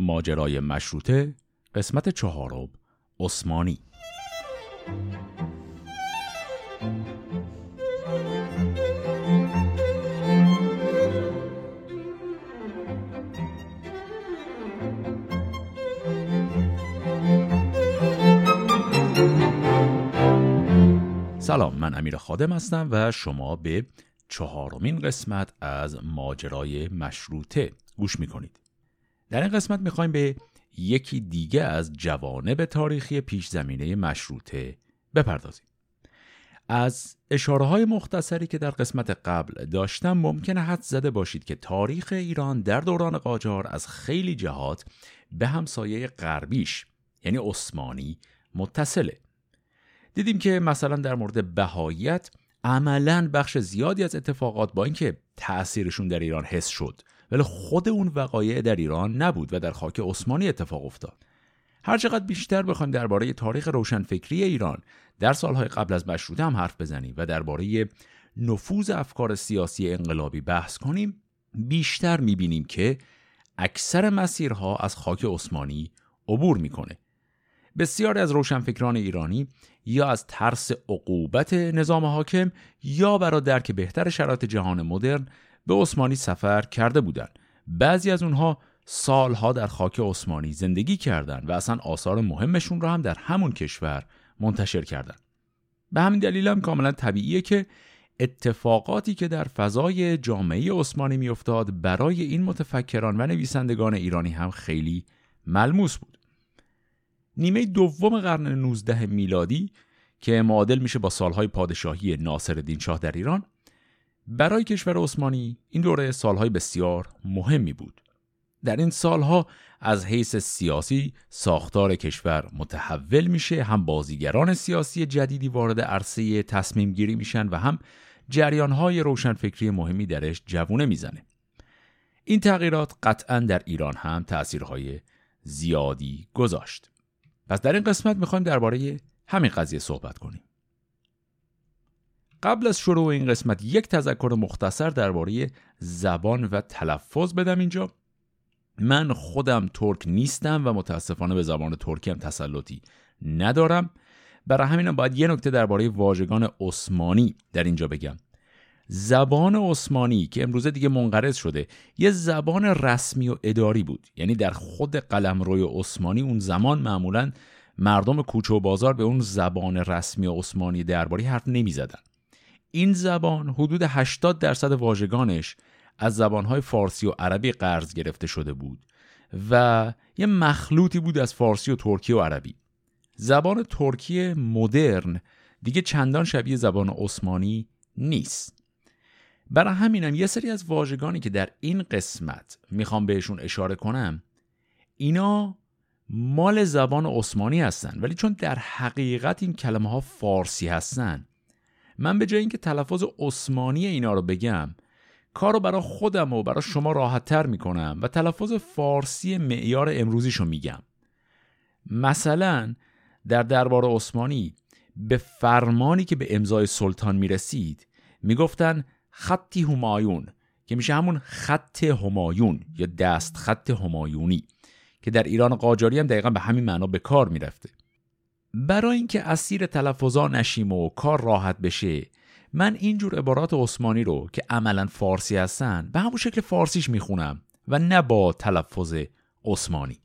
ماجرای مشروطه قسمت چهارم عثمانی. سلام من امیر خادم هستم و شما به چهارمین قسمت از ماجرای مشروطه گوش می‌کنید. در این قسمت می‌خوایم به یکی دیگه از جوانب تاریخی پیش زمینه مشروطه بپردازیم. از اشاره های مختصری که در قسمت قبل داشتم ممکنه حد زده باشید که تاریخ ایران در دوران قاجار از خیلی جهات به همسایه غربیش یعنی عثمانی متصله. دیدیم که مثلا در مورد بهاییت عملا بخش زیادی از اتفاقات با اینکه تأثیرشون در ایران حس شد. ولی خود اون وقایع در ایران نبود و در خاک عثمانی اتفاق افتاد. هرچقدر بیشتر بخوایم درباره تاریخ روشنفکری ایران در سالهای قبل از مشروطه هم حرف بزنیم و درباره نفوذ افکار سیاسی انقلابی بحث کنیم بیشتر می‌بینیم که اکثر مسیرها از خاک عثمانی عبور می‌کنه. بسیاری از روشنفکران ایرانی یا از ترس عقوبت نظام حاکم یا برای درک بهتر شرایط جهان مدرن به عثمانی سفر کرده بودند. بعضی از اونها سالها در خاک عثمانی زندگی کردند و اصلا آثار مهمشون را هم در همون کشور منتشر کردند. به همین دلیل هم کاملا طبیعیه که اتفاقاتی که در فضای جامعه عثمانی میافتاد برای این متفکران و نویسندگان ایرانی هم خیلی ملموس بود. نیمه دوم قرن 19 میلادی که معادل میشه با سالهای پادشاهی ناصر شاه در ایران برای کشور عثمانی این دوره سالهای بسیار مهمی بود. در این سالها از حیث سیاسی ساختار کشور متحول میشه هم بازیگران سیاسی جدیدی وارد عرصه تصمیم گیری میشن و هم جریانهای روشنفکری مهمی درش جوونه می‌زنه. این تغییرات قطعا در ایران هم تأثیرهای زیادی گذاشت. پس در این قسمت می‌خوایم درباره همین قضیه صحبت کنیم. قبل از شروع این قسمت یک تذکر مختصر درباره زبان و تلفظ بدم اینجا. من خودم ترک نیستم و متاسفانه به زبان ترکی هم تسلطی ندارم. برای همینم باید یه نکته درباره واژگان عثمانی در اینجا بگم. زبان عثمانی که امروزه دیگه منقرض شده یه زبان رسمی و اداری بود. یعنی در خود قلمروی عثمانی اون زمان معمولا مردم کوچه و بازار به اون زبان رسمی عثمانی درباری حرف نمی زدن. این زبان حدود 80 درصد واژگانش از زبانهای فارسی و عربی قرض گرفته شده بود و یه مخلوطی بود از فارسی و ترکی و عربی. زبان ترکی مدرن دیگه چندان شبیه زبان عثمانی نیست. برای همینم یه سری از واژگانی که در این قسمت می‌خوام بهشون اشاره کنم اینا مال زبان عثمانی هستن ولی چون در حقیقت این کلمه ها فارسی هستن من به جای اینکه تلفظ عثمانی اینا رو بگم کار رو برای خودم و برای شما راحت تر می‌کنم و تلفظ فارسی معیار امروزیشو میگم. مثلا در دربار عثمانی به فرمانی که به امضای سلطان می‌رسید می‌گفتن خطی همایون که میشه همون خط همایون یا دست خط همایونی که در ایران قاجاری هم دقیقا به همین معنا به کار می‌رفته. برای اینکه اسیر تلفظا نشیم و کار راحت بشه من اینجور عبارات عثمانی رو که عملا فارسی هستن به همون شکل فارسیش می‌خونم و نه با تلفظ عثمانی.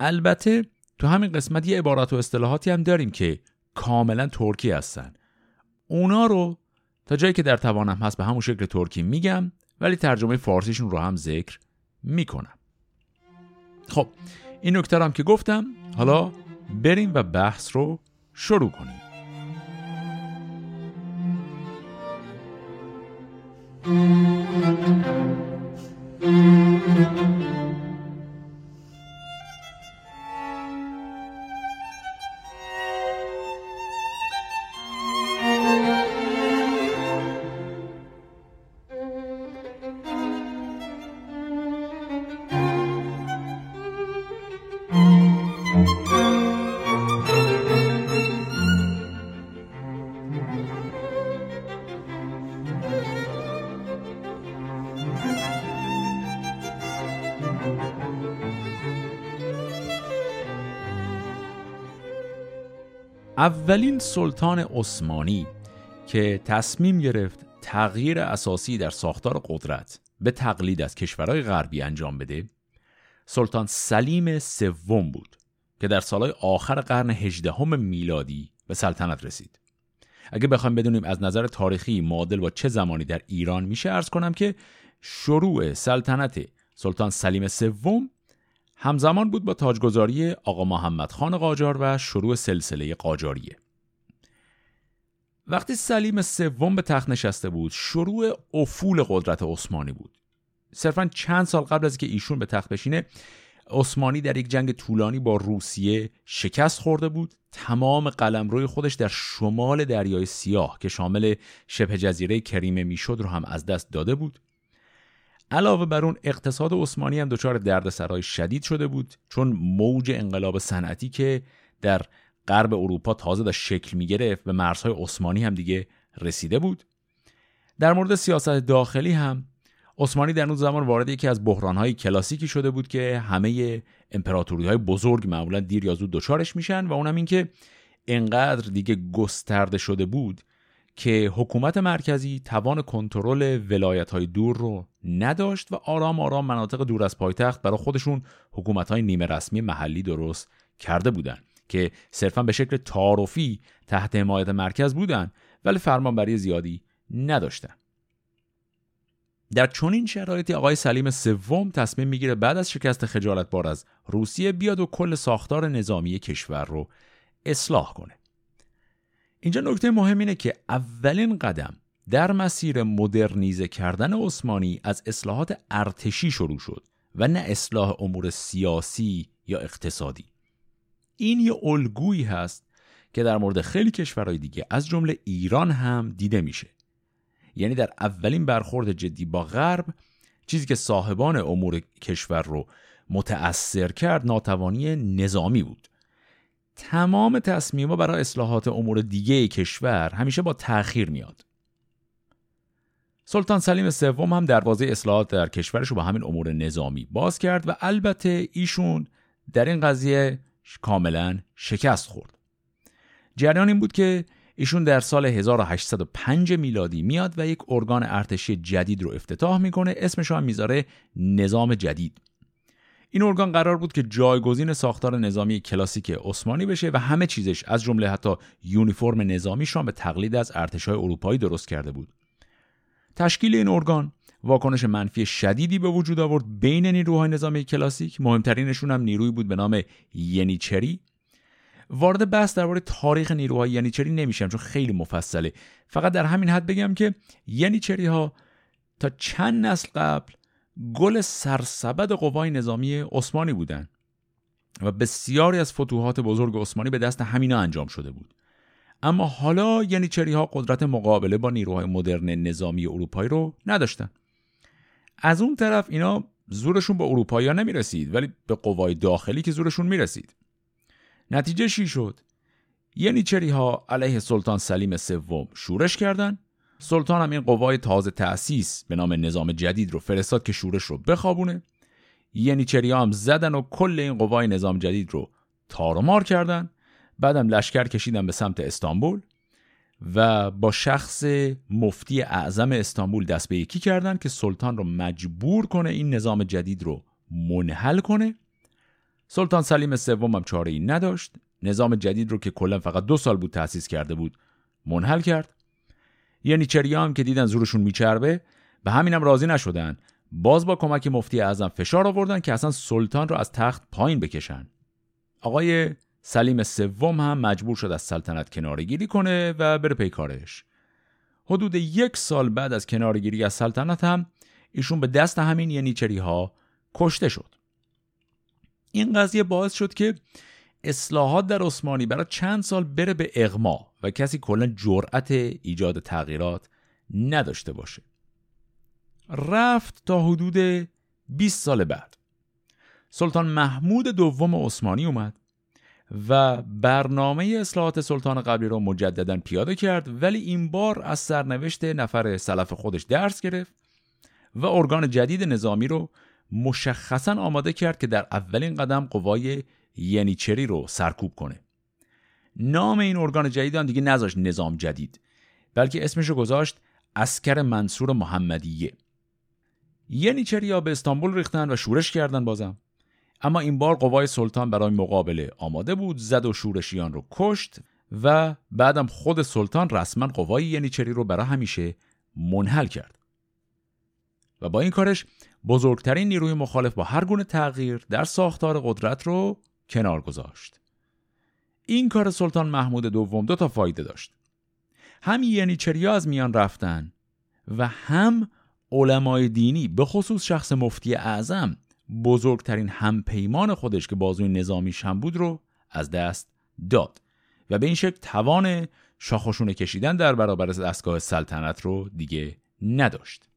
البته تو همین قسمت یه عبارات و اصطلاحاتی هم داریم که کاملا ترکی هستن. اونا رو تا جایی که در توانم هست به همون شکل ترکی میگم ولی ترجمه فارسیشون رو هم ذکر می‌کنم. خب این نکته هم که گفتم حالا بریم و بحث رو شروع کنیم. اولین سلطان عثمانی که تصمیم گرفت تغییر اساسی در ساختار قدرت به تقلید از کشورهای غربی انجام بده سلطان سلیم سوم بود که در سالهای آخر قرن هجدهم میلادی به سلطنت رسید. اگه بخوایم بدونیم از نظر تاریخی معادل با چه زمانی در ایران میشه ارز کنم که شروع سلطنت سلطان سلیم سوم همزمان بود با تاجگذاری آقا محمد خان قاجار و شروع سلسله قاجاریه. وقتی سلیم سوم به تخت نشسته بود شروع افول قدرت عثمانی بود. صرفا چند سال قبل از که ایشون به تخت بشینه عثمانی در یک جنگ طولانی با روسیه شکست خورده بود. تمام قلمروی خودش در شمال دریای سیاه که شامل شبه جزیره کریمه می‌شد رو هم از دست داده بود. علاوه بر اون اقتصاد عثمانی هم دچار دردسرای شدید شده بود چون موج انقلاب صنعتی که در غرب اروپا تازه داشت شکل می گرفت به مرزهای عثمانی هم دیگه رسیده بود. در مورد سیاست داخلی هم عثمانی در اون زمان وارد یکی از بحرانهای کلاسیکی شده بود که همه امپراتوری های بزرگ معمولا دیر یا زود دچارش میشن و اونم این که انقدر دیگه گسترده شده بود که حکومت مرکزی توان کنترل ولایت های دور رو نداشت و آرام آرام مناطق دور از پایتخت برای خودشون حکومت های نیمه رسمی محلی درست کرده بودند که صرفا به شکل تعارفی تحت حمایت مرکز بودند ولی فرمانبری زیادی نداشتند در چنین شرایطی آقای سلیم سوم تصمیم می‌گیره بعد از شکست خجالت بار از روسیه بیاد و کل ساختار نظامی کشور رو اصلاح کنه. اینجا نکته مهم اینه که اولین قدم در مسیر مدرنیزه کردن عثمانی از اصلاحات ارتشی شروع شد و نه اصلاح امور سیاسی یا اقتصادی. این یه الگویی هست که در مورد خیلی کشورهای دیگه از جمله ایران هم دیده میشه. یعنی در اولین برخورد جدی با غرب چیزی که صاحبان امور کشور رو متأثر کرد ناتوانی نظامی بود. تمام تصمیما برای اصلاحات امور دیگه کشور همیشه با تأخیر میاد. سلطان سلیم سوم هم دروازه اصلاحات در کشورش رو با همین امور نظامی باز کرد و البته ایشون در این قضیه کاملا شکست خورد. جریان این بود که ایشون در سال 1805 میلادی میاد و یک ارگان ارتشی جدید رو افتتاح می‌کنه. اسمش هم می‌ذاره نظام جدید. این ارگان قرار بود که جایگزین ساختار نظامی کلاسیک عثمانی بشه و همه چیزش از جمله حتی یونیفرم نظامیش را به تقلید از ارتشهای اروپایی درست کرده بود. تشکیل این ارگان واکنش منفی شدیدی به وجود آورد بین نیروهای نظامی کلاسیک. مهمترینشون هم نیروی بود به نام ینیچری. وارد بحث درباره تاریخ نیروهای ینیچری نمیشم چون خیلی مفصله. فقط در همین حد بگم که ینیچری ها تا چند نسل قبل گل سرسبد قوای نظامی عثمانی بودند و بسیاری از فتوحات بزرگ عثمانی به دست همینا انجام شده بود. اما حالا ینیچری ها قدرت مقابله با نیروهای مدرن نظامی اروپایی رو نداشتن. از اون طرف اینا زورشون با اروپایی ها نمی رسید ولی به قوای داخلی که زورشون می رسید نتیجه چی شد؟ ینیچری ها علیه سلطان سلیم سوم شورش کردند سلطان هم این قوای تازه تأسیس به نام نظام جدید رو فرستاد که شورش رو بخوابونه. ینیچری هم زدن و کل این قوای نظام جدید رو تارمار کردن. بعدم لشکر کشیدن به سمت استانبول و با شخص مفتی اعظم استانبول دست به یکی کردن که سلطان رو مجبور کنه این نظام جدید رو منحل کنه. سلطان سلیم سوم هم چاره ای نداشت. نظام جدید رو که کلا فقط دو سال بود تأسیس کرده بود منحل کرد. یعنی هم که دیدن زورشون میچربه به همینم راضی نشدن. باز با کمک مفتی اعظم فشار آوردن که اصلا سلطان رو از تخت پایین بکشن. آقای سلیم سوم هم مجبور شد از سلطنت کنارگیری کنه و بره پیکارش حدود یک سال بعد از کنارگیری از سلطنت هم ایشون به دست همین ینیچری ها کشته شد. این قضیه باعث شد که اصلاحات در عثمانی برای چند سال بره به اغما. و کسی کلا جرأت ایجاد تغییرات نداشته باشه. رفت تا حدود 20 سال بعد. سلطان محمود دوم عثمانی اومد و برنامه اصلاحات سلطان قبلی را مجددا پیاده کرد ولی این بار از سرنوشت نفر سلف خودش درس گرفت و ارگان جدید نظامی رو مشخصا آماده کرد که در اولین قدم قوای ینیچری رو سرکوب کنه. نام این ارگان جدید هم دیگه نذاشت نظام جدید بلکه اسمش رو گذاشت اسکر منصور محمدیه. ینیچریا به استانبول ریختن و شورش کردن بازم؟ اما این بار قوای سلطان برای مقابله آماده بود زد و شورشیان رو کشت و بعدم خود سلطان رسما قوای ینیچری رو برای همیشه منحل کرد. و با این کارش بزرگترین نیروی مخالف با هر گونه تغییر در ساختار قدرت رو کنار گذاشت. این کار سلطان محمود دوم دو تا فایده داشت. هم ینیچریا از میان رفتن و هم علمای دینی به خصوص شخص مفتی اعظم بزرگترین همپیمان خودش که بازوی نظامیش هم بود رو از دست داد و به این شکل توان شاخشونه کشیدن در برابر دستگاه سلطنت رو دیگه نداشت.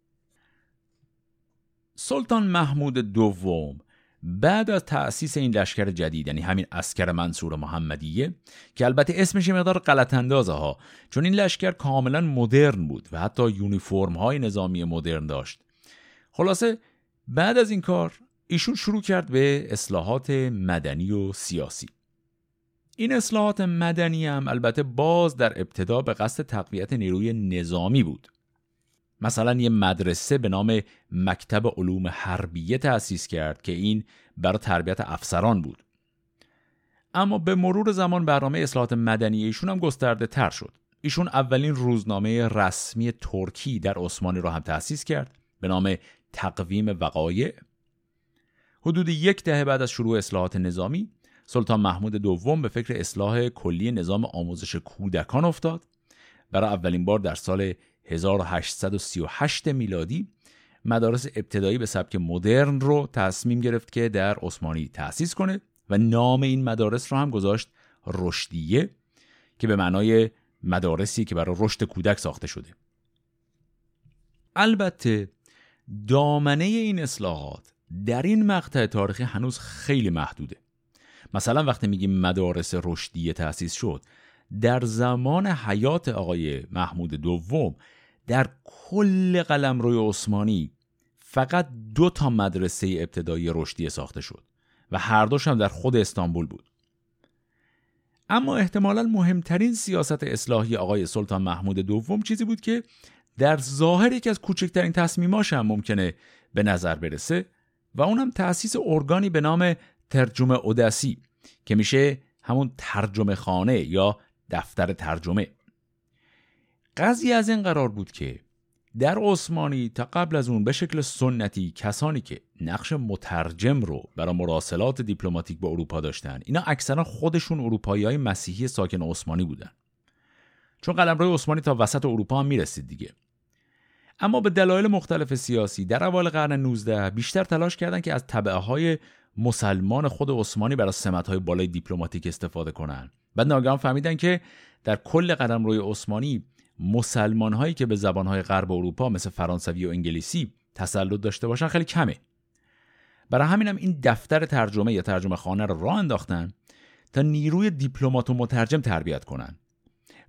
سلطان محمود دوم بعد از تأسیس این لشکر جدید یعنی همین اسکر منصور محمدیه که البته اسمش مقدار غلط اندازه ها چون این لشکر کاملا مدرن بود و حتی یونیفرم های نظامی مدرن داشت. خلاصه بعد از این کار ایشون شروع کرد به اصلاحات مدنی و سیاسی. این اصلاحات مدنی هم البته باز در ابتدا به قصد تقویت نیروی نظامی بود. مثلا یه مدرسه به نام مکتب علوم حربیه تأسیس کرد که این برای تربیت افسران بود. اما به مرور زمان برنامه اصلاحات مدنی ایشون هم گسترده تر شد. ایشون اولین روزنامه رسمی ترکی در عثمانی رو هم تأسیس کرد به نام تقویم وقایع. حدود یک دهه بعد از شروع اصلاحات نظامی سلطان محمود دوم به فکر اصلاح کلی نظام آموزش کودکان افتاد. برای اولین بار در سال 1838 میلادی مدارس ابتدایی به سبک مدرن رو تصمیم گرفت که در عثمانی تأسیس کنه و نام این مدارس رو هم گذاشت رشدیه که به معنای مدارسی که برای رشد کودک ساخته شده. البته دامنه این اصلاحات در این مقطع تاریخی هنوز خیلی محدوده. مثلا وقتی میگیم مدارس رشدیه تأسیس شد در زمان حیات آقای محمود دوم در کل قلم روی عثمانی فقط دو تا مدرسه ابتدایی رشدی ساخته شد و هر دوش هم در خود استانبول بود. اما احتمالا مهمترین سیاست اصلاحی آقای سلطان محمود دوم چیزی بود که در ظاهر یکی از کوچکترین تصمیماش هم ممکنه به نظر برسه و اونم تأسیس ارگانی به نام ترجمه اودسی که میشه همون ترجمه خانه یا دفتر ترجمه. قضیه از این قرار بود که در عثمانی تا قبل از اون به شکل سنتی کسانی که نقش مترجم رو برای مراسلات دیپلماتیک با اروپا داشتن اینا اکثرا خودشون اروپایی های مسیحی ساکن عثمانی بودن. چون قلمرو عثمانی تا وسط اروپا هم می‌رسید دیگه. اما به دلایل مختلف سیاسی در اوایل قرن 19 بیشتر تلاش کردند که از طبعه های مسلمان خود عثمانی برای سمت های بالای دیپلماتیک استفاده کنند بعد ناگهان فهمیدن که در کل روی عثمانی مسلمان هایی که به زبان های غرب اروپا مثل فرانسوی و انگلیسی تسلط داشته باشن خیلی کمه. برای همینم این دفتر ترجمه یا ترجمه خانه رو راه انداختن تا نیروی دیپلمات و مترجم تربیت کنن.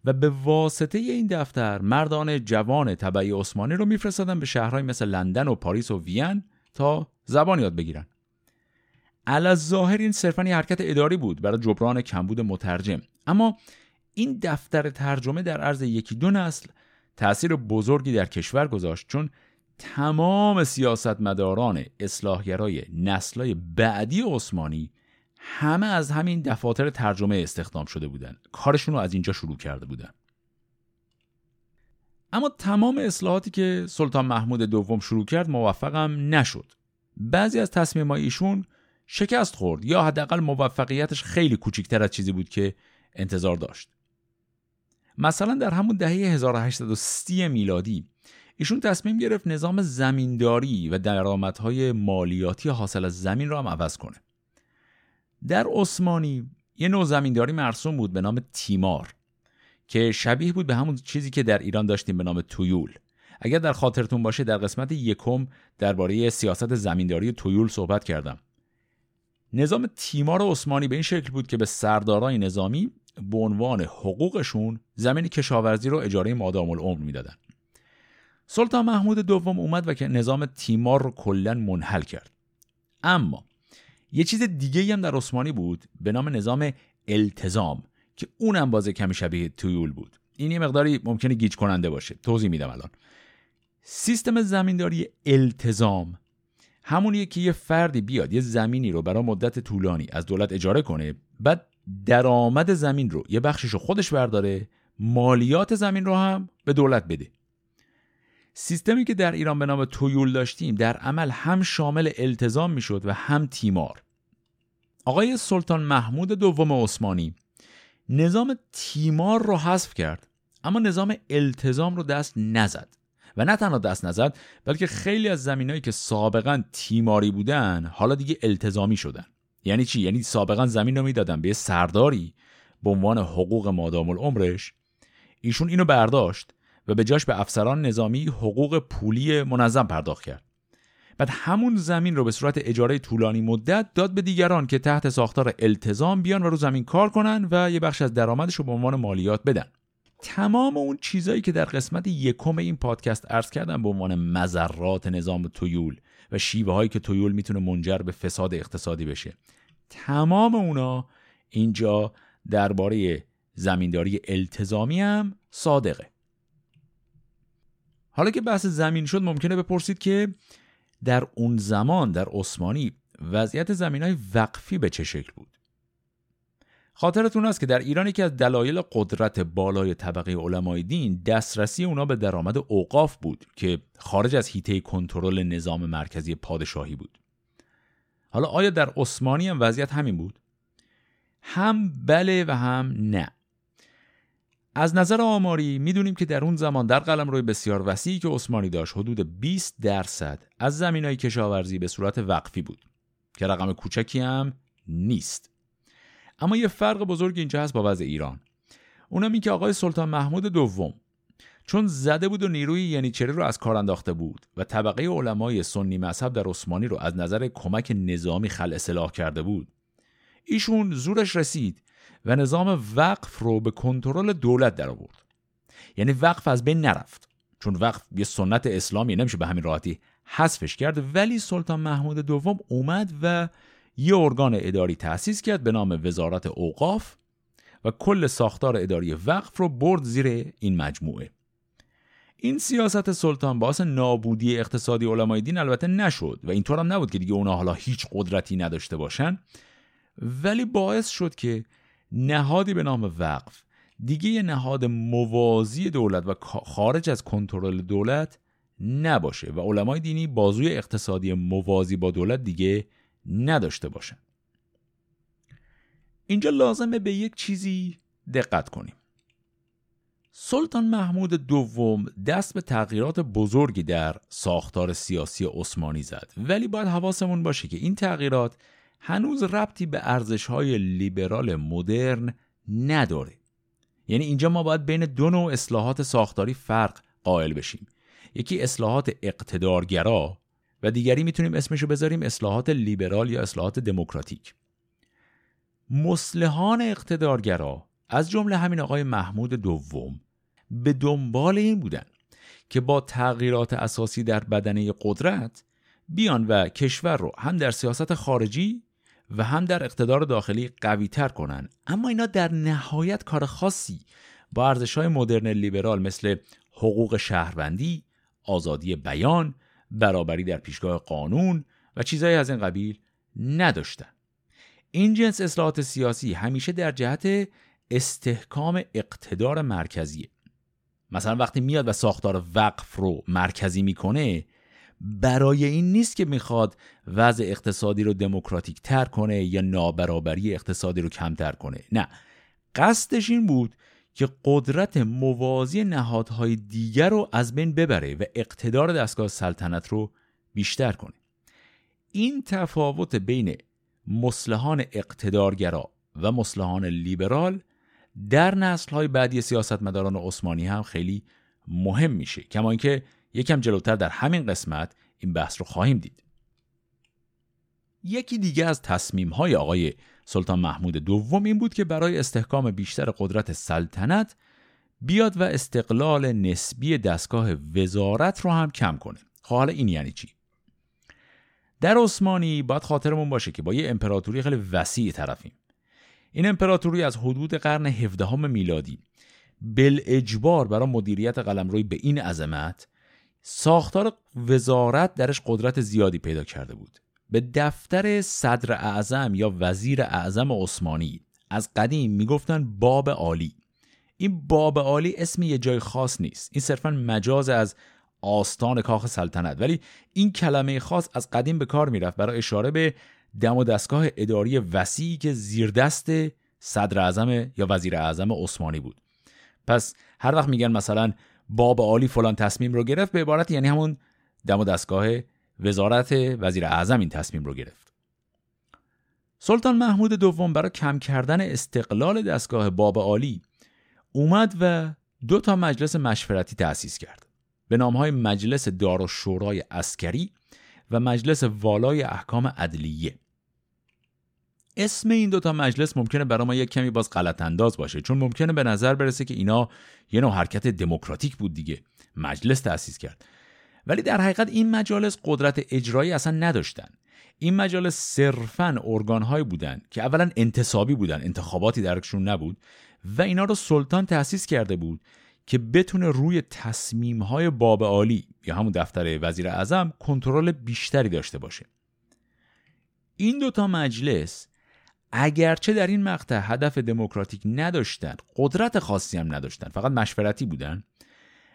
و به واسطه این دفتر مردان جوان طبعی عثمانی رو میفرستادن به شهرهای مثل لندن و پاریس و وین تا زبان یاد بگیرن. از ظاهر این صرفا یه حرکت اداری بود برای جبران کمبود مترجم. اما این دفتر ترجمه در عرض یکی دو نسل تأثیر بزرگی در کشور گذاشت چون تمام سیاستمداران اصلاحگرای نسلای بعدی عثمانی همه از همین دفاتر ترجمه استخدام شده بودن. کارشون رو از اینجا شروع کرده بودن. اما تمام اصلاحاتی که سلطان محمود دوم شروع کرد موفقم نشد. بعضی از تصمیم ایشون شکست خورد یا حداقل موفقیتش خیلی کوچکتر از چیزی بود که انتظار داشت. مثلا در همون دهه 1830 میلادی ایشون تصمیم گرفت نظام زمینداری و درآمدهای مالیاتی حاصل از زمین را هم عوض کنه. در عثمانی یه نوع زمینداری مرسوم بود به نام تیمار که شبیه بود به همون چیزی که در ایران داشتیم به نام تویول اگر در خاطرتون باشه در قسمت یکم درباره سیاست زمینداری تویول صحبت کردم. نظام تیمار عثمانی به این شکل بود که به سردارای نظامی به عنوان حقوقشون زمین کشاورزی رو اجاره مادام العمر می‌دادن. سلطان محمود دوم اومد و که نظام تیمار رو کلا منحل کرد. اما یه چیز دیگه هم در عثمانی بود به نام نظام التزام که اونم بازه کمی شبیه تویول بود. این یه مقداری ممکنه گیج کننده باشه. توضیح میدم الان. سیستم زمینداری التزام همونیه که یه فردی بیاد یه زمینی رو برای مدت طولانی از دولت اجاره کنه بعد درآمد زمین رو یه بخشش رو خودش برداره مالیات زمین رو هم به دولت بده. سیستمی که در ایران به نام تویول داشتیم در عمل هم شامل التزام می‌شد و هم تیمار. آقای سلطان محمود دوم عثمانی نظام تیمار رو حذف کرد اما نظام التزام رو دست نزد. و نه تنها دست نزد بلکه خیلی از زمینایی که سابقا تیماری بودن حالا دیگه التزامی شدن. یعنی چی؟ یعنی سابقا زمین رو می‌دادن به سرداری به عنوان حقوق مادام العمرش. ایشون اینو برداشت و به جاش به افسران نظامی حقوق پولی منظم پرداخت کرد. بعد همون زمین رو به صورت اجاره طولانی مدت داد به دیگران که تحت ساختار التزام بیان و رو زمین کار کنن و یه بخش از درآمدش رو به عنوان مالیات بدن. تمام اون چیزایی که در قسمت یکم این پادکست عرض کردم به عنوان مذرات نظام تویول و شیوه هایی که تویول می‌تونه منجر به فساد اقتصادی بشه. تمام اونا اینجا درباره زمینداری التزامی هم صادقه. حالا که بحث زمین شد ممکنه بپرسید که در اون زمان در عثمانی وضعیت زمین های وقفی به چه شکل بود؟ خاطرتون است که در ایران یکی از دلایل قدرت بالای طبقه علمای دین دسترسی اونا به درآمد اوقاف بود که خارج از هیته کنترل نظام مرکزی پادشاهی بود. حالا آیا در عثمانی هم وضعیت همین بود؟ هم بله و هم نه. از نظر آماری می‌دونیم که در اون زمان در قلم روی بسیار وسیعی که عثمانی داشت حدود 20 درصد از زمین های کشاورزی به صورت وقفی بود که رقم کوچکی هم نیست. اما یه فرق بزرگ اینجا هست با وضع ایران. اونم این که آقای سلطان محمود دوم چون زده بود و نیروی ینیچری رو از کار انداخته بود و طبقه علمای سنی مذهب در عثمانی رو از نظر کمک نظامی خل اصلاح کرده بود. ایشون زورش رسید و نظام وقف رو به کنترل دولت در آورد. یعنی وقف از بین نرفت. چون وقف یه سنت اسلامی نمیشه به همین راحتی حذفش کرد ولی سلطان محمود دوم اومد و یه ارگان اداری تأسیس کرد به نام وزارت اوقاف و کل ساختار اداری وقف رو برد زیر این مجموعه. این سیاست سلطان باعث نابودی اقتصادی علمای دین البته نشد و اینطور هم نبود که دیگه اونا حالا هیچ قدرتی نداشته باشن ولی باعث شد که نهادی به نام وقف دیگه یه نهاد موازی دولت و خارج از کنترل دولت نباشه و علمای دینی بازوی اقتصادی موازی با دولت دیگه نداشته باشن اینجا لازمه به یک چیزی دقت کنیم. سلطان محمود دوم دست به تغییرات بزرگی در ساختار سیاسی عثمانی زد. ولی باید حواسمون باشه که این تغییرات هنوز ربطی به ارزش‌های لیبرال مدرن نداره. یعنی اینجا ما باید بین دو نوع اصلاحات ساختاری فرق قائل بشیم. یکی اصلاحات اقتدارگرا و دیگری می‌تونیم اسمشو بذاریم اصلاحات لیبرال یا اصلاحات دموکراتیک. مسلحان اقتدارگرا از جمله همین آقای محمود دوم به دنبال این بودن که با تغییرات اساسی در بدنه قدرت بیان و کشور رو هم در سیاست خارجی و هم در اقتدار داخلی قوی تر کنن. اما اینا در نهایت کار خاصی با ارزش های مدرن لیبرال مثل حقوق شهروندی، آزادی بیان، برابری در پیشگاه قانون و چیزهایی از این قبیل نداشتن. این جنس اصلاحات سیاسی همیشه در جهت استحکام اقتدار مرکزیه. مثلا وقتی میاد و ساختار وقف رو مرکزی می‌کنه برای این نیست که می‌خواد وضع اقتصادی رو دموکراتیک تر کنه یا نابرابری اقتصادی رو کمتر کنه نه قصدش این بود که قدرت موازی نهادهای دیگر رو از بین ببره و اقتدار دستگاه سلطنت رو بیشتر کنه. این تفاوت بین مسلحان اقتدارگرا و مسلحان لیبرال در نسلهای بعدی سیاستمداران عثمانی هم خیلی مهم میشه کما اینکه یکم جلوتر در همین قسمت این بحث رو خواهیم دید. یکی دیگه از تصمیم های آقای سلطان محمود دوم این بود که برای استحکام بیشتر قدرت سلطنت بیاد و استقلال نسبی دستگاه وزارت رو هم کم کنه. خب حالا این یعنی چی؟ در عثمانی باید خاطرمون باشه که با یه امپراتوری خیلی وسیع طرفیم. این امپراتوری از حدود قرن 17 میلادی بل اجبار برای مدیریت قلمروی به این عظمت ساختار وزارت درش قدرت زیادی پیدا کرده بود. به دفتر صدر اعظم یا وزیر اعظم عثمانی. از قدیم می‌گفتن باب عالی. این باب عالی اسم یه جای خاص نیست. این صرفا مجاز از آستان کاخ سلطنت. ولی این کلمه خاص از قدیم به کار می‌رفت برای اشاره به دم و دستگاه اداری وسیعی که زیردست صدر اعظم یا وزیر اعظم عثمانی بود. پس هر وقت میگن مثلا باب عالی فلان تصمیم رو گرفت به عبارت یعنی همون دم و دستگاه وزارت وزیر اعظم این تصمیم رو گرفت. سلطان محمود دوم برای کم کردن استقلال دستگاه باب عالی اومد و دو تا مجلس مشورتی تأسیس کرد. به نامهای مجلس دار و شورای اسکری و مجلس والای احکام عدلیه. اسم این دوتا مجلس ممکنه برای ما یک کمی باز غلط انداز باشه چون ممکنه به نظر برسه که اینا یه نوع حرکت دموکراتیک بود دیگه. مجلس تأسیس کرد. ولی در حقیقت این مجالس قدرت اجرایی اصلا نداشتن. این مجالس صرفا ارگانهایی بودن که اولا انتصابی بودن انتخاباتی درکشون نبود و اینا رو سلطان تأسیس کرده بود که بتونه روی تصمیمهای باب عالی یا همون دفتر وزیر اعظم کنترل بیشتری داشته باشه. این دوتا مجلس اگرچه در این مقطع هدف دموکراتیک نداشتن قدرت خاصی هم نداشتن فقط مشورتی بودن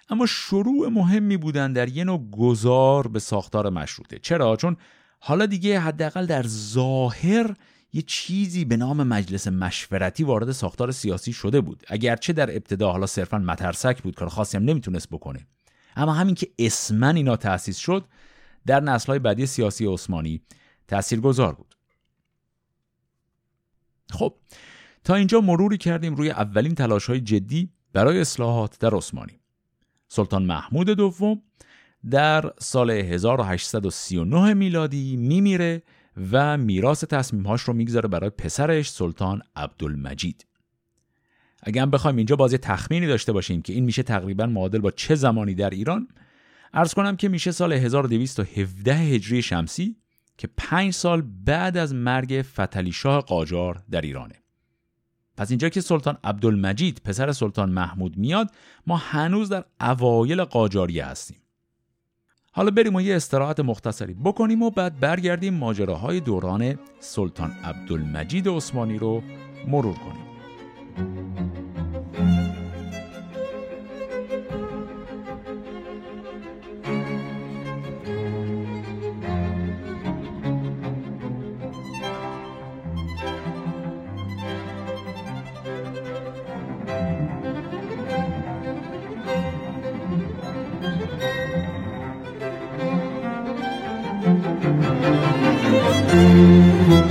اما شروع مهمی بودن در یه نوع گذار به ساختار مشروطه. چرا؟ چون حالا دیگه حداقل در ظاهر یه چیزی به نام مجلس مشورتی وارد ساختار سیاسی شده بود. اگرچه در ابتدا حالا صرفا مترسک بود کار خاصی هم نمی‌تونست بکنه. اما همین که اسمن اینا تأسیس شد در نسلهای بعدی سیاسی عثمانی تاثیرگذار بود. خب تا اینجا مروری کردیم روی اولین تلاش های جدی برای اصلاحات در عثمانی. سلطان محمود دوم در سال 1839 میلادی میمیره و میراث تصمیمهاش رو می‌گذاره برای پسرش سلطان عبدالمجید. اگر هم بخوایم اینجا بازی تخمینی داشته باشیم که این میشه تقریبا معادل با چه زمانی در ایران ارز کنم که میشه سال 1217 هجری شمسی که پنج سال بعد از مرگ فتلی شاه قاجار در ایرانه. پس اینجا که سلطان عبدالمجید پسر سلطان محمود میاد ما هنوز در اوایل قاجاریه هستیم. حالا بریم و یه استراحت مختصری بکنیم و بعد برگردیم ماجراهای دوران سلطان عبدالمجید عثمانی رو مرور کنیم.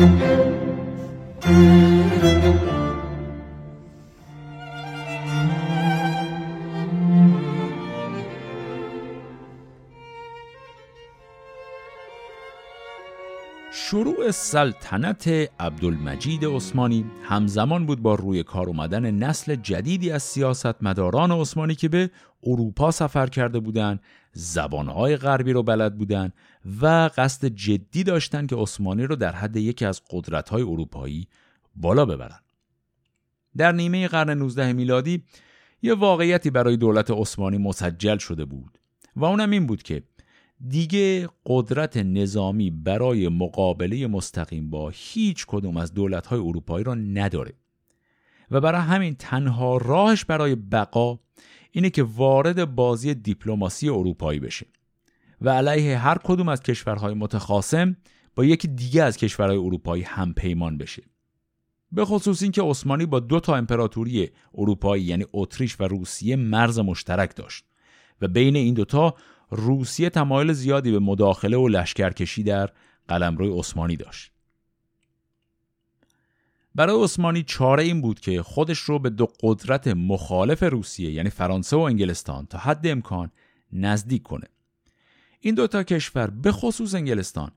Thank you. سلطنت عبدالمجید عثمانی همزمان بود با روی کار اومدن نسل جدیدی از سیاستمداران عثمانی که به اروپا سفر کرده بودند، زبانهای غربی رو بلد بودند و قصد جدی داشتند که عثمانی رو در حد یکی از قدرت‌های اروپایی بالا ببرن. در نیمه قرن 19 میلادی یه واقعیتی برای دولت عثمانی مسجل شده بود و اونم این بود که دیگه قدرت نظامی برای مقابله مستقیم با هیچ کدوم از دولت‌های اروپایی را نداره. و برای همین تنها راهش برای بقا اینه که وارد بازی دیپلماسی اروپایی بشه. و علیه هر کدوم از کشورهای متخاصم با یکی دیگه از کشورهای اروپایی هم پیمان بشه. به خصوص اینکه عثمانی با دو تا امپراتوری اروپایی یعنی اتریش و روسیه مرز مشترک داشت. و بین این دوتا روسیه تمایل زیادی به مداخله و لشکرکشی در قلمروی عثمانی داشت. برای عثمانی چاره این بود که خودش رو به دو قدرت مخالف روسیه یعنی فرانسه و انگلستان تا حد امکان نزدیک کنه. این دوتا کشور به خصوص انگلستان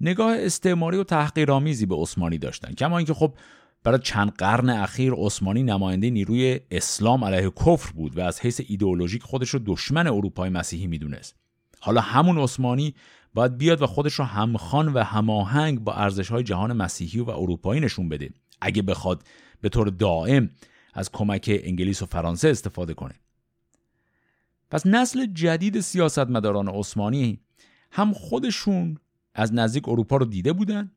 نگاه استعماری و تحقیرآمیزی به عثمانی داشتن کما اینکه خب برای چند قرن اخیر عثمانی نماینده نیروی اسلام علیه کفر بود و از حیث ایدئولوژیک خودش رو دشمن اروپای مسیحی می‌دونست. حالا همون عثمانی باید بیاد و خودش رو همخوان و هماهنگ با ارزش‌های جهان مسیحی و اروپایی نشون بده. اگه بخواد به طور دائم از کمک انگلیس و فرانسه استفاده کنه. پس نسل جدید سیاستمداران عثمانی هم خودشون از نزدیک اروپا رو دیده بودن؟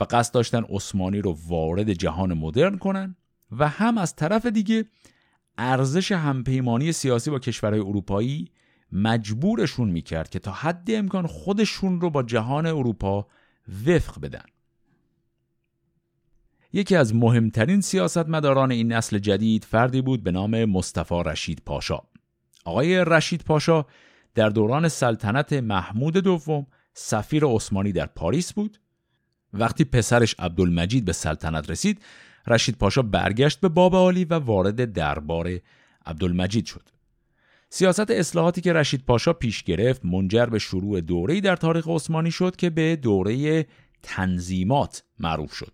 و قصد داشتن عثمانی رو وارد جهان مدرن کنن و هم از طرف دیگه ارزش همپیمانی سیاسی با کشورهای اروپایی مجبورشون می‌کرد که تا حد امکان خودشون رو با جهان اروپا وفق بدن. یکی از مهمترین سیاستمداران این نسل جدید فردی بود به نام مصطفی رشید پاشا. آقای رشید پاشا در دوران سلطنت محمود دوم سفیر عثمانی در پاریس بود وقتی پسرش عبدالمجید به سلطنت رسید رشید پاشا برگشت به باب عالی و وارد دربار عبدالمجید شد. سیاست اصلاحاتی که رشید پاشا پیش گرفت منجر به شروع دوره‌ای در تاریخ عثمانی شد که به دوره تنظیمات معروف شد.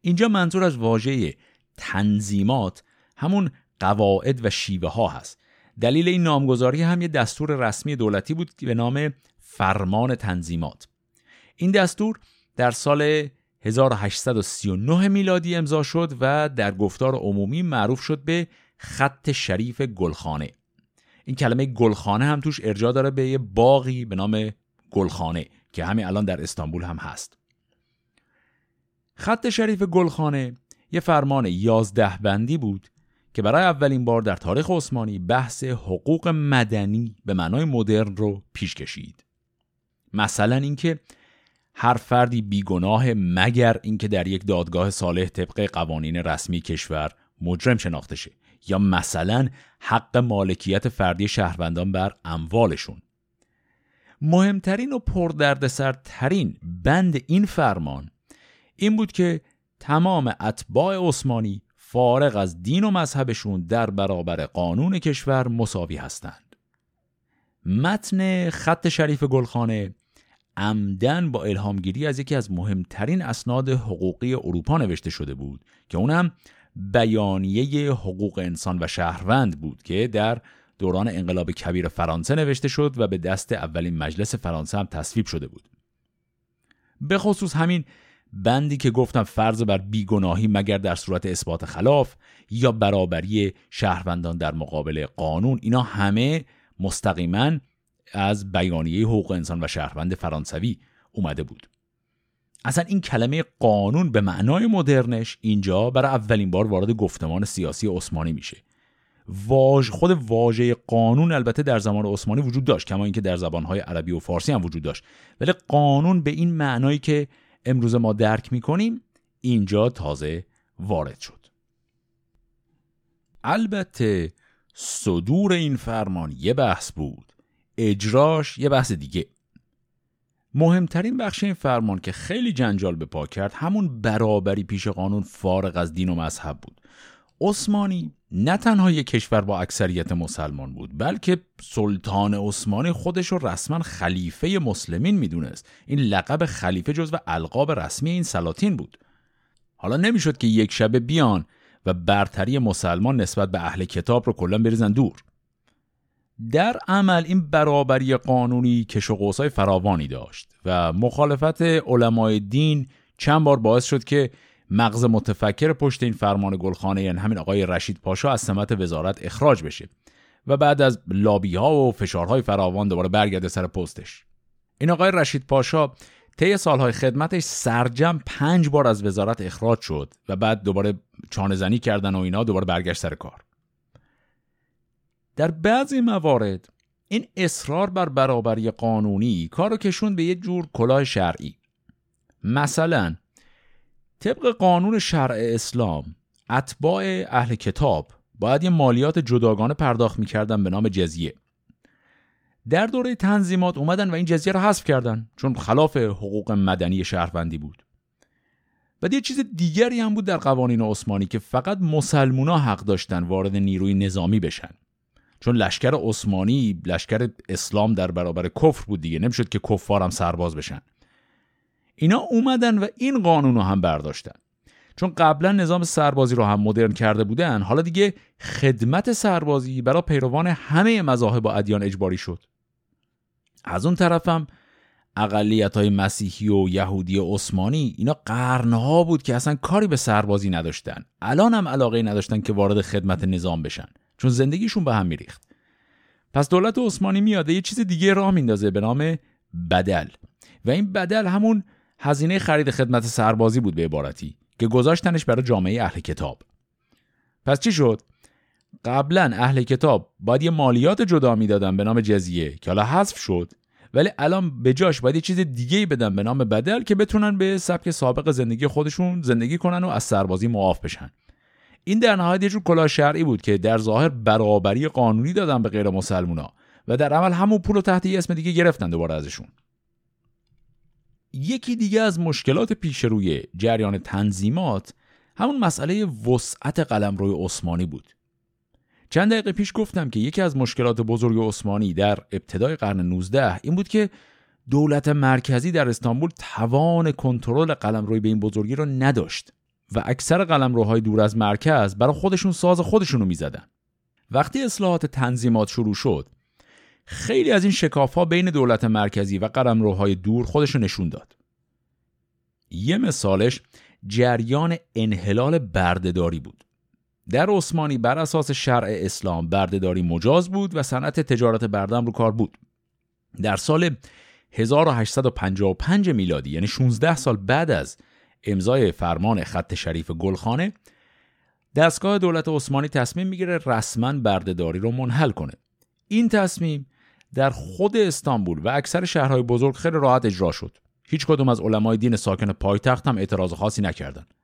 اینجا منظور از واژه تنظیمات همون قواعد و شیوه ها هست. دلیل این نامگذاری هم یه دستور رسمی دولتی بود به نام فرمان تنظیمات. این دستور در سال 1839 میلادی امضا شد و در گفتار عمومی معروف شد به خط شریف گلخانه. این کلمه گلخانه هم توش ارجاع داره به یه باقی به نام گلخانه که همین الان در استانبول هم هست. خط شریف گلخانه یه فرمان یازده بندی بود که برای اولین بار در تاریخ عثمانی بحث حقوق مدنی به معنای مدرن رو پیش کشید. مثلا اینکه هر فردی بیگناه مگر اینکه در یک دادگاه صالح طبق قوانین رسمی کشور مجرم شناخته شه یا مثلا حق مالکیت فردی شهروندان بر اموالشون. مهمترین و پردردسرترین بند این فرمان این بود که تمام اتباع عثمانی فارغ از دین و مذهبشون در برابر قانون کشور مساوی هستند. متن خط شریف گلخانه عمدن با الهامگیری از یکی از مهمترین اسناد حقوقی اروپا نوشته شده بود که اونم بیانیه حقوق انسان و شهروند بود که در دوران انقلاب کبیر فرانسه نوشته شد و به دست اولین مجلس فرانسه هم تصویب شده بود. به خصوص همین بندی که گفتم فرض بر بیگناهی مگر در صورت اثبات خلاف یا برابری شهروندان در مقابل قانون اینا همه مستقیما از بیانیه حقوق انسان و شهروند فرانسوی اومده بود. اصلا این کلمه قانون به معنای مدرنش اینجا برای اولین بار وارد گفتمان سیاسی عثمانی میشه. واژ خود واژه قانون البته در زمان عثمانی وجود داشت کما اینکه در زبانهای عربی و فارسی هم وجود داشت. ولی قانون به این معنایی که امروز ما درک می‌کنیم اینجا تازه وارد شد. البته صدور این فرمان یه بحث بود. اجراش یه بحث دیگه. مهمترین بخش این فرمان که خیلی جنجال به پا کرد همون برابری پیش قانون فارغ از دین و مذهب بود. عثمانی نه تنها یک کشور با اکثریت مسلمان بود بلکه سلطان عثمانی خودش رو رسما خلیفه مسلمین می‌دونست. این لقب خلیفه جزو القاب رسمی این سلاطین بود. حالا نمی‌شد که یک شبه بیان و برتری مسلمان نسبت به اهل کتاب رو کلا بریزن دور. در عمل این برابری قانونی کش و قوسای فراوانی داشت و مخالفت علمای دین چند بار باعث شد که مغز متفکر پشت این فرمان گلخانه یعنی همین آقای رشید پاشا از سمت وزارت اخراج بشه و بعد از لابی ها و فشارهای فراوان دوباره برگرده سر پستش. این آقای رشید پاشا طی سالهای خدمتش سرجم پنج بار از وزارت اخراج شد و بعد دوباره چانه زنی کردن و اینا دوباره برگشت سر کار. در بعضی موارد این اصرار بر برابری قانونی کارو کشون به یه جور کلاه شرعی. مثلا طبق قانون شرع اسلام اتباع اهل کتاب باید یه مالیات جداگانه پرداخت می‌کردن به نام جزیه. در دوره تنظیمات اومدن و این جزیه رو حذف کردن چون خلاف حقوق مدنی شهروندی بود. و یه چیز دیگری هم بود در قوانین عثمانی که فقط مسلمونا حق داشتن وارد نیروی نظامی بشن. چون لشکر عثمانی لشکر اسلام در برابر کفر بود دیگه. نمی‌شد که کفار هم سرباز بشن. اینا اومدن و این قانون رو هم برداشتن. چون قبلا نظام سربازی رو هم مدرن کرده بودن حالا دیگه خدمت سربازی برای پیروان همه مذاهب و ادیان اجباری شد. از اون طرفم اقلیت های مسیحی و یهودی و عثمانی اینا قرنها بود که اصلا کاری به سربازی نداشتن. الان هم علاقه نداشتن که وارد خدمت نظام بشن. چون زندگیشون به هم میریخت. پس دولت عثمانی میاده یه چیز دیگه راه میندازه به نام بدل. و این بدل همون هزینه خرید خدمت سربازی بود به عبارتی که گذاشتنش برای جامعه اهل کتاب. پس چی شد؟ قبلا اهل کتاب باید یه مالیات جدا می‌دادن به نام جزیه که حالا حذف شد ولی الان به جاش باید یه چیز دیگه ای بدن به نام بدل که بتونن به سبک سابق زندگی خودشون زندگی کنن و از سربازی معاف بشن. این در نهایت یه جور کلاه شرعی بود که در ظاهر برابری قانونی دادن به غیر مسلمونا و در عمل همون پول رو تحت یه اسم دیگه گرفتن دوباره ازشون. یکی دیگه از مشکلات پیش روی جریان تنظیمات همون مسئله وسعت قلمروی عثمانی بود. چند دقیقه پیش گفتم که یکی از مشکلات بزرگ عثمانی در ابتدای قرن 19 این بود که دولت مرکزی در استانبول توان کنترل قلمروی به این بزرگی را نداشت. و اکثر قلمروهای دور از مرکز برای خودشون ساز خودشونو می‌زدن. وقتی اصلاحات تنظیمات شروع شد خیلی از این شکاف ها بین دولت مرکزی و قلمروهای دور خودشو نشون داد. یه مثالش جریان انحلال بردهداری بود. در عثمانی بر اساس شرع اسلام بردهداری مجاز بود و صنعت تجارت بردم رو کار بود. در سال 1855 میلادی یعنی 16 سال بعد از امضای فرمان خط شریف گلخانه دستگاه دولت عثمانی تصمیم می‌گیره رسما بردهداری رو منحل کنه. این تصمیم در خود استانبول و اکثر شهرهای بزرگ خیلی راحت اجرا شد. هیچ کدوم از علمای دین ساکن پایتخت هم اعتراض خاصی نکردند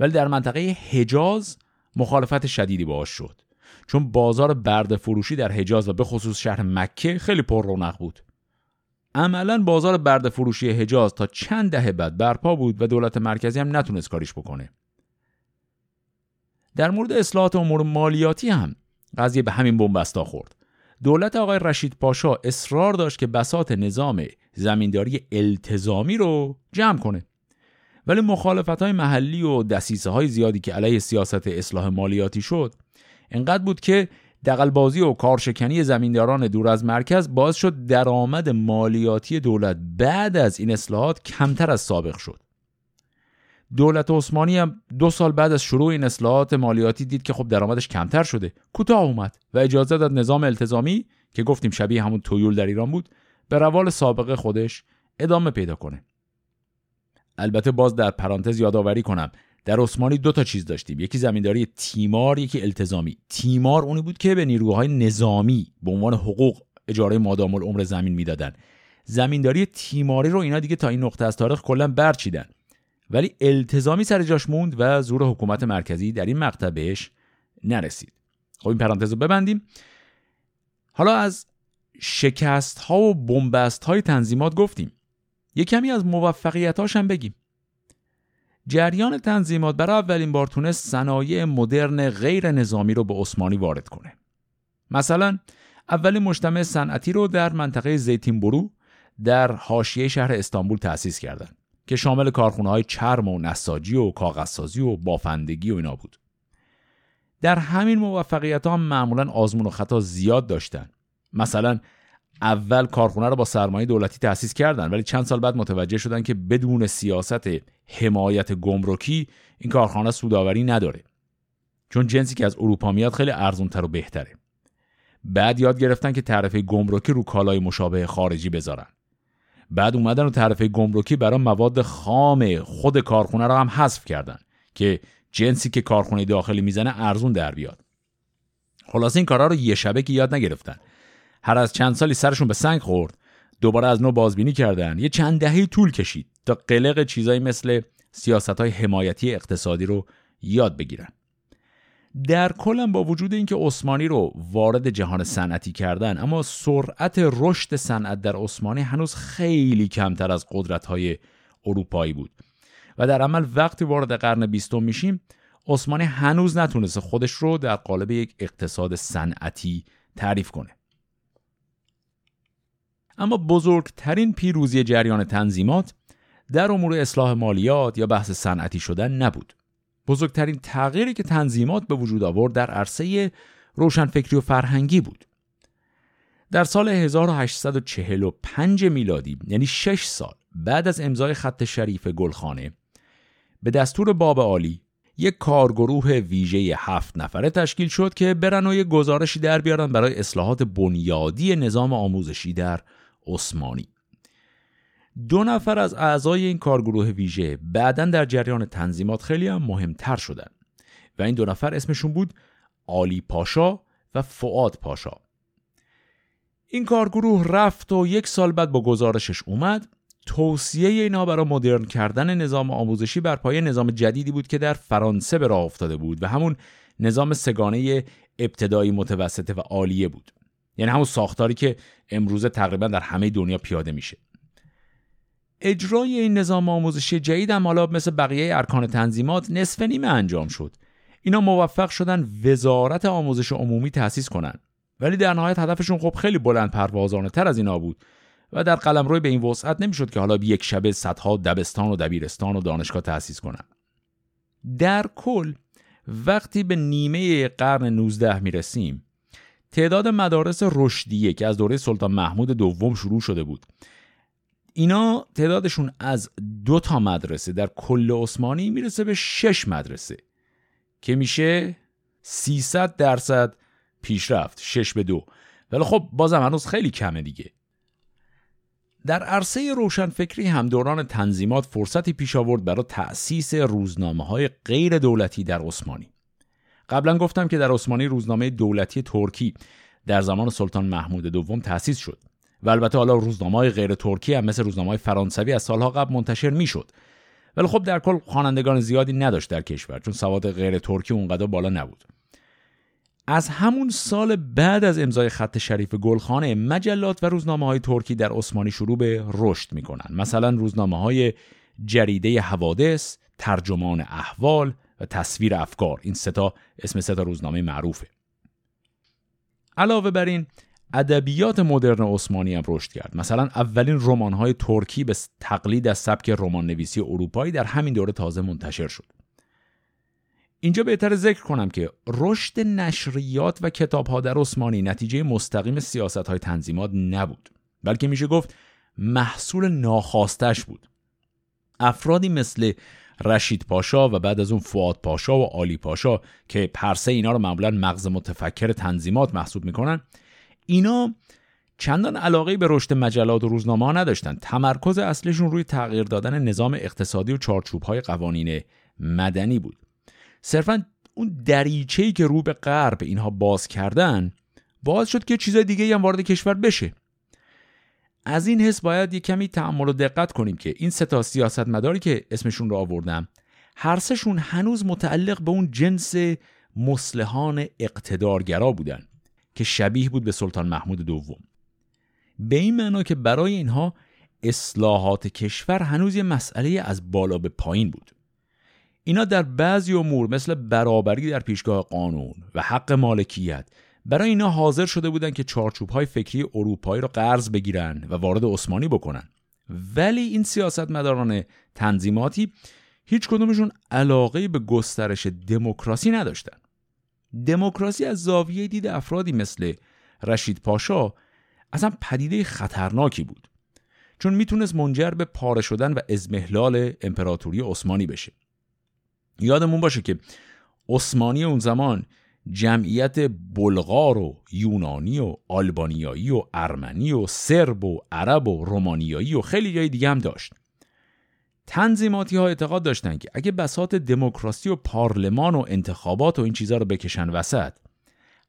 ولی در منطقه حجاز مخالفت شدیدی باش شد. چون بازار برد فروشی در حجاز و به خصوص شهر مکه خیلی پر رونق بود. عملا بازار برد فروشی حجاز تا چند دهه بعد برپا بود و دولت مرکزی هم نتونست کاریش بکنه. در مورد اصلاحات امور مالیاتی هم قضیه به همین بنبستا خورد. دولت آقای رشید پاشا اصرار داشت که بسات نظام زمینداری التزامی رو جمع کنه. ولی مخالفت های محلی و دسیسه های زیادی که علیه سیاست اصلاح مالیاتی شد انقدر بود که دقلبازی و کارشکنی زمینداران دور از مرکز باعث شد درآمد مالیاتی دولت بعد از این اصلاحات کمتر از سابق شد. دولت عثمانی هم دو سال بعد از شروع این اصلاحات مالیاتی دید که خب درآمدش کمتر شده. کوتاه اومد و اجازه داد نظام التزامی که گفتیم شبیه همون تویول در ایران بود به روال سابقه خودش ادامه پیدا کنه. البته باز در پرانتز یادآوری کنم در عثمانی دو تا چیز داشتیم. یکی زمینداری تیمار یکی التزامی. تیمار اونی بود که به نیروهای نظامی به عنوان حقوق اجاره مادام العمر زمین می‌دادن. زمینداری تیماری رو اینا دیگه تا این نقطه از تاریخ کلا برچیدن. ولی التزامی سر جاش موند و زور حکومت مرکزی در این مقطع بهش نرسید. خب این پرانتز رو ببندیم. حالا از شکست ها و بنبست های تنظیمات گفتیم. یه کمی از موفقیتاش هم بگیم. جریان تنظیمات برای اولین بار تونست صنایع مدرن غیر نظامی رو به عثمانی وارد کنه. مثلا اولین مجتمع صنعتی رو در منطقه زیتین برو در حاشیه شهر استانبول تأسیس کردند که شامل کارخونه های چرم و نساجی و کاغذسازی و بافندگی و اینا بود. در همین موفقیت ها معمولا آزمون و خطا زیاد داشتن. مثلا اول کارخونه رو با سرمایه دولتی تأسیس کردن ولی چند سال بعد متوجه شدن که بدون سیاست حمایت گمرکی این کارخانه سوداوری نداره. چون جنسی که از اروپا میاد خیلی ارزونتر و بهتره. بعد یاد گرفتن که تعرفه گمرکی رو کالای مشابه خارجی بذارن. بعد اومدن و تعرفه گمرکی برای مواد خام خود کارخونه رو هم حذف کردن که جنسی که کارخونه داخلی می‌زنه ارزون در بیاد. خلاصه این کارا رو یه شبه یاد نگرفتن. هر از چند سالی سرشون به سنگ خورد. دوباره از نو بازبینی کردن. یه چند دهه طول کشید تا قلق چیزایی مثل سیاست های حمایتی اقتصادی رو یاد بگیرن. در کلم با وجود اینکه عثمانی رو وارد جهان صنعتی کردن اما سرعت رشد صنعت در عثمانی هنوز خیلی کمتر از قدرت های اروپایی بود. و در عمل وقتی وارد قرن بیستم میشیم عثمانی هنوز نتونسته خودش رو در قالب یک اقتصاد صنعتی تعریف کنه. اما بزرگترین پیروزی جریان تنظیمات در امور اصلاح مالیات یا بحث صنعتی شدن نبود. بزرگترین تغییری که تنظیمات به وجود آورد در عرصه روشنفکری و فرهنگی بود. در سال 1845 میلادی یعنی 6 سال بعد از امضای خط شریف گلخانه به دستور باب عالی یک کارگروه ویژه هفت نفره تشکیل شد که برن و یک گزارشی در بیارن برای اصلاحات بنیادی نظام آموزشی در عثمانی. دو نفر از اعضای این کارگروه ویژه بعدا در جریان تنظیمات خیلی هم مهمتر شدن و این دو نفر اسمشون بود آلی پاشا و فعاد پاشا. این کارگروه رفت و یک سال بعد با گزارشش اومد. توصیه اینا برای مدرن کردن نظام آموزشی بر پایه نظام جدیدی بود که در فرانسه به راه افتاده بود و همون نظام سگانه ابتدایی متوسطه و عالیه بود. یعنی همون ساختاری که امروزه تقریبا در همه دنیا پیاده میشه. اجرای این نظام آموزشی جدید هم حالا مثل بقیه ارکان تنظیمات نصف نیمه انجام شد. اینا موفق شدن وزارت آموزش عمومی تأسیس کنن. ولی در نهایت هدفشون خب خیلی بلند پروازانه تر از اینا بود و در قلمرو به این وسعت نمی‌شد که حالا یک شبه صدها دبستان و دبیرستان و دانشگاه تأسیس کنن. در کل وقتی به نیمه قرن 19 می‌رسیم تعداد مدارس رشدیه که از دوره سلطان محمود دوم شروع شده بود. اینا تعدادشون از دو تا مدرسه در کل عثمانی می‌رسه به شش مدرسه که میشه 300 درصد پیشرفت شش به دو. ولی خب بازم هنوز خیلی کمه دیگه. در عرصه روشنفکری هم دوران تنظیمات فرصتی پیش آورد برای تأسیس روزنامه های غیر دولتی در عثمانی. قبلا گفتم که در عثمانی روزنامه دولتی ترکی در زمان سلطان محمود دوم تأسیس شد و البته حالا روزنامه های غیر ترکی هم مثل روزنامه های فرانسوی از سالها قبل منتشر می‌شد. ولی خب در کل خوانندگان زیادی نداشت در کشور چون سواد غیر ترکی اونقدر بالا نبود. از همون سال بعد از امضای خط شریف گلخانه مجلات و روزنامه های ترکی در عثمانی شروع به رشد می‌کنن. مثلا روزنامه های جریده حوادث ترجمان احوال تصویر افکار. این ستا اسم ستا روزنامه معروفه. علاوه بر این ادبیات مدرن عثمانی هم رشد کرد. مثلا اولین رمان‌های ترکی به تقلید از سبک رمان نویسی اروپایی در همین دوره تازه منتشر شد. اینجا بهتر ذکر کنم که رشد نشریات و کتابها در عثمانی نتیجه مستقیم سیاست های تنظیمات نبود بلکه میشه گفت محصول ناخواستش بود. افرادی مثل رشید پاشا و بعد از اون فواد پاشا و آلی پاشا که پرسه اینا رو معمولا مغز متفکر تنظیمات محسوب می‌کنن. اینا چندان علاقه به رشد مجلات و روزنامه ها نداشتن. تمرکز اصلشون روی تغییر دادن نظام اقتصادی و چارچوب های قوانین مدنی بود. صرفا اون دریچه‌ای که رو به غرب اینها باز کردن باز شد که چیزای دیگه هم وارد کشور بشه. از این حس باید یه کمی تعمل و دقت کنیم که این سه تا سیاستمداری که اسمشون رو آوردم هر سهشون هنوز متعلق به اون جنس مسلحان اقتدارگرا بودن که شبیه بود به سلطان محمود دوم. به این معنا که برای اینها اصلاحات کشور هنوز یه مسئله از بالا به پایین بود. اینا در بعضی امور مثل برابری در پیشگاه قانون و حق مالکیت برای اینا حاضر شده بودن که چارچوب های فکری اروپایی را قرض بگیرن و وارد عثمانی بکنن. ولی این سیاستمداران تنظیماتی هیچ کدومشون علاقه به گسترش دموکراسی نداشتن. دموکراسی از زاویه دید افرادی مثل رشید پاشا اصلا پدیده خطرناکی بود. چون می‌تونست منجر به پاره شدن و ازمهلال امپراتوری عثمانی بشه. یادمون باشه که عثمانی اون زمان جمعیت بلغار و یونانی و آلبانیایی و ارمنی و سرب و عرب و رومانیایی و خیلی جای دیگه هم داشت. تنظیماتی ها اعتقاد داشتن که اگه بسات دموکراسی و پارلمان و انتخابات و این چیزها رو بکشن وسط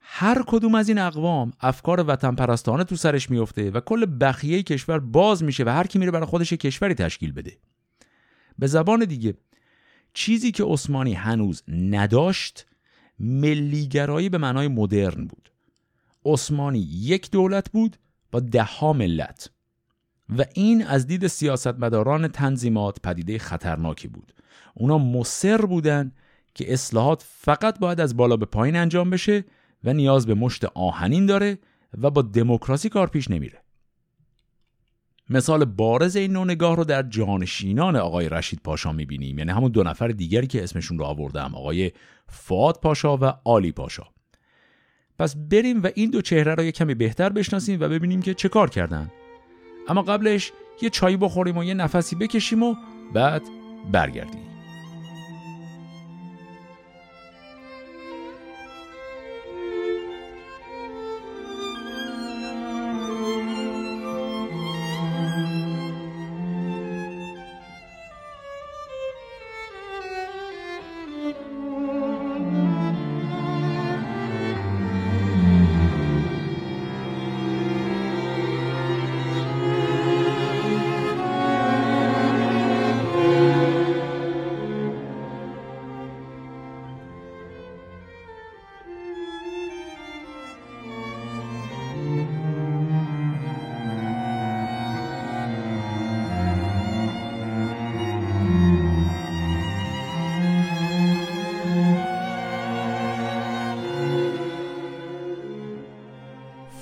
هر کدوم از این اقوام افکار وطن پرستانه تو سرش میفته و کل بخیه کشور باز میشه و هر کی میره برای خودش کشوری تشکیل بده. به زبان دیگه چیزی که عثمانی هنوز نداشت ملیگرایی به معنای مدرن بود. عثمانی یک دولت بود با دهها ملت. و این از دید سیاستمداران تنظیمات پدیده خطرناکی بود. اونا مصر بودن که اصلاحات فقط باید از بالا به پایین انجام بشه و نیاز به مشت آهنین داره و با دموکراسی کار پیش نمیره. مثال بارز این نوع نگاه رو در جانشینان آقای رشید پاشا می‌بینیم. یعنی همون دو نفر دیگری که اسمشون رو آوردم آقای فاد پاشا و آلی پاشا. پس بریم و این دو چهره را یه کمی بهتر بشناسیم و ببینیم که چه کار کردن. اما قبلش یه چایی بخوریم و یه نفسی بکشیم و بعد برگردیم.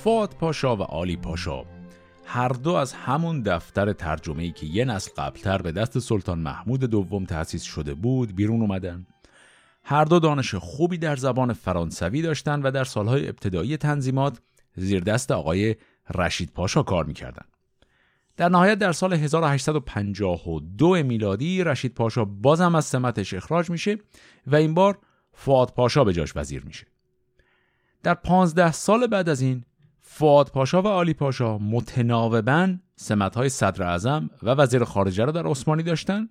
فواد پاشا و آلی پاشا هر دو از همون دفتر ترجمه‌ای که یه نسل قبلتر به دست سلطان محمود دوم تأسیس شده بود بیرون اومدن. هر دو دانش خوبی در زبان فرانسوی داشتن و در سالهای ابتدایی تنظیمات زیر دست آقای رشید پاشا کار می‌کردن. در نهایت در سال 1852 میلادی رشید پاشا بازم از سمتش اخراج میشه و این بار فواد پاشا به جاش وزیر میشه. در پانزده سال بعد از این فواد پاشا و آلی پاشا متناوبا های صدر اعظم و وزیر خارجه را در عثمانی داشتند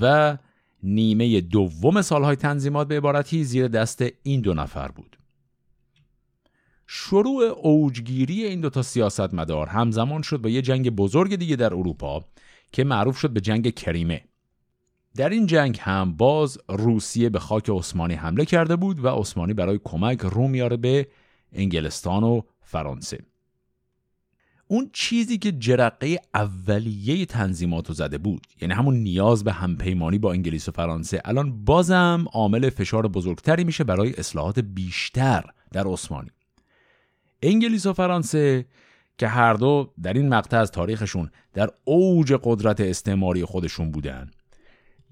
و نیمه دوم سالهای تنظیمات به عبارتی زیر دست این دو نفر بود. شروع اوجگیری این دو تا سیاستمدار همزمان شد با یه جنگ بزرگ دیگه در اروپا که معروف شد به جنگ کریمه. در این جنگ هم باز روسیه به خاک عثمانی حمله کرده بود و عثمانی برای کمک رو میاره به انگلستان و فرانسه. اون چیزی که جرقه اولیه تنظیمات رو زده بود یعنی همون نیاز به همپیمانی با انگلیس و فرانسه الان بازم عامل فشار بزرگتری میشه برای اصلاحات بیشتر در عثمانی. انگلیس و فرانسه که هر دو در این مقطع از تاریخشون در اوج قدرت استعماری خودشون بودن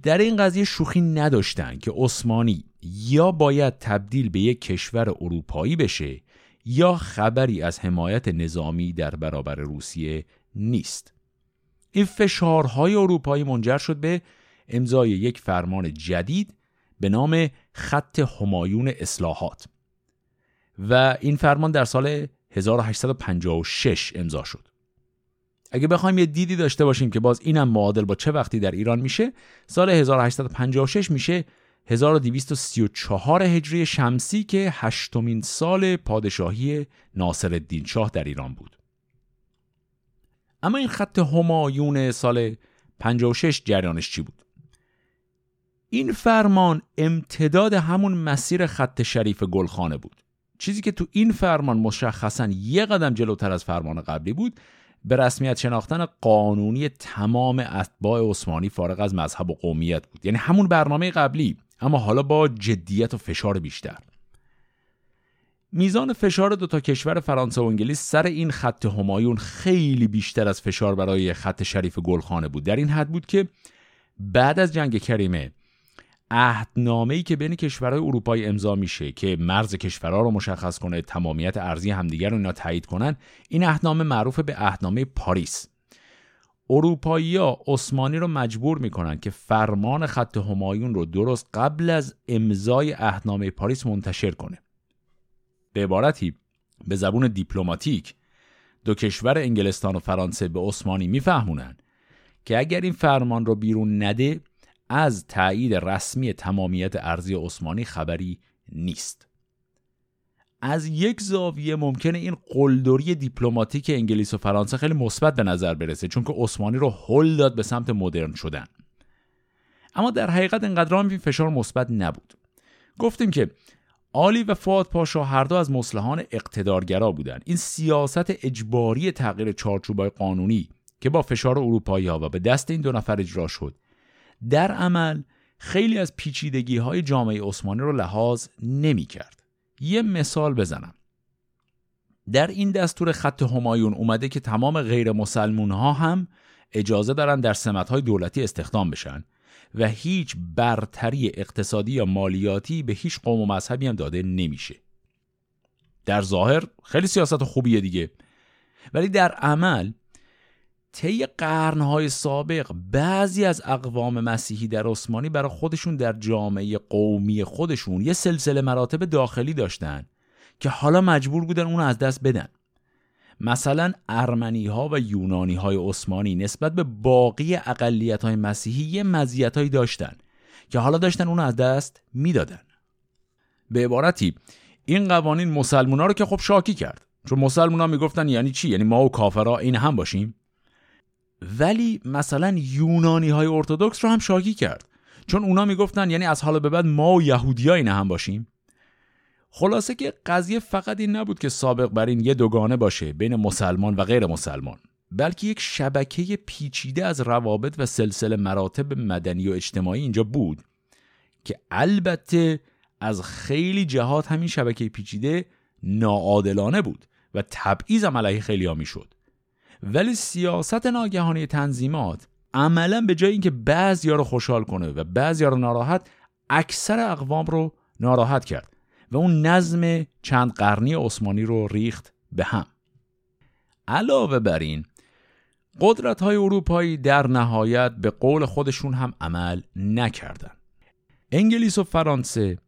در این قضیه شوخی نداشتن که عثمانی یا باید تبدیل به یک کشور اروپایی بشه یا خبری از حمایت نظامی در برابر روسیه نیست. این فشارهای اروپایی منجر شد به امضای یک فرمان جدید به نام خط همایون اصلاحات و این فرمان در سال 1856 امضا شد. اگه بخوایم یه دیدی داشته باشیم که باز اینم معادل با چه وقتی در ایران میشه سال 1856 میشه 1234 هجری شمسی که هشتمین سال پادشاهی ناصر الدین شاه در ایران بود. اما این خط همایون سال 56 جریانش چی بود؟ این فرمان امتداد همون مسیر خط شریف گلخانه بود. چیزی که تو این فرمان مشخصا یه قدم جلوتر از فرمان قبلی بود به رسمیت شناختن قانونی تمام اتباع عثمانی فارغ از مذهب و قومیت بود یعنی همون برنامه قبلی اما حالا با جدیت و فشار بیشتر. میزان فشار دو تا کشور فرانسه و انگلیس سر این خط همایون خیلی بیشتر از فشار برای خط شریف گلخانه بود. در این حد بود که بعد از جنگ کریمه ای که بین کشورهای اروپایی امضا میشه که مرز کشورها رو مشخص کنه تمامیت ارزی همدیگر رو اینا تایید کنن این عهدنامه معروف به عهدنامه پاریس. اروپایی ها عثمانی رو مجبور می‌کنن که فرمان خط همایون رو درست قبل از امضای عهدنامه پاریس منتشر کنه. به عبارتی به زبون دیپلماتیک دو کشور انگلستان و فرانسه به عثمانی میفهمونن که اگر این فرمان رو بیرون نده از تایید رسمی تمامیت ارزی عثمانی خبری نیست. از یک زاویه ممکنه این قلدری دیپلماتیک انگلیس و فرانسه خیلی مثبت به نظر برسه چون که عثمانی رو هل داد به سمت مدرن شدن. اما در حقیقت انقدر هم این فشار مثبت نبود. گفتیم که آلی و فواد پاشا هر دو از مسلحان اقتدارگرا بودند این سیاست اجباری تغییر چارچوبای قانونی که با فشار اروپایی ها و به دست این دو نفر اجرا شد در عمل خیلی از پیچیدگی های جامعه عثمانی رو لحاظ نمی کرد. یه مثال بزنم. در این دستور خط همایون اومده که تمام غیر مسلمون ها هم اجازه دارن در سمت های دولتی استخدام بشن و هیچ برتری اقتصادی یا مالیاتی به هیچ قوم و مذهبی هم داده نمیشه. در ظاهر خیلی سیاست خوبیه دیگه. ولی در عمل طی قرنهای سابق بعضی از اقوام مسیحی در عثمانی برای خودشون در جامعه قومی خودشون یه سلسله مراتب داخلی داشتن که حالا مجبور بودن اون از دست بدن. مثلا ارمنی ها و یونانی های عثمانی نسبت به باقی اقلیت های مسیحی یه مزیت هایی داشتن که حالا داشتن اون از دست می‌دادن. به عبارتی این قوانین مسلمان ها رو که خب شاکی کرد. چون مسلمان ها می‌گفتن یعنی چی؟ یعنی ما و کافرها این هم باشیم؟ ولی مثلا یونانی های ارتودکس رو هم شاکی کرد. چون اونا می‌گفتن یعنی از حالا به بعد ما و یهودی این هم باشیم. خلاصه که قضیه فقط این نبود که سابق بر این یه دوگانه باشه بین مسلمان و غیر مسلمان بلکه یک شبکه پیچیده از روابط و سلسله مراتب مدنی و اجتماعی اینجا بود که البته از خیلی جهات همین شبکه پیچیده ناعادلانه بود و تبعیض علیه خیلی ها می‌شد. ولی سیاست ناگهانی تنظیمات عملا به جای اینکه بعضیا رو خوشحال کنه و بعضیا رو ناراحت اکثر اقوام رو ناراحت کرد و اون نظم چند قرنی عثمانی رو ریخت به هم علاوه بر این قدرت های اروپایی در نهایت به قول خودشون هم عمل نکردند. انگلیس و فرانسه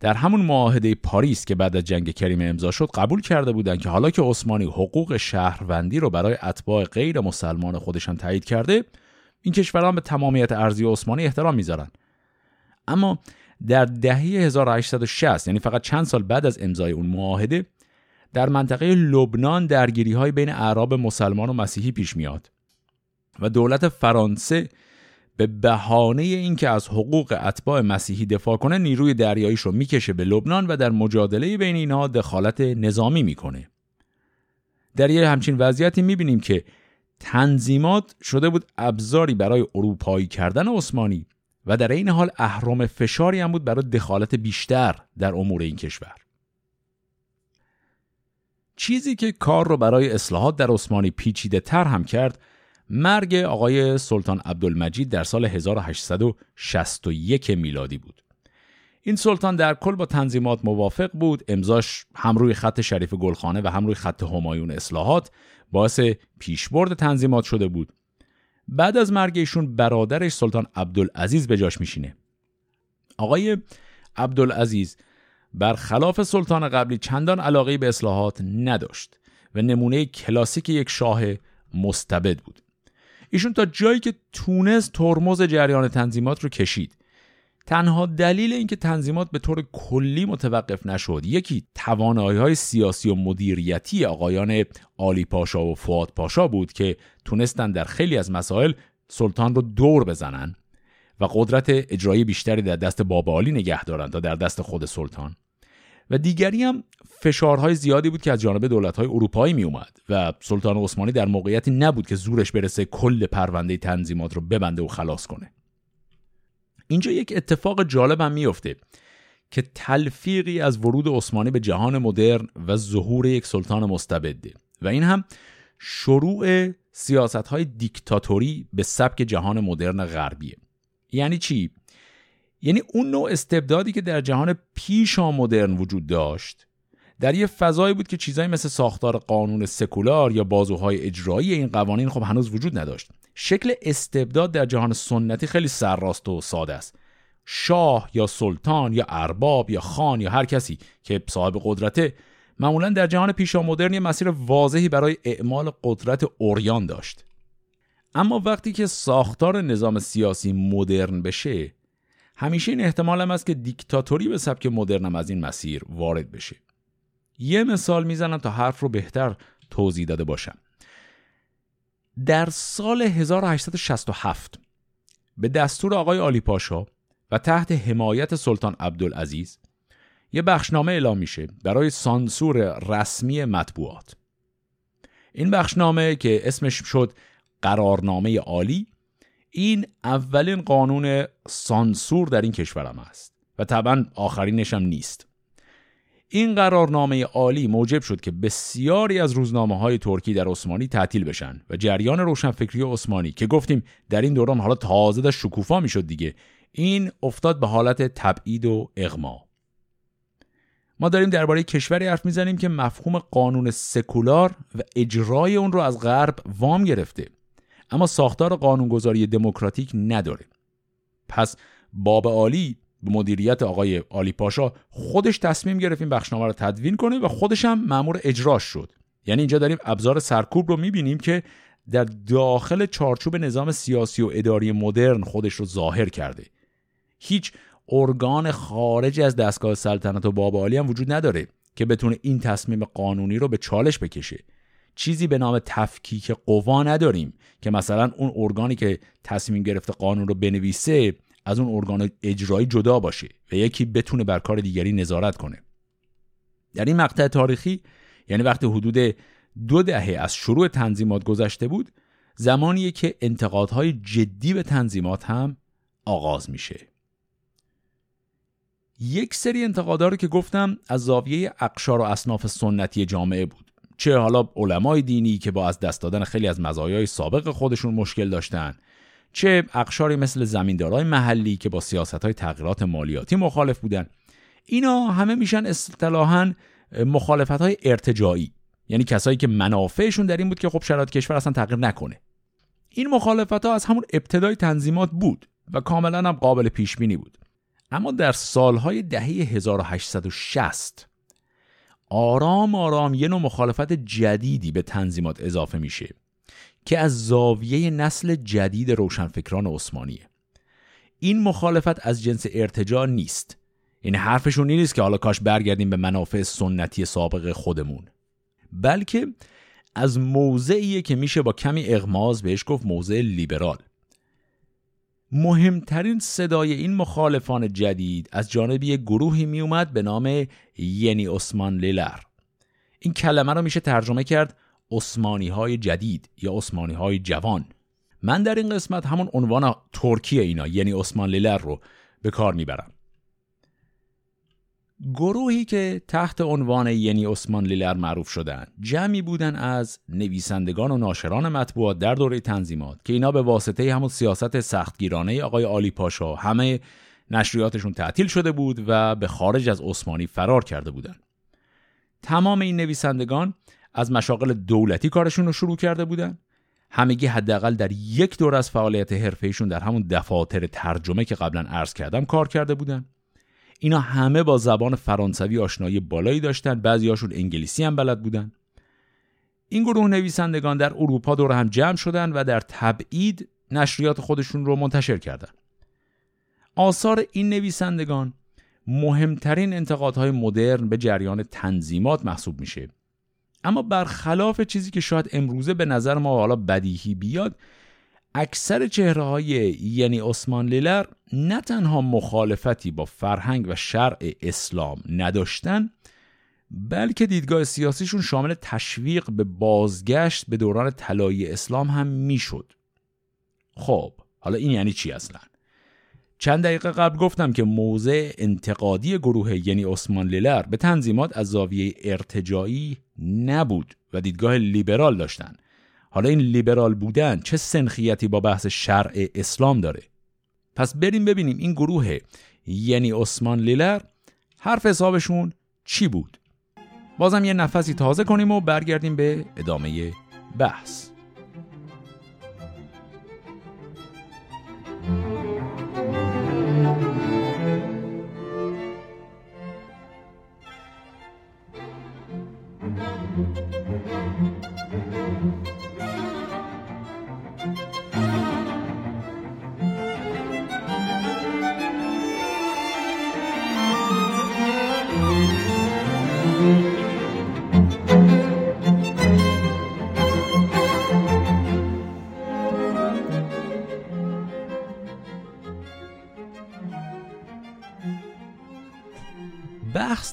در همون معاهده پاریس که بعد از جنگ کریم امضا شد قبول کرده بودند که حالا که عثمانی حقوق شهروندی رو برای اتباع غیر مسلمان خودشان تایید کرده این کشوران به تمامیت ارضی عثمانی احترام می‌ذارن. اما در دهه 1860 یعنی فقط چند سال بعد از امضای اون معاهده در منطقه لبنان درگیری های بین اعراب مسلمان و مسیحی پیش میاد و دولت فرانسه به بهانه اینکه از حقوق اتباع مسیحی دفاع کنه نیروی دریاییش رو می‌کشه به لبنان و در مجادله بین اینها دخالت نظامی می‌کنه. در یه همچین وضعیتی می‌بینیم که تنظیمات شده بود ابزاری برای اروپایی کردن عثمانی و در این حال اهرام فشاری هم بود برای دخالت بیشتر در امور این کشور. چیزی که کار رو برای اصلاحات در عثمانی پیچیده تر هم کرد مرگ آقای سلطان عبدالمجید در سال 1861 میلادی بود. این سلطان در کل با تنظیمات موافق بود امضاش هم روی خط شریف گلخانه و هم روی خط همایون اصلاحات باعث پیشبرد تنظیمات شده بود. بعد از مرگ ایشون برادرش سلطان عبدالعزیز به جاش میشینه. آقای عبدالعزیز برخلاف سلطان قبلی چندان علاقه به اصلاحات نداشت و نمونه کلاسیک یک شاه مستبد بود. ایشون تا جایی که تونست ترمز جریان تنظیمات رو کشید. تنها دلیل اینکه تنظیمات به طور کلی متوقف نشد یکی توانایی های سیاسی و مدیریتی آقایان آلی پاشا و فواد پاشا بود که تونستن در خیلی از مسائل سلطان رو دور بزنن و قدرت اجرایی بیشتری در دست بابا علی نگه دارن تا در دست خود سلطان. و دیگری هم فشارهای زیادی بود که از جانب دولت‌های اروپایی می اومد و سلطان عثمانی در موقعیتی نبود که زورش برسه کل پرونده تنظیمات رو ببنده و خلاص کنه اینجا یک اتفاق جالب هم میفته که تلفیقی از ورود عثمانی به جهان مدرن و ظهور یک سلطان مستبده و این هم شروع سیاست های دیکتاتوری به سبک جهان مدرن غربیه یعنی چی؟ یعنی اون نوع استبدادی که در جهان پیشا مدرن وجود داشت در یه فضایی بود که چیزایی مثل ساختار قانون سکولار یا بازوهای اجرایی این قوانین خب هنوز وجود نداشت. شکل استبداد در جهان سنتی خیلی سرراست و ساده است. شاه یا سلطان یا ارباب یا خان یا هر کسی که صاحب قدرته معمولا در جهان پیشا مدرن یه مسیر واضحی برای اعمال قدرت اوریان داشت. اما وقتی که ساختار نظام سیاسی مدرن بشه همیشه این احتمال هم است که دیکتاتوری به سبک مدرنم از این مسیر وارد بشه. یه مثال می‌زنم تا حرف رو بهتر توضیح داده باشم. در سال 1867 به دستور آقای آلی پاشا و تحت حمایت سلطان عبدالعزیز یه بخشنامه اعلام میشه برای سانسور رسمی مطبوعات. این بخشنامه که اسمش شد قرارنامه عالی این اولین قانون سانسور در این کشورم است و طبعا آخرینش هم نیست. این قرارنامه عالی موجب شد که بسیاری از روزنامه های ترکی در عثمانی تعطیل بشن و جریان روشنفکری عثمانی که گفتیم در این دوران حالا تازه داشت شکوفا می‌شد دیگه این افتاد به حالت تبعید و اغما. ما داریم درباره کشوری حرف می‌زنیم که مفهوم قانون سکولار و اجرای اون رو از غرب وام گرفته. اما ساختار قانونگذاری دموکراتیک نداره. پس باب عالی به مدیریت آقای آلی پاشا خودش تصمیم گرفت این بخشنامه رو تدوین کنه و خودش هم مأمور اجراش شد. یعنی اینجا داریم ابزار سرکوب رو می‌بینیم که در داخل چارچوب نظام سیاسی و اداری مدرن خودش رو ظاهر کرده. هیچ ارگان خارج از دستگاه سلطنت و باب عالی هم وجود نداره که بتونه این تصمیم قانونی رو به چالش بکشه. چیزی به نام تفکیک قوا نداریم که مثلا اون ارگانی که تصمیم گرفته قانون رو بنویسه از اون ارگان اجرایی جدا باشه و یکی بتونه بر کار دیگری نظارت کنه. در این مقطع تاریخی یعنی وقتی حدود دو دهه از شروع تنظیمات گذشته بود زمانیه که انتقادهای جدی به تنظیمات هم آغاز میشه. یک سری انتقادها رو که گفتم از زاویه اقشار و اصناف سنتی جامعه بود. چه حالا علمای دینی که با از دست دادن خیلی از مزایای سابق خودشون مشکل داشتن چه اقشاری مثل زمیندارای محلی که با سیاست های تغییرات مالیاتی مخالف بودن. اینا همه میشن اصطلاحا مخالفت های ارتجاعی. یعنی کسایی که منافعشون در این بود که خب شرایط کشور اصلا تغییر نکنه. این مخالفت ها از همون ابتدای تنظیمات بود و کاملا هم قابل پیش بینی بود. اما در سالهای دهه 1860 آرام آرام یه نوع مخالفت جدیدی به تنظیمات اضافه میشه که از زاویه نسل جدید روشنفکران عثمانیه. این مخالفت از جنس ارتجاع نیست. این حرفشون نیست که حالا کاش برگردیم به منافع سنتی سابق خودمون. بلکه از موضعیه که میشه با کمی اغماز بهش گفت موضع لیبرال. مهمترین صدای این مخالفان جدید از جانب یک گروهی میومد به نام ینی عثمان لیلر. این کلمه رو میشه ترجمه کرد عثمانی های جدید یا عثمانی های جوان. من در این قسمت همون عنوان ترکیه اینا یعنی عثمان لیلر رو به کار می‌برم. گروهی که تحت عنوان یعنی عثمان لیلر معروف شدن جمعی بودن از نویسندگان و ناشران مطبوعات در دوره تنظیمات که اینا به واسطه همون سیاست سختگیرانه آقای آلی پاشا همه نشریاتشون تعطیل شده بود و به خارج از عثمانی فرار کرده بودن. تمام این نویسندگان از مشاغل دولتی کارشون رو شروع کرده بودن. همگی حداقل در یک دور از فعالیت حرفه‌ایشون در همون دفاتر ترجمه که قبلا عرض کردم کار کرده بودن. اینا همه با زبان فرانسوی آشنایی بالایی داشتن. بعضیاشون انگلیسی هم بلد بودن. این گروه نویسندگان در اروپا دور هم جمع شدن و در تبعید نشریات خودشون رو منتشر کردن. آثار این نویسندگان مهمترین انتقادهای مدرن به جریان تنظیمات محسوب میشه. اما برخلاف چیزی که شاید امروزه به نظر ما حالا بدیهی بیاد اکثر چهره های یعنی عثمان لیلر نه تنها مخالفتی با فرهنگ و شرع اسلام نداشتن بلکه دیدگاه سیاسیشون شامل تشویق به بازگشت به دوران طلایی اسلام هم می‌شد. خب حالا این یعنی چی اصلا؟ چند دقیقه قبل گفتم که موضع انتقادی گروه یعنی عثمان لیلر به تنظیمات از زاویه ارتجایی نبود و دیدگاه لیبرال داشتن حالا این لیبرال بودن چه سنخیتی با بحث شرع اسلام داره؟ پس بریم ببینیم این گروه یعنی عثمان لیلر حرف حسابشون چی بود؟ بازم یه نفسی تازه کنیم و برگردیم به ادامه بحث.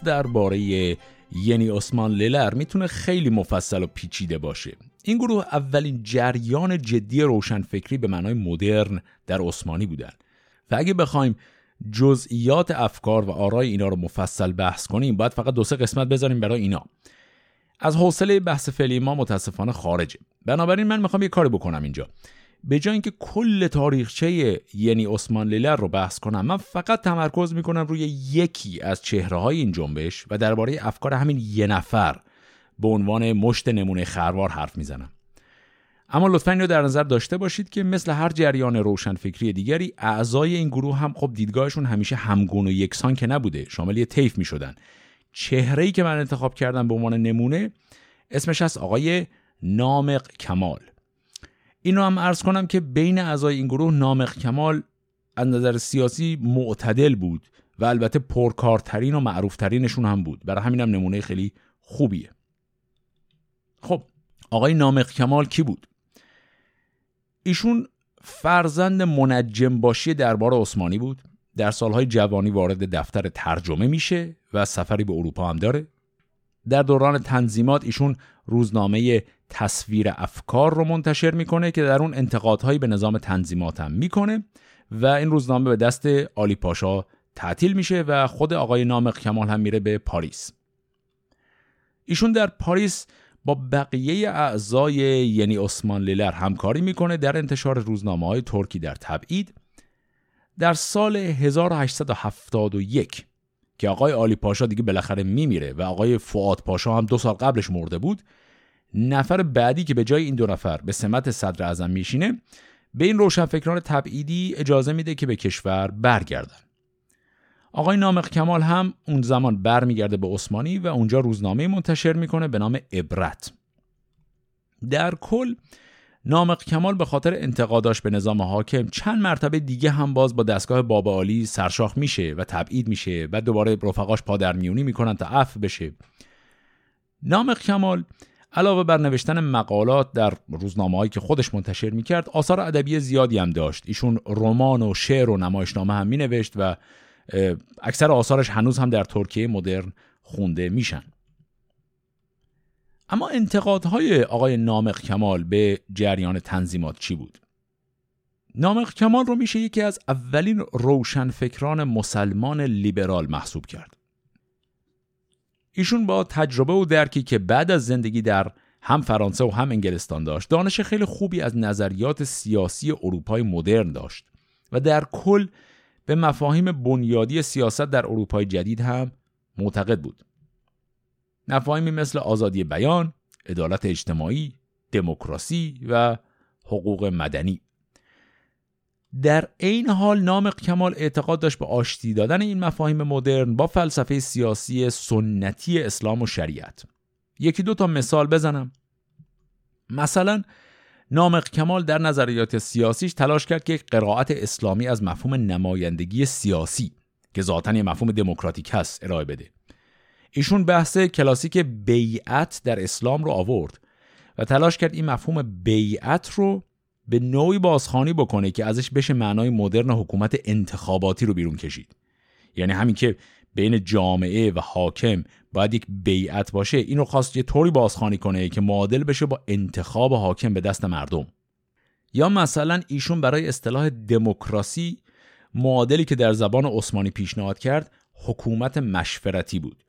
درباره یعنی عثمان لیلر می‌تونه خیلی مفصل و پیچیده باشه. این گروه اولین جریان جدی روشنفکری به معنای مدرن در عثمانی بودن. و اگه بخوایم جزئیات افکار و آرای اینا رو مفصل بحث کنیم باید فقط دو سه قسمت بذاریم برای اینا. از حوصله بحث فعلی ما متاسفانه خارجه. بنابراین من می‌خوام یه کاری بکنم اینجا. به جای اینکه کل تاریخچه یعنی عثمان لیلر رو بحث کنم من فقط تمرکز می‌کنم روی یکی از چهره های این جنبش و درباره افکار همین یه نفر به عنوان مشت نمونه خروار حرف می‌زنم. اما لطفا اینو در نظر داشته باشید که مثل هر جریان روشنفکری دیگری اعضای این گروه هم خب دیدگاهشون همیشه همگون و یکسان که نبوده شامل یه طیف می شدن چهره ای که من انتخاب کردم به عنوان نمونه اسمش از آقای نامق کمال. اینو هم عرض کنم که بین اعضای این گروه نامق کمال از نظر سیاسی معتدل بود و البته پرکارترین و معروفترینشون هم بود. برای همینم نمونه خیلی خوبیه. خب آقای نامق کمال کی بود؟ ایشون فرزند منجم باشی دربار عثمانی بود. در سالهای جوانی وارد دفتر ترجمه میشه و سفری به اروپا هم داره. در دوران تنظیمات ایشون روزنامه تصویر افکار رو منتشر می‌کنه که در اون انتقادهایی به نظام تنظیمات هم می‌کنه و این روزنامه به دست آلی پاشا تعطیل میشه و خود آقای نامق کمال هم میره به پاریس. ایشون در پاریس با بقیه اعضای یعنی عثمان لیلر همکاری می‌کنه در انتشار روزنامه های ترکی در تبعید. در سال 1871 که آقای آلی پاشا دیگه بالاخره میمیره و آقای فعاد پاشا هم دو سال قبلش مرده بود نفر بعدی که به جای این دو نفر به سمت صدر اعظم میشینه به این روشنفکران تبعیدی اجازه میده که به کشور برگردن. آقای نامق کمال هم اون زمان برمیگرده به عثمانی و اونجا روزنامه منتشر می‌کنه به نام عبرت. در کل نامق کمال به خاطر انتقاداش به نظام حاکم چند مرتبه دیگه هم باز با دستگاه بابا عالی سرشاخ میشه و تبعید میشه و دوباره رفقاش پادرمیونی می‌کنن تا عفو بشه. نامق کمال علاوه بر نوشتن مقالات در روزنامه هایی که خودش منتشر می‌کرد آثار ادبی زیادی هم داشت ایشون رمان و شعر و نمایشنامه هم مینوشت و اکثر آثارش هنوز هم در ترکیه مدرن خونده میشن اما انتقادهای آقای نامق کمال به جریان تنظیمات چی بود؟ نامق کمال رو میشه یکی از اولین روشنفکران مسلمان لیبرال محسوب کرد. ایشون با تجربه و درکی که بعد از زندگی در هم فرانسه و هم انگلستان داشت دانش خیلی خوبی از نظریات سیاسی اروپای مدرن داشت و در کل به مفاهیم بنیادی سیاست در اروپای جدید هم معتقد بود. مفاهیمی مثل آزادی بیان، عدالت اجتماعی، دموکراسی و حقوق مدنی. در عین حال نام کمال اعتقاد داشت به آشتی دادن این مفاهیم مدرن با فلسفه سیاسی سنتی اسلام و شریعت. یکی دو تا مثال بزنم. مثلا نامق کمال در نظریات سیاسیش تلاش کرد که قرائت اسلامی از مفهوم نمایندگی سیاسی که ذاتا یه مفهوم دموکراتیک هست ارائه بده ایشون بحث کلاسیک بیعت در اسلام رو آورد و تلاش کرد این مفهوم بیعت رو به نوعی بازخانی بکنه که ازش بشه معنای مدرن حکومت انتخاباتی رو بیرون کشید. یعنی همین که بین جامعه و حاکم باید یک بیعت باشه اینو خواست یه طوری بازخانی کنه که معادل بشه با انتخاب حاکم به دست مردم. یا مثلا ایشون برای اصطلاح دموکراسی معادلی که در زبان عثمانی پیشنهاد کرد حکومت مشورتی بود.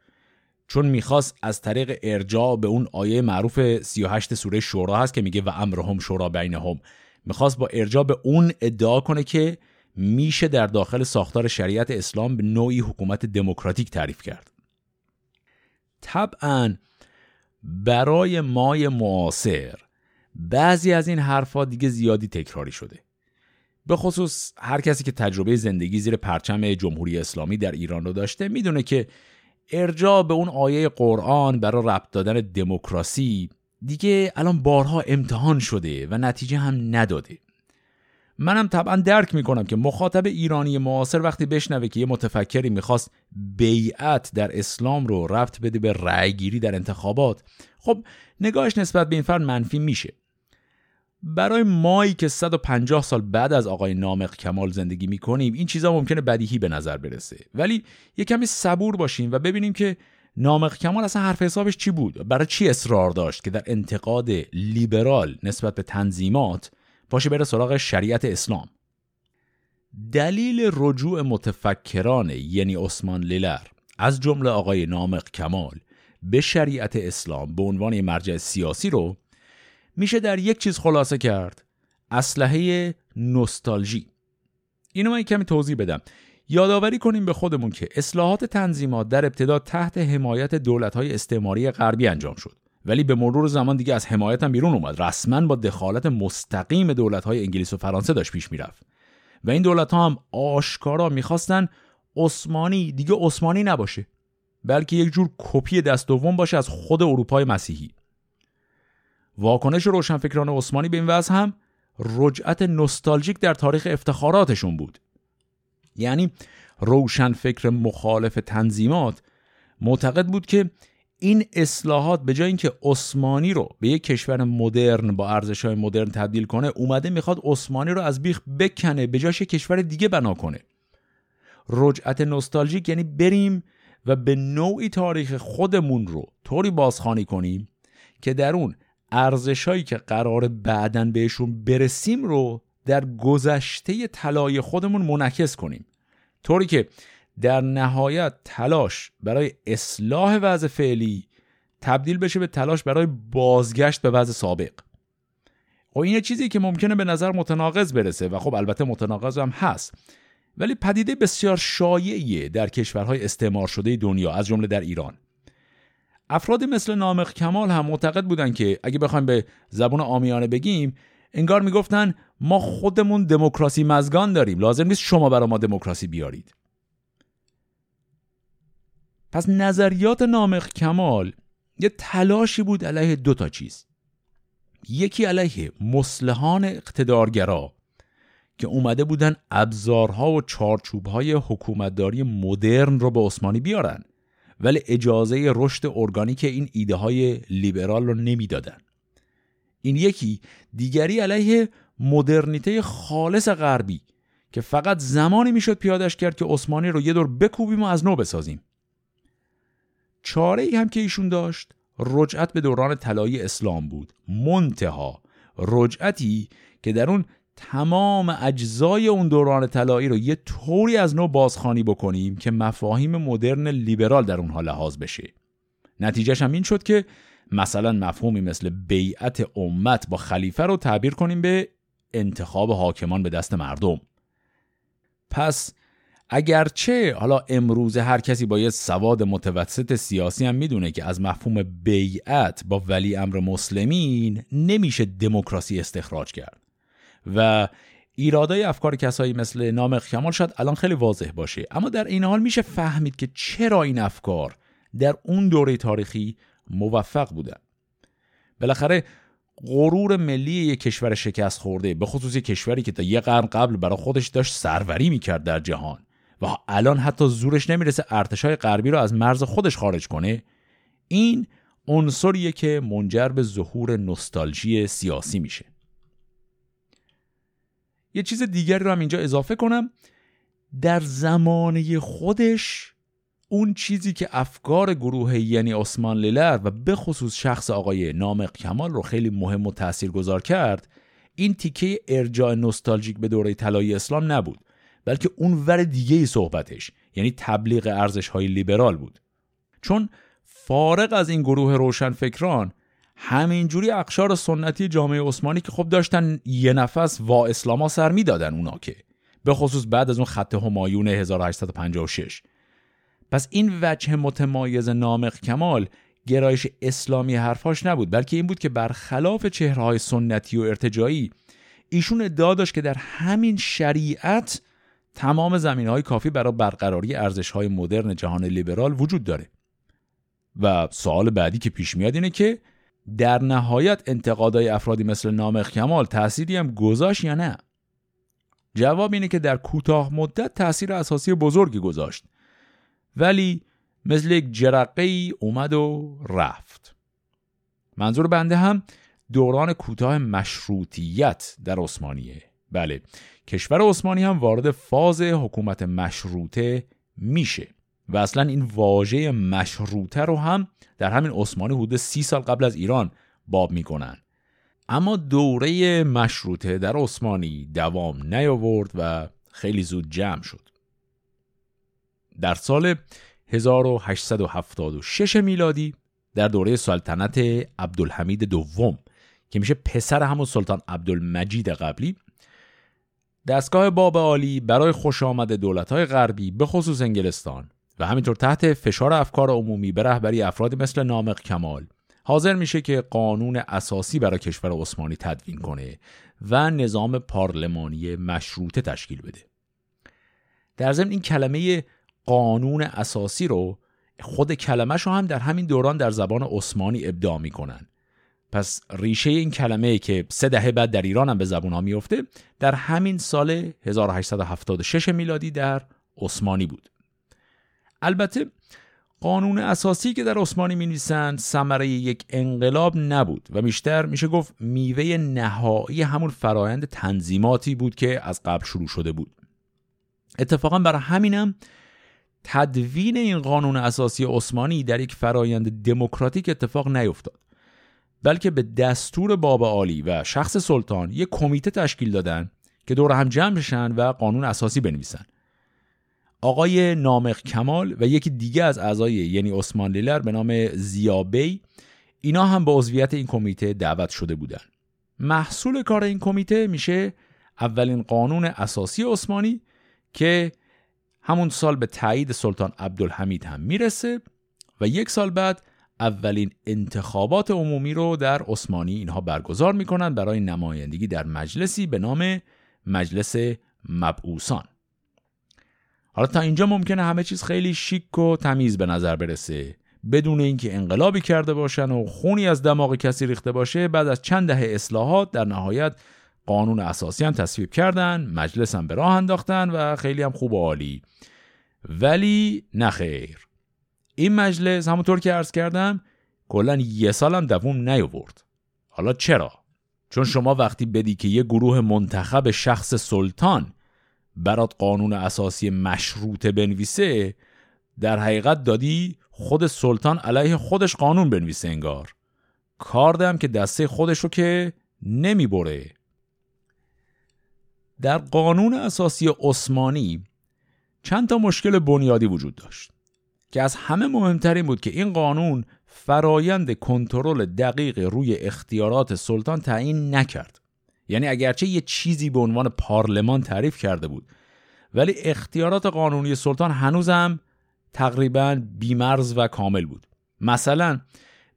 چون می‌خواست از طریق ارجاع به اون آیه معروف 38 سوره شورا هست که میگه و امرهم شورا بینهم می‌خواست با ارجاع به اون ادعا کنه که میشه در داخل ساختار شریعت اسلام به نوعی حکومت دموکراتیک تعریف کرد. طبعا برای مای معاصر بعضی از این حرفا دیگه زیادی تکراری شده. به خصوص هر کسی که تجربه زندگی زیر پرچم جمهوری اسلامی در ایران رو داشته می‌دونه که ارجاع به اون آیه قرآن برای ربط دادن دموکراسی دیگه الان بارها امتحان شده و نتیجه هم نداده. منم طبعا درک می‌کنم که مخاطب ایرانی معاصر وقتی بشنوه که یه متفکری می‌خواست بیعت در اسلام رو رفت بده به رأیگیری در انتخابات خب نگاهش نسبت به این فرد منفی میشه. برای مایی که 150 سال بعد از آقای نامق کمال زندگی می‌کنیم این چیزا ممکنه بدیهی به نظر برسه. ولی یه کمی صبور باشیم و ببینیم که نامق کمال اصلا حرف حسابش چی بود؟ برای چی اصرار داشت که در انتقاد لیبرال نسبت به تنظیمات باشه بره سراغ شریعت اسلام؟ دلیل رجوع متفکران یعنی عثمان لیلر از جمله آقای نامق کمال به شریعت اسلام به عنوان مرجع سیاسی رو میشه در یک چیز خلاصه کرد اسلحه نوستالژی. اینو من کمی توضیح بدم. یادآوری کنیم به خودمون که اصلاحات تنظیمات در ابتدا تحت حمایت دولت‌های استعماری غربی انجام شد. ولی به مرور زمان دیگه از حمایت هم بیرون اومد. رسما با دخالت مستقیم دولت‌های انگلیس و فرانسه داشت پیش می‌رفت. و این دولت‌ها هم آشکارا می‌خواستن عثمانی دیگه عثمانی نباشه بلکه یک جور کپی دست دوم باشه از خود اروپای مسیحی. واکنش روشنفکران عثمانی به این وضع هم رجعت نوستالژیک در تاریخ افتخاراتشون بود. یعنی روشنفکر مخالف تنظیمات معتقد بود که این اصلاحات به جای اینکه عثمانی رو به یک کشور مدرن با ارزش های مدرن تبدیل کنه اومده می‌خواد عثمانی رو از بیخ بکنه به جاش کشور دیگه بنا کنه. رجعت نوستالژیک یعنی بریم و به نوعی تاریخ خودمون رو طوری بازخوانی کنیم که در اون ارزشهایی که قرار بعدا بهشون برسیم رو در گذشته طلای خودمون منعکس کنیم. طوری که در نهایت تلاش برای اصلاح وضع فعلی تبدیل بشه به تلاش برای بازگشت به وضع سابق. و خب این چیزی که ممکنه به نظر متناقض برسه و خب البته متناقض هم هست. ولی پدیده بسیار شایعیه در کشورهای استعمار شده دنیا از جمله در ایران. افرادی مثل نامق کمال هم معتقد بودن که اگه بخوایم به زبون آمیانه بگیم انگار می‌گفتن ما خودمون دموکراسی مزگان داریم. لازم نیست شما برای ما دموکراسی بیارید. پس نظریات نامق کمال یه تلاشی بود علیه دو تا چیز. یکی علیه مسلحان اقتدارگرا که اومده بودن ابزارها و چارچوبهای حکومتداری مدرن رو به عثمانی بیارن. ولی اجازه رشد ارگانیک این ایده های لیبرال رو نمی‌دادن. این یکی دیگری علیه مدرنیته خالص غربی که فقط زمانی می‌شد پیادش کرد که عثمانی رو یه دور بکوبیم و از نو بسازیم. چاره ای هم که ایشون داشت رجعت به دوران طلایی اسلام بود. منتها رجعتی که در اون تمام اجزای اون دوران طلایی رو یه طوری از نو بازخانی بکنیم که مفاهیم مدرن لیبرال در اونها لحاظ بشه. نتیجهش هم این شد که مثلا مفهومی مثل بیعت امت با خلیفه رو تعبیر کنیم به انتخاب حاکمان به دست مردم. پس اگرچه حالا امروز هر کسی با یه سواد متوسط سیاسی هم می‌دونه که از مفهوم بیعت با ولی امر مسلمین نمیشه دموکراسی استخراج کرد. و ایرادای افکار کسایی مثل نامق کمال شاید الان خیلی واضح باشه. اما در این حال میشه فهمید که چرا این افکار در اون دوره تاریخی موفق بودن بالاخره غرور ملی یک کشور شکست خورده به خصوص کشوری که تا یه قرن قبل برای خودش داشت سروری می‌کرد در جهان و الان حتی زورش نمی‌رسه ارتشای غربی رو از مرز خودش خارج کنه این عنصریه که منجر به ظهور نوستالژی سیاسی میشه. یه چیز دیگری رو هم اینجا اضافه کنم در زمانه خودش اون چیزی که افکار گروه یعنی عثمان لیلر و به خصوص شخص آقای نامق کمال رو خیلی مهم و تأثیر گذار کرد این تیکه ارجاع نوستالژیک به دوره طلایی اسلام نبود بلکه اون ور دیگه صحبتش یعنی تبلیغ ارزش های لیبرال بود. چون فارغ از این گروه روشنفکران همینجوری اقشار سنتی جامعه عثمانی که خب داشتن یه نفس وا اسلاما سر می‌دادن اونا که به خصوص بعد از اون خط همایون 1856 پس این وجه متمایز نامق کمال گرایش اسلامی حرفاش نبود بلکه این بود که برخلاف چهرهای سنتی و ارتجایی ایشون ادعا داشت که در همین شریعت تمام زمین های کافی برای برقراری ارزش های مدرن جهان لیبرال وجود داره. و سوال بعدی که پیش میاد اینه که در نهایت انتقادهای افرادی مثل نامخ کمال تأثیری هم گذاشت یا نه؟ جواب اینه که در کوتاه مدت تاثیر اساسی بزرگی گذاشت. ولی مثل یک جرقه ای اومد و رفت. منظور بنده هم دوران کوتاه مشروطیت در عثمانیه. بله کشور عثمانی هم وارد فاز حکومت مشروطه میشه و اصلا این واژه مشروطه رو هم در همین عثمانی حدود سی سال قبل از ایران باب می‌کنن. اما دوره مشروطه در عثمانی دوام نیاورد و خیلی زود جمع شد. در سال 1876 میلادی در دوره سلطنت عبدالحمید دوم که میشه پسر همون سلطان عبدالمجید قبلی دستگاه باب عالی برای خوش آمد دولت‌های غربی به خصوص انگلستان و همینطور تحت فشار افکار عمومی به رهبری افرادی مثل نامق کمال حاضر میشه که قانون اساسی برای کشور عثمانی تدوین کنه و نظام پارلمانی مشروطه تشکیل بده. در ضمن این کلمه قانون اساسی رو خود کلمهش رو هم در همین دوران در زبان عثمانی ابداع می‌کنن. پس ریشه این کلمه که سه دهه بعد در ایران هم به زبون ها میفته در همین سال 1876 میلادی در عثمانی بود. البته قانون اساسی که در عثمانی می نویسند ثمره یک انقلاب نبود و بیشتر میشه گفت میوه نهایی همون فرایند تنظیماتی بود که از قبل شروع شده بود. اتفاقا برای همینم تدوین این قانون اساسی عثمانی در یک فرایند دموکراتیک اتفاق نیفتاد بلکه به دستور باب عالی و شخص سلطان یک کمیته تشکیل دادن که دور هم جمع بشن و قانون اساسی بنویسن. آقای نامق کمال و یکی دیگه از اعضای یعنی عثمان لیلر به نام زیابی اینا هم به عضویت این کمیته دعوت شده بودن. محصول کار این کمیته میشه اولین قانون اساسی عثمانی که همون سال به تایید سلطان عبدالحمید هم می‌رسه و یک سال بعد اولین انتخابات عمومی رو در عثمانی اینها برگزار می‌کنن برای نمایندگی در مجلسی به نام مجلس مبعوثان. حالا تا اینجا ممکنه همه چیز خیلی شیک و تمیز به نظر برسه. بدون اینکه انقلابی کرده باشن و خونی از دماغ کسی ریخته باشه بعد از چند دهه اصلاحات در نهایت قانون اساسی هم تصویب کردن مجلس هم به راه انداختن و خیلی هم خوب و عالی. ولی نخیر این مجلس همونطور که عرض کردم کلا یه سالم دووم نیاورد. حالا چرا؟ چون شما وقتی بدی که یه گروه منتخب شخص سلطان برات قانون اساسی مشروطه بنویسه در حقیقت دادی خود سلطان علیه خودش قانون بنویسه انگار. کار که دسته خودش رو که نمی‌بره. در قانون اساسی عثمانی چند تا مشکل بنیادی وجود داشت که از همه مهمترین بود که این قانون فرایند کنترل دقیق روی اختیارات سلطان تعیین نکرد. یعنی اگرچه یه چیزی به عنوان پارلمان تعریف کرده بود ولی اختیارات قانونی سلطان هنوزم تقریبا بیمرز و کامل بود. مثلا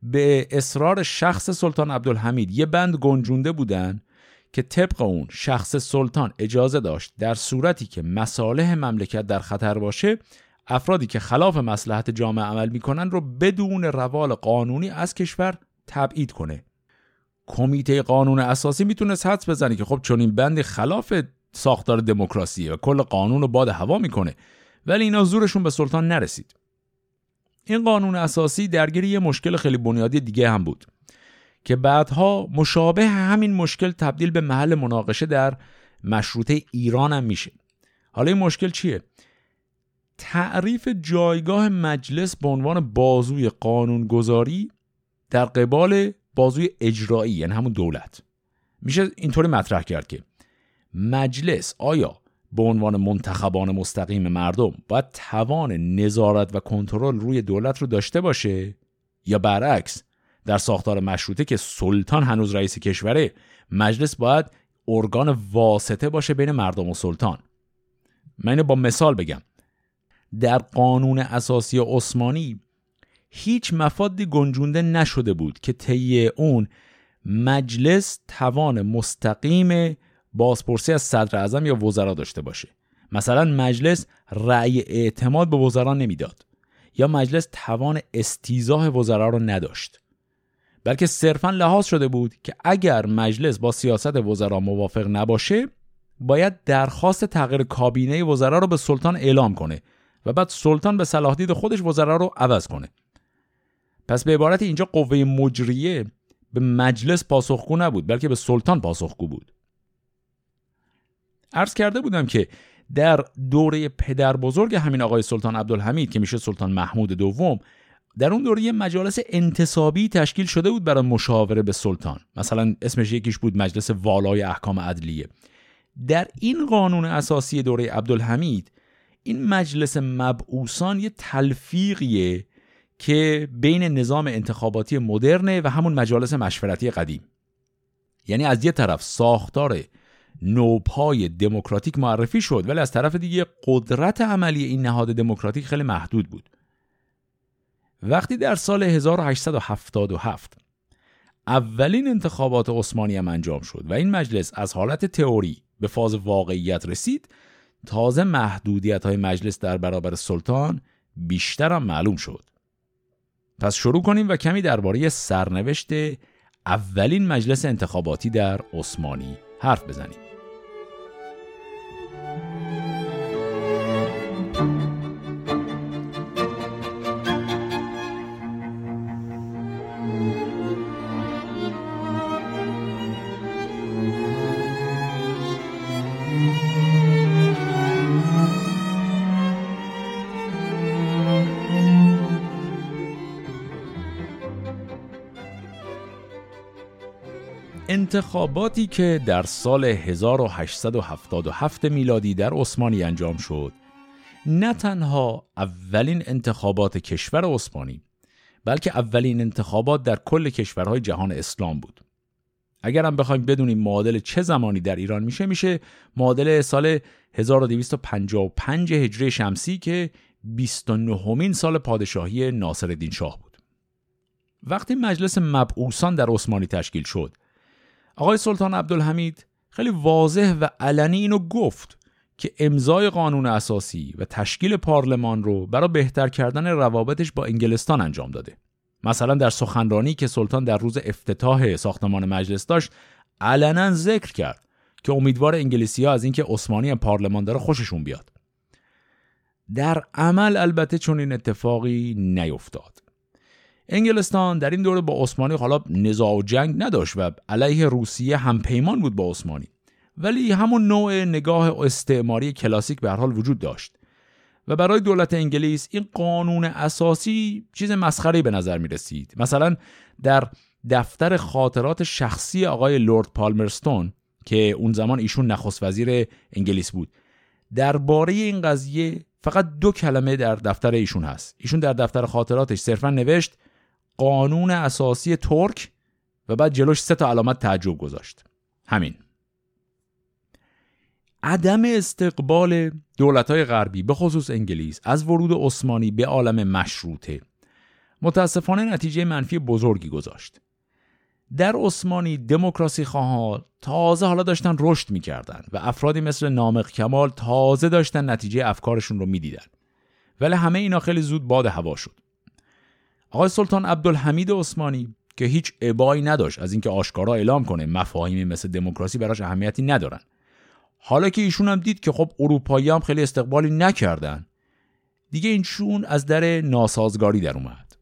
به اصرار شخص سلطان عبدالحمید یه بند گنجونده بودن که طبق اون شخص سلطان اجازه داشت در صورتی که مصالح مملکت در خطر باشه افرادی که خلاف مسلحت جامعه عمل می‌کنن رو بدون روال قانونی از کشور تبعید کنه. کمیته قانون اساسی می‌تونست حدس بزنه که خب این بند خلاف ساختار دموکراسی و کل قانون رو باد هوا می‌کنه ولی اینا زورشون به سلطان نرسید. این قانون اساسی درگیر یه مشکل خیلی بنیادی دیگه هم بود. که بعدها مشابه همین مشکل تبدیل به محل مناقشه در مشروطه ایران هم میشه حالا این مشکل چیه؟ تعریف جایگاه مجلس به عنوان بازوی قانونگذاری در قبال بازوی اجرایی یعنی همون دولت میشه اینطوری مطرح کرد که مجلس آیا به عنوان منتخبان مستقیم مردم باید توان نظارت و کنترل روی دولت رو داشته باشه یا برعکس در ساختار مشروطه که سلطان هنوز رئیس کشوره مجلس باید ارگان واسطه باشه بین مردم و سلطان. من با مثال بگم. در قانون اساسی عثمانی هیچ مفادی گنجونده نشده بود که طی اون مجلس توان مستقیم بازپرسی از صدر اعظم یا وزرا داشته باشه. مثلا مجلس رأی اعتماد به وزرا نمی‌داد یا مجلس توان استیزاه وزرا رو نداشت. بلکه صرفا لحاظ شده بود که اگر مجلس با سیاست وزرا موافق نباشه باید درخواست تغییر کابینه وزرا رو به سلطان اعلام کنه و بعد سلطان به صلاح خودش وزرا رو عوض کنه. پس به عبارت اینجا قوه مجریه به مجلس پاسخگو نبود بلکه به سلطان پاسخگو بود. عرض کرده بودم که در دوره پدر بزرگ همین آقای سلطان عبدالحمید که میشه سلطان محمود دوم در اون دوره مجالس انتصابی تشکیل شده بود برای مشاوره به سلطان. مثلا اسمش یکیش بود مجلس والای احکام عدلیه. در این قانون اساسی دوره عبدالحمید این مجلس مبعوثان یه تلفیقیه که بین نظام انتخاباتی مدرنه و همون مجالس مشورتی قدیم. یعنی از یه طرف ساختار نوپای دموکراتیک معرفی شد ولی از طرف دیگه قدرت عملی این نهاد دموکراتیک خیلی محدود بود. وقتی در سال 1877 اولین انتخابات عثمانی هم انجام شد و این مجلس از حالت تئوری به فاز واقعیت رسید تازه محدودیت های مجلس در برابر سلطان بیشتر هم معلوم شد. پس شروع کنیم و کمی درباره سرنوشت اولین مجلس انتخاباتی در عثمانی حرف بزنیم. انتخاباتی که در سال 1877 میلادی در عثمانی انجام شد نه تنها اولین انتخابات کشور عثمانی بلکه اولین انتخابات در کل کشورهای جهان اسلام بود. اگر هم بخوایم بدونیم معادل چه زمانی در ایران میشه میشه معادل سال 1255 هجری شمسی که 29 همین سال پادشاهی ناصرالدین شاه بود. وقتی مجلس مبعوثان در عثمانی تشکیل شد آقای سلطان عبدالحمید خیلی واضح و علنی اینو گفت که امضای قانون اساسی و تشکیل پارلمان رو برای بهتر کردن روابطش با انگلستان انجام داده. مثلا در سخنرانی که سلطان در روز افتتاح ساختمان مجلس داشت علنا ذکر کرد که امیدوار انگلیسی ها از اینکه عثمانی پارلمان داره خوششون بیاد. در عمل البته چون این اتفاقی نیفتاد. انگلستان در این دوره با عثمانی حالا نزاع و جنگ نداشت و علیه روسیه هم پیمان بود با عثمانی. ولی همون نوع نگاه استعماری کلاسیک به حال وجود داشت. و برای دولت انگلیس این قانون اساسی چیز مسخره به نظر می رسید مثلا در دفتر خاطرات شخصی آقای لورد پالمرستون که اون زمان ایشون نخست وزیر انگلیس بود. درباره این قضیه فقط دو کلمه در دفتر ایشون هست. ایشون در دفتر خاطراتش صرفا نوشت قانون اساسی ترک و بعد جلوش سه تا علامت تعجب گذاشت. همین. عدم استقبال دولت های غربی به خصوص انگلیس از ورود عثمانی به عالم مشروطه متاسفانه نتیجه منفی بزرگی گذاشت. در عثمانی دموکراسی خواها تازه حالا داشتن رشد می‌کردن و افرادی مثل نامق کمال تازه داشتن نتیجه افکارشون رو می‌دیدن. ولی همه اینا خیلی زود باد هوا شد. آقای سلطان عبدالحمید عثمانی که هیچ ابایی نداشت از اینکه آشکارا اعلام کنه مفاهیمی مثل دموکراسی براش اهمیتی ندارن. حالا که ایشون هم دید که خب اروپایی هم خیلی استقبالی نکردن دیگه اینشون از در ناسازگاری در اومد.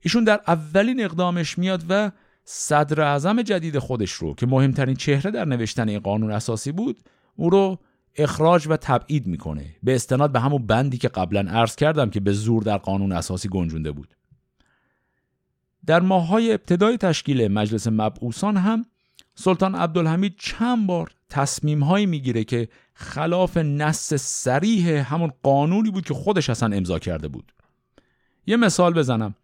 ایشون در اولین اقدامش میاد و صدر اعظم جدید خودش رو که مهمترین چهره در نوشتن این قانون اساسی بود او رو اخراج و تبعید می‌کنه. به استناد به همون بندی که قبلا عرض کردم که به زور در قانون اساسی گنجونده بود. در ماههای ابتدای تشکیل مجلس مبعوثان هم سلطان عبدالحمید چند بار تصمیمهایی می‌گیره که خلاف نص سریح همون قانونی بود که خودش اصلا امضا کرده بود. یه مثال بزنم.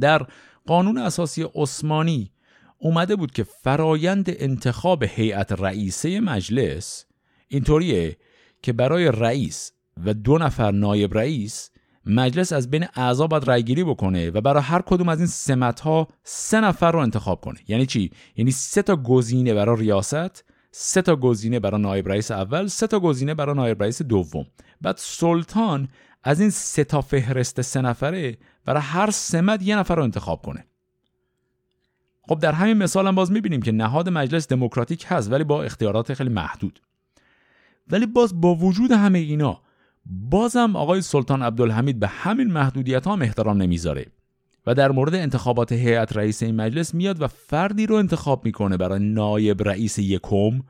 در قانون اساسی عثمانی اومده بود که فرایند انتخاب هیئت رئیسه مجلس اینطوریه که برای رئیس و دو نفر نایب رئیس مجلس از بین اعضا باید رأیگیری بکنه و برای هر کدوم از این سمت ها سه نفر رو انتخاب کنه. یعنی چی؟ یعنی سه تا گزینه برای ریاست سه تا گزینه برای نایب رئیس اول سه تا گزینه برای نایب رئیس دوم. بعد سلطان از این سه تا فهرست سه نفره برای هر سمت یه نفر رو انتخاب کنه. خب در همین مثال هم باز می‌بینیم که نهاد مجلس دموکراتیک هست ولی با اختیارات خیلی محدود. ولی باز با وجود همه اینا بازم آقای سلطان عبدالحمید به همین محدودیت هم احترام نمی‌ذاره و در مورد انتخابات هیئت رئیس این مجلس میاد و فردی رو انتخاب می‌کنه برای نایب رئیس یکم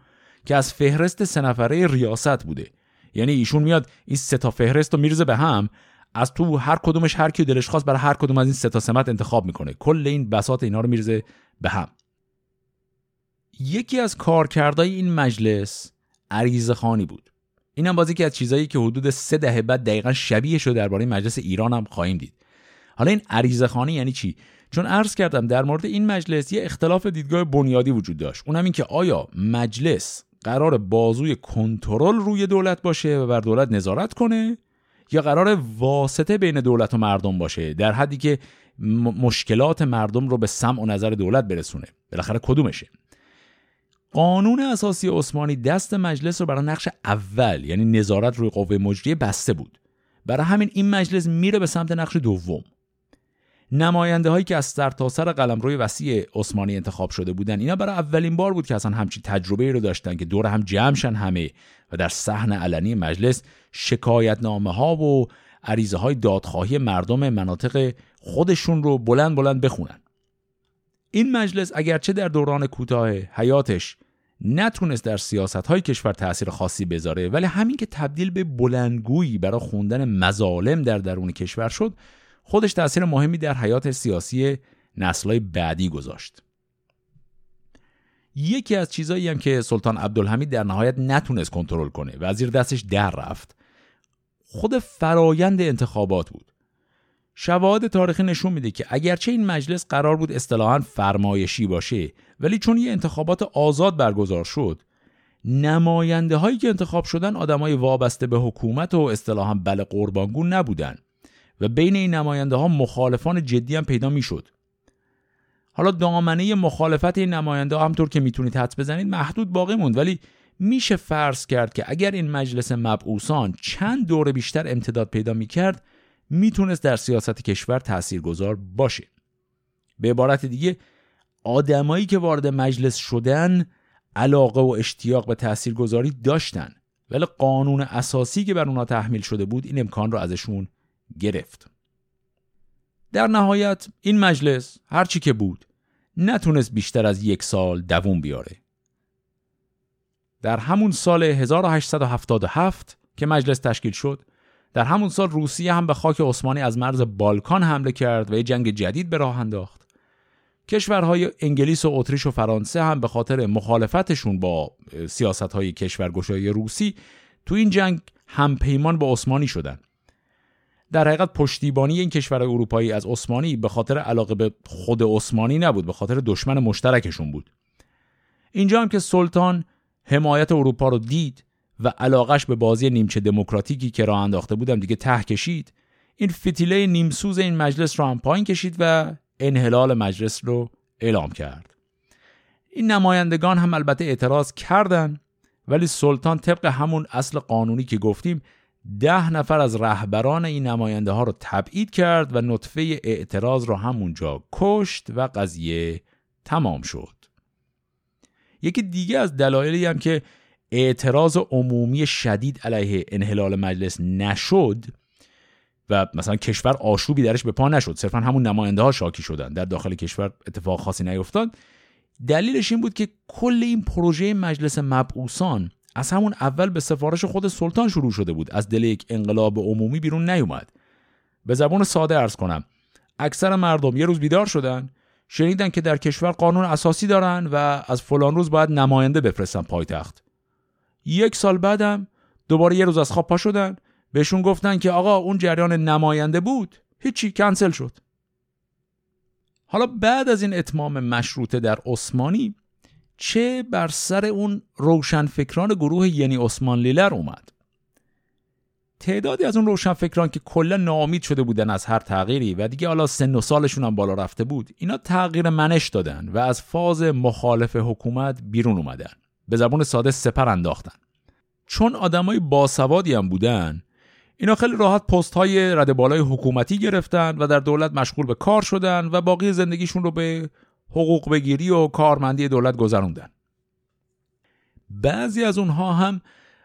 که از فهرست سه نفره ریاست بوده. یعنی ایشون میاد این سه تا فهرست رو میرزه به هم از تو هر کدومش هر کی دلش خواست برای هر کدوم از این سه تا سمت انتخاب می‌کنه. کل این بساط اینا رو میرزه به هم. یکی از کارکردهای این مجلس عریض خانی بود. اینم بازی که از چیزایی که حدود سه دهه بعد دقیقا شبیه شده درباره مجلس ایران هم خواهیم دید. حالا این عریضه یعنی چی؟ چون عرض کردم در مورد این مجلس یه اختلاف دیدگاه بنیادی وجود داشت. اونم این که آیا مجلس قرار بازوی کنترل روی دولت باشه و بر دولت نظارت کنه یا قرار واسطه بین دولت و مردم باشه در حدی که مشکلات مردم رو به سمع و نظر دولت برسونه؟ بالاخره کدومشه؟ قانون اساسی عثمانی دست مجلس رو برای نقش اول یعنی نظارت روی قوه مجریه بسته بود. برای همین این مجلس میره به سمت نقش دوم. نماینده هایی که از سرتاسر سر روی وسیع عثمانی انتخاب شده بودن اینا برای اولین بار بود که اصلا همچین تجربه رو داشتن که دور هم جمعشن همه و در صحن علنی مجلس شکایت نامه ها و عریضه های دادخواهی مردم مناطق خودشون رو بلند بلند بخونن. این مجلس اگرچه در دوران کوتاه حیاتش نتونست در سیاست های کشور تاثیر خاصی بذاره ولی همین که تبدیل به بلندگویی برای خوندن مظالم در درون کشور شد خودش تاثیر مهمی در حیات سیاسی نسلهای بعدی گذاشت. یکی از چیزایی هم که سلطان عبدالحمید در نهایت نتونست کنترل کنه و زیر دستش در رفت خود فرایند انتخابات بود. شواهد تاریخی نشون میده که اگرچه این مجلس قرار بود اصطلاحا فرمایشی باشه ولی چون یه انتخابات آزاد برگزار شد نماینده هایی که انتخاب شدن آدمای وابسته به حکومت و اصطلاحا بله قربانگون نبودن و بین این نماینده ها مخالفان جدی هم پیدا می‌شد. حالا دامنه مخالفت این نماینده ها همطور که می‌تونید حدس بزنید محدود باقی موند ولی میشه فرض کرد که اگر این مجلس مبعوثان چند دور بیشتر امتداد پیدا می‌کرد می‌تونست در سیاست کشور تاثیرگذار باشه. به عبارت دیگه آدمایی که وارد مجلس شدن علاقه و اشتیاق به تاثیرگذاری داشتن. ولی قانون اساسی که بر اونا تحمیل شده بود این امکان رو ازشون گرفت. در نهایت این مجلس هرچی که بود نتونست بیشتر از یک سال دووم بیاره. در همون سال 1877 که مجلس تشکیل شد در همون سال روسیه هم به خاک عثمانی از مرز بالکان حمله کرد و یه جنگ جدید به راه انداخت. کشورهای انگلیس و اتریش و فرانسه هم به خاطر مخالفتشون با سیاست های کشورگشایی روسی تو این جنگ همپیمان با عثمانی شدن. در حقیقت پشتیبانی این کشورهای اروپایی از عثمانی به خاطر علاقه به خود عثمانی نبود به خاطر دشمن مشترکشون بود. اینجا هم که سلطان حمایت اروپا رو دید و علاقش به بازی نیمچه دموکراتیکی که راه انداخته بودم دیگه ته کشید. این فتیله نیمسوز این مجلس رو هم پایین کشید و انحلال مجلس رو اعلام کرد. این نمایندگان هم البته اعتراض کردند ولی سلطان طبق همون اصل قانونی که گفتیم ده نفر از رهبران این نماینده ها رو تبعید کرد و نطفه اعتراض رو همونجا کشت و قضیه تمام شد. یکی دیگه از دلایلی هم که اعتراض عمومی شدید علیه انحلال مجلس نشد و مثلا کشور آشوبی درش به پا نشد. صرفا همون نماینده ها شاکی شدن. در داخل کشور اتفاق خاصی نیفتاد. دلیلش این بود که کل این پروژه مجلس مبعوثان از همون اول به سفارش خود سلطان شروع شده بود. از دل یک انقلاب عمومی بیرون نیومد. به زبان ساده ارز کنم. اکثر مردم یه روز بیدار شدن شنیدن که در کشور قانون اساسی دارن و از فلان روز باید نماینده بفرستن پایتخت. یک سال بعدم دوباره یه روز از خواب پا شدن. بهشون گفتن که آقا اون جریان نماینده بود. هیچی کنسل شد. حالا بعد از این اتمام مشروطه در عثمانی چه بر سر اون روشنفکران گروه یعنی عثمان لیلر اومد؟ تعدادی از اون روشنفکران که کلا ناامید شده بودن از هر تغییری و دیگه حالا سن و سالشون هم بالا رفته بود اینا تغییر منش دادن و از فاز مخالف حکومت بیرون اومدن. به زبون ساده سپر انداختن. چون آدمای باسوادی هم بودن اینا خیلی راحت پست های رد بالای حکومتی گرفتن و در دولت مشغول به کار شدن و باقی زندگیشون رو به حقوق بگیری و کارمندی دولت گذروندن. بعضی از اونها هم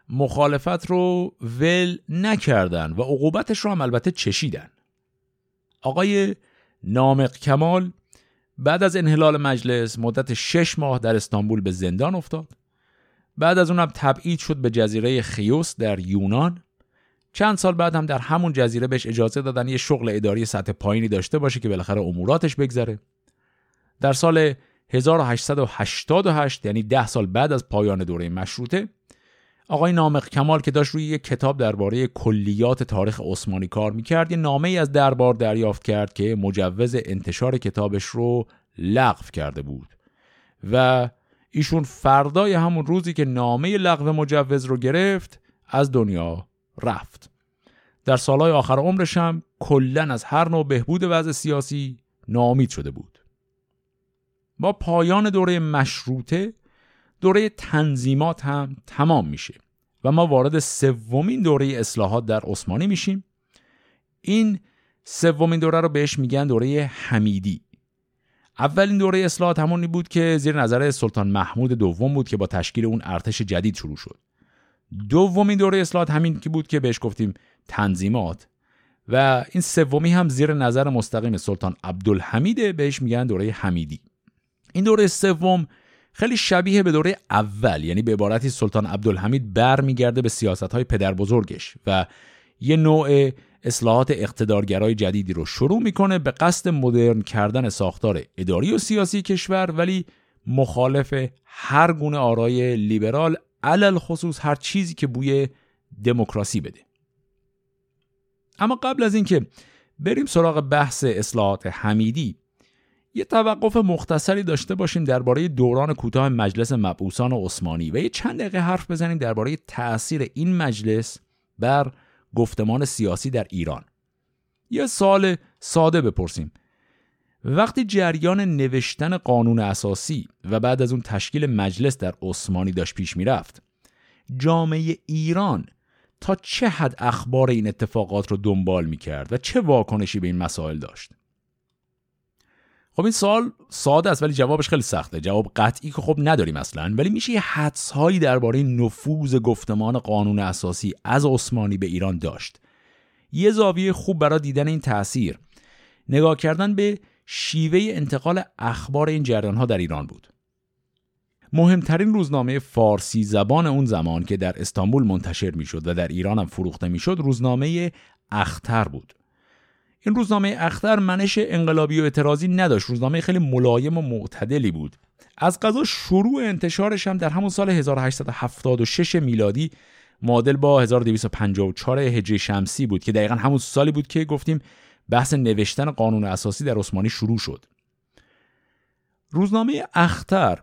مخالفت رو ول نکردن و عقوبتش رو هم البته چشیدن. آقای نامق کمال بعد از انحلال مجلس مدت شش ماه در استانبول به زندان افتاد. بعد از اونم تبعید شد به جزیره خیوس در یونان. چند سال بعد هم در همون جزیره بهش اجازه دادن یه شغل اداری سطح پایینی داشته باشه که بالاخره اموراتش بگذره. در سال 1888 یعنی ده سال بعد از پایان دوره مشروطه آقای نامق کمال که داشت روی یک کتاب درباره کلیات تاریخ عثمانی کار می‌کرد یه نامه ای از دربار دریافت کرد که مجوز انتشار کتابش رو لغو کرده بود و ایشون فردای همون روزی که نامه لغو مجوز رو گرفت از دنیا رفت. در سالهای آخر عمرش هم کلا از هر نوع بهبود وضع سیاسی ناامید شده بود. با پایان دوره مشروطه دوره تنظیمات هم تمام میشه و ما وارد سومین دوره اصلاحات در عثمانی میشیم. این سومین دوره رو بهش میگن دوره حمیدی. اولین دوره اصلاحات همونی بود که زیر نظر سلطان محمود دوم بود که با تشکیل اون ارتش جدید شروع شد. دومین دوره اصلاحات همین که بود که بهش گفتیم تنظیمات. و این سومی هم زیر نظر مستقیم سلطان عبدالحمیده بهش میگن دوره حمیدی. این دوره سوم خیلی شبیه به دوره اول یعنی به عبارتی سلطان عبدالحمید برمیگرده به سیاست های پدر بزرگش و یه نوع اصلاحات اقتدارگرای جدیدی رو شروع می‌کنه به قصد مدرن کردن ساختار اداری و سیاسی کشور ولی مخالف هر گونه آرای لیبرال علل خصوص هر چیزی که بوی دموکراسی بده. اما قبل از اینکه بریم سراغ بحث اصلاحات حمیدی یه توقف مختصری داشته باشیم درباره دوران کوتاه مجلس مبعوثان عثمانی و یه چند دقیقه حرف بزنیم درباره تأثیر این مجلس بر گفتمان سیاسی در ایران. یه سال ساده بپرسیم. وقتی جریان نوشتن قانون اساسی و بعد از اون تشکیل مجلس در عثمانی داشت پیش می‌رفت جامعه ایران تا چه حد اخبار این اتفاقات رو دنبال می‌کرد و چه واکنشی به این مسائل داشت؟ خب این سوال ساده است ولی جوابش خیلی سخته. جواب قطعی که خب نداریم اصلا ولی میشه یه حدس هایی درباره نفوذ گفتمان قانون اساسی از عثمانی به ایران داشت. یه زاویه خوب برای دیدن این تاثیر نگاه کردن به شیوه انتقال اخبار این جریان ها در ایران بود. مهمترین روزنامه فارسی زبان اون زمان که در استانبول منتشر می‌شد و در ایران هم فروخته می‌شد روزنامه اختر بود. این روزنامه اختر منش انقلابی و اعتراضی نداشت. روزنامه خیلی ملایم و معتدلی بود. از قضا شروع انتشارش هم در همون سال 1876 میلادی معادل با 1254 هجری شمسی بود که دقیقا همون سالی بود که گفتیم بحث نوشتن قانون اساسی در عثمانی شروع شد. روزنامه اختر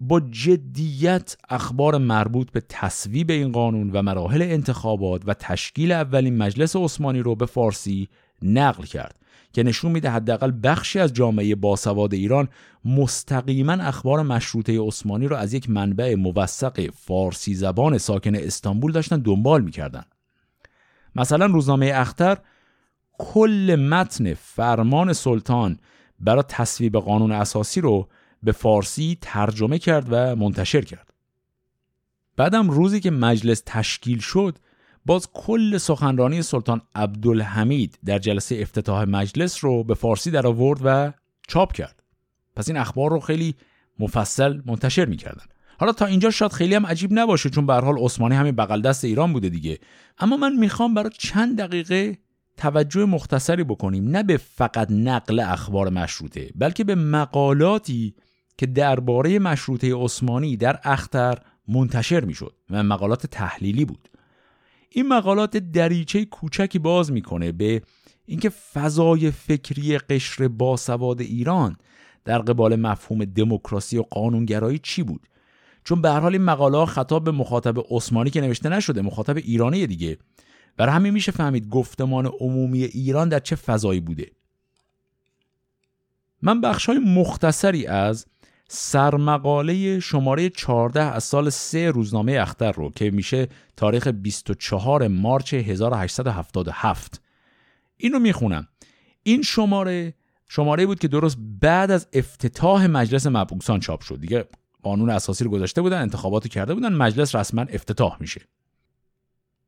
با جدیت اخبار مربوط به تصویب این قانون و مراحل انتخابات و تشکیل اولین مجلس عثمانی رو به فارسی نقل کرد که نشون میده حداقل بخشی از جامعه باسواد ایران مستقیما اخبار مشروطه عثمانی رو از یک منبع موثق فارسی زبان ساکن استانبول داشتن دنبال می‌کردن. مثلا روزنامه اختر کل متن فرمان سلطان برای تصویب قانون اساسی رو به فارسی ترجمه کرد و منتشر کرد. بعدم روزی که مجلس تشکیل شد باز کل سخنرانی سلطان عبدالحمید در جلسه افتتاح مجلس رو به فارسی در آورد و چاپ کرد. پس این اخبار رو خیلی مفصل منتشر می‌کردن. حالا تا اینجا شاید خیلی هم عجیب نباشه چون به حال عثمانی همین بغل دست ایران بوده دیگه. اما من می‌خوام برای چند دقیقه توجه مختصری بکنیم نه به فقط نقل اخبار مشروطه بلکه به مقالاتی که درباره مشروطه عثمانی در اختر منتشر می‌شد و مقالات تحلیلی بود. این مقالات دریچه کوچکی باز می‌کنه به اینکه فضای فکری قشر باسواد ایران در قبال مفهوم دموکراسی و قانونگرایی چی بود؟ چون به هر حال این مقاله خطاب به مخاطب عثمانی که نوشته نشده مخاطب ایرانی دیگه. برای همین میشه فهمید گفتمان عمومی ایران در چه فضایی بوده. من بخشای مختصری از سرمقاله شماره 14 از سال 3 روزنامه اختر رو که میشه تاریخ 24 مارچ 1877 این رو می‌خونم. این شماره شماره بود که درست بعد از افتتاح مجلس مبعوثان چاپ شد. دیگه قانون اساسی رو گذاشته بودن انتخابات کرده بودن مجلس رسما افتتاح میشه.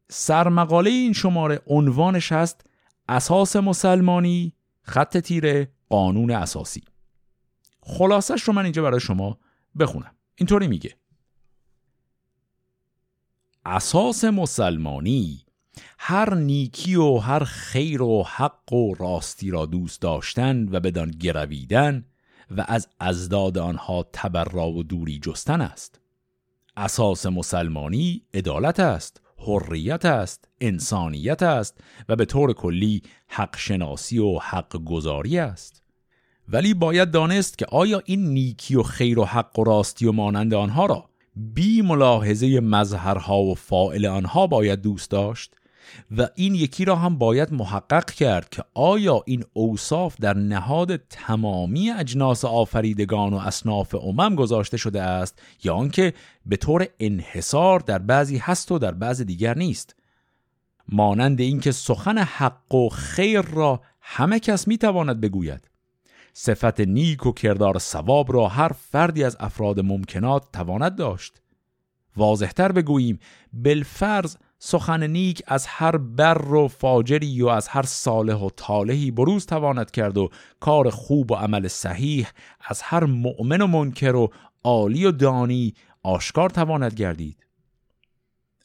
سرمقاله این شماره عنوانش هست اساس مسلمانی خط تیره قانون اساسی. خلاصش رو من اینجا برای شما بخونم. اینطوری میگه. اساس مسلمانی هر نیکی و هر خیر و حق و راستی را دوست داشتن و بدان گرویدن و از ازداد آنها تبرا و دوری جستن است. اساس مسلمانی عدالت است حریت است انسانیت است و به طور کلی حق شناسی و حق گذاری است. ولی باید دانست که آیا این نیکی و خیر و حق و راستی و مانند آنها را بی ملاحظه مظهرها و فائل آنها باید دوست داشت؟ و این یکی را هم باید محقق کرد که آیا این اوصاف در نهاد تمامی اجناس آفریدگان و اصناف امم گذاشته شده است یا آنکه به طور انحصار در بعضی هست و در بعض دیگر نیست؟ مانند اینکه سخن حق و خیر را همه کس می‌تواند بگوید. صفت نیک و کردار سواب را هر فردی از افراد ممکنات تواند داشت. واضحتر بگوییم بالفرض سخن نیک از هر بر و فاجری و از هر صالح و طالحی بروز تواند کرد و کار خوب و عمل صحیح از هر مؤمن و منکر و عالی و دانی آشکار تواند گردید.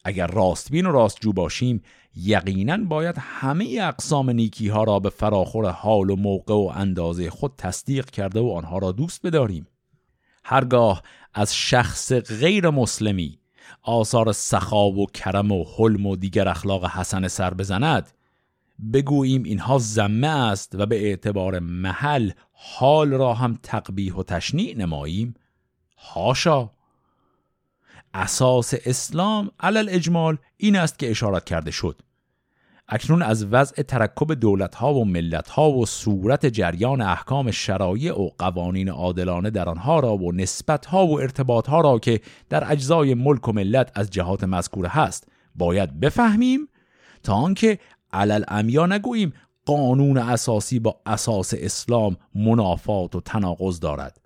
اگر راستبین و راستجو باشیم یقینا باید همه اقسام نیکی ها را به فراخور حال و موقع و اندازه خود تصدیق کرده و آنها را دوست بداریم. هرگاه از شخص غیر مسلمی آثار سخا و کرم و حلم و دیگر اخلاق حسن سر بزند بگوییم اینها زمه است و به اعتبار محل حال را هم تقبیح و تشنیع نماییم. هاشا اساس اسلام علل اجمال این است که اشارت کرده شد. اکنون از وضع ترکب دولتها و ملتها و صورت جریان احکام شرایع و قوانین عادلانه در آنها را و نسبتها و ارتباطها را که در اجزای ملک و ملت از جهات مذکوره هست باید بفهمیم؟ تا آنکه علل امیا نگوییم قانون اساسی با اساس اسلام منافات و تناقض دارد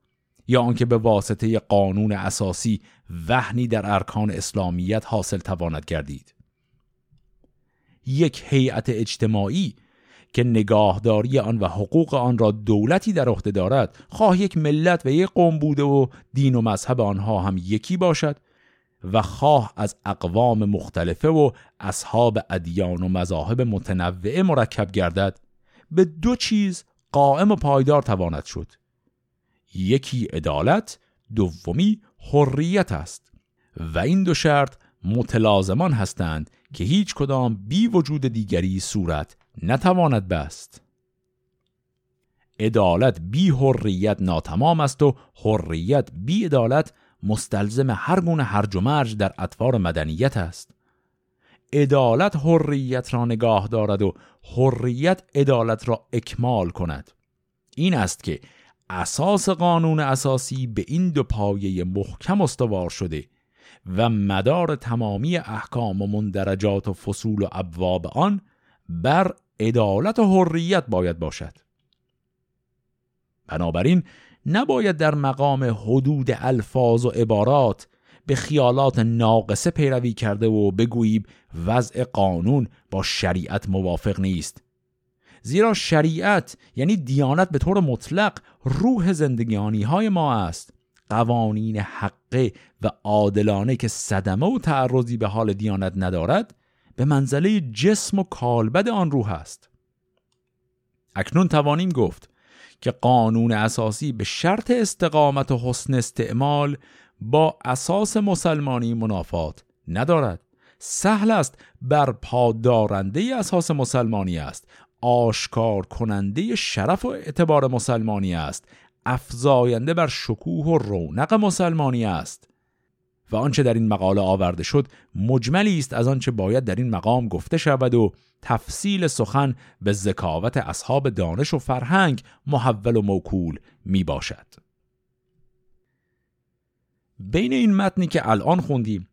یا آنکه به واسطه قانون اساسی وحنی در ارکان اسلامیت حاصل تواند گردید. یک هیئت اجتماعی که نگاهداری آن و حقوق آن را دولتی در عهده دارد. خواه یک ملت و یک قوم بوده و دین و مذهب آنها هم یکی باشد و خواه از اقوام مختلفه و اصحاب ادیان و مذاهب متنوعه مرکب گردد. به دو چیز قائم و پایدار تواند شد. یکی عدالت دومی حریت است و این دو شرط متلازمان هستند که هیچ کدام بی وجود دیگری صورت نتواند بست. عدالت بی حریت ناتمام است و حریت بی عدالت مستلزم هر گونه هرج و مرج در اطوار مدنیت است. عدالت حریت را نگاه دارد و حریت عدالت را اکمال کند. این است که اساس قانون اساسی به این دو پایه محکم استوار شده و مدار تمامی احکام و مندرجات و فصول و ابواب آن بر عدالت و حریت باید باشد. بنابراین نباید در مقام حدود الفاظ و عبارات به خیالات ناقصه پیروی کرده و بگوییم وضع قانون با شریعت موافق نیست. زیرا شریعت یعنی دیانت به طور مطلق روح زندگیانی های ما است. قوانین حقه و عادلانه که صدمه و تعرضی به حال دیانت ندارد به منزله جسم و کالبد آن روح است. اکنون توانیم گفت که قانون اساسی به شرط استقامت و حسن استعمال با اساس مسلمانی منافات ندارد. سهل است بر پادارنده اساس مسلمانی است. آشکار کننده شرف و اعتبار مسلمانی است. افزاینده بر شکوه و رونق مسلمانی است. و آنچه در این مقاله آورده شد مجملی است از آنچه باید در این مقام گفته شود و تفصیل سخن به ذکاوت اصحاب دانش و فرهنگ محول و موکول می باشد. بین این متنی که الان خوندیم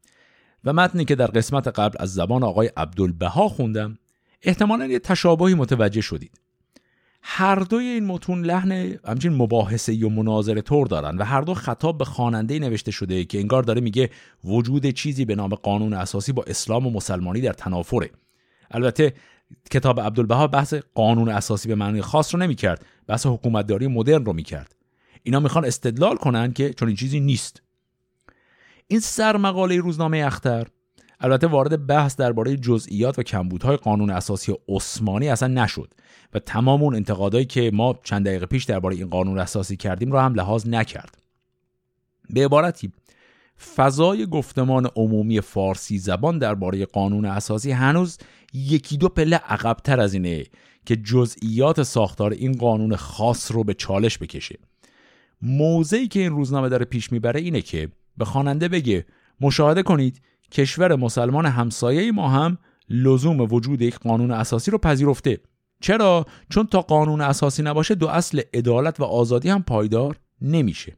و متنی که در قسمت قبل از زبان آقای عبدالبها خوندم احتمالا یه تشابهی متوجه شدید. هر دوی این متون لحن همچین مباحثه و مناظره طور دارن و هر دو خطاب به خواننده نوشته شده که انگار داره میگه وجود چیزی به نام قانون اساسی با اسلام و مسلمانی در تنافره. البته کتاب عبدالبها بحث قانون اساسی به معنی خاص رو نمی‌کرد بحث حکومتداری مدرن رو می‌کرد. اینا می‌خوان استدلال کنن که چون این چیزی نیست. این سر مقاله روزنامه اختر البته وارد بحث درباره جزئیات و کمبودهای قانون اساسی عثمانی اصلا نشد و تمام اون انتقادایی که ما چند دقیقه پیش درباره این قانون اساسی کردیم رو هم لحاظ نکرد. به عبارتی فضای گفتمان عمومی فارسی زبان درباره قانون اساسی هنوز یکی دو پله عقبتر از اینه که جزئیات ساختار این قانون خاص رو به چالش بکشه. موضعی که این روزنامه داره پیش می‌بره اینه که به خواننده بگه مشاهده کنید کشور مسلمان همسایه ما هم لزوم وجود یک قانون اساسی رو پذیرفته. چرا؟ چون تا قانون اساسی نباشه دو اصل عدالت و آزادی هم پایدار نمیشه.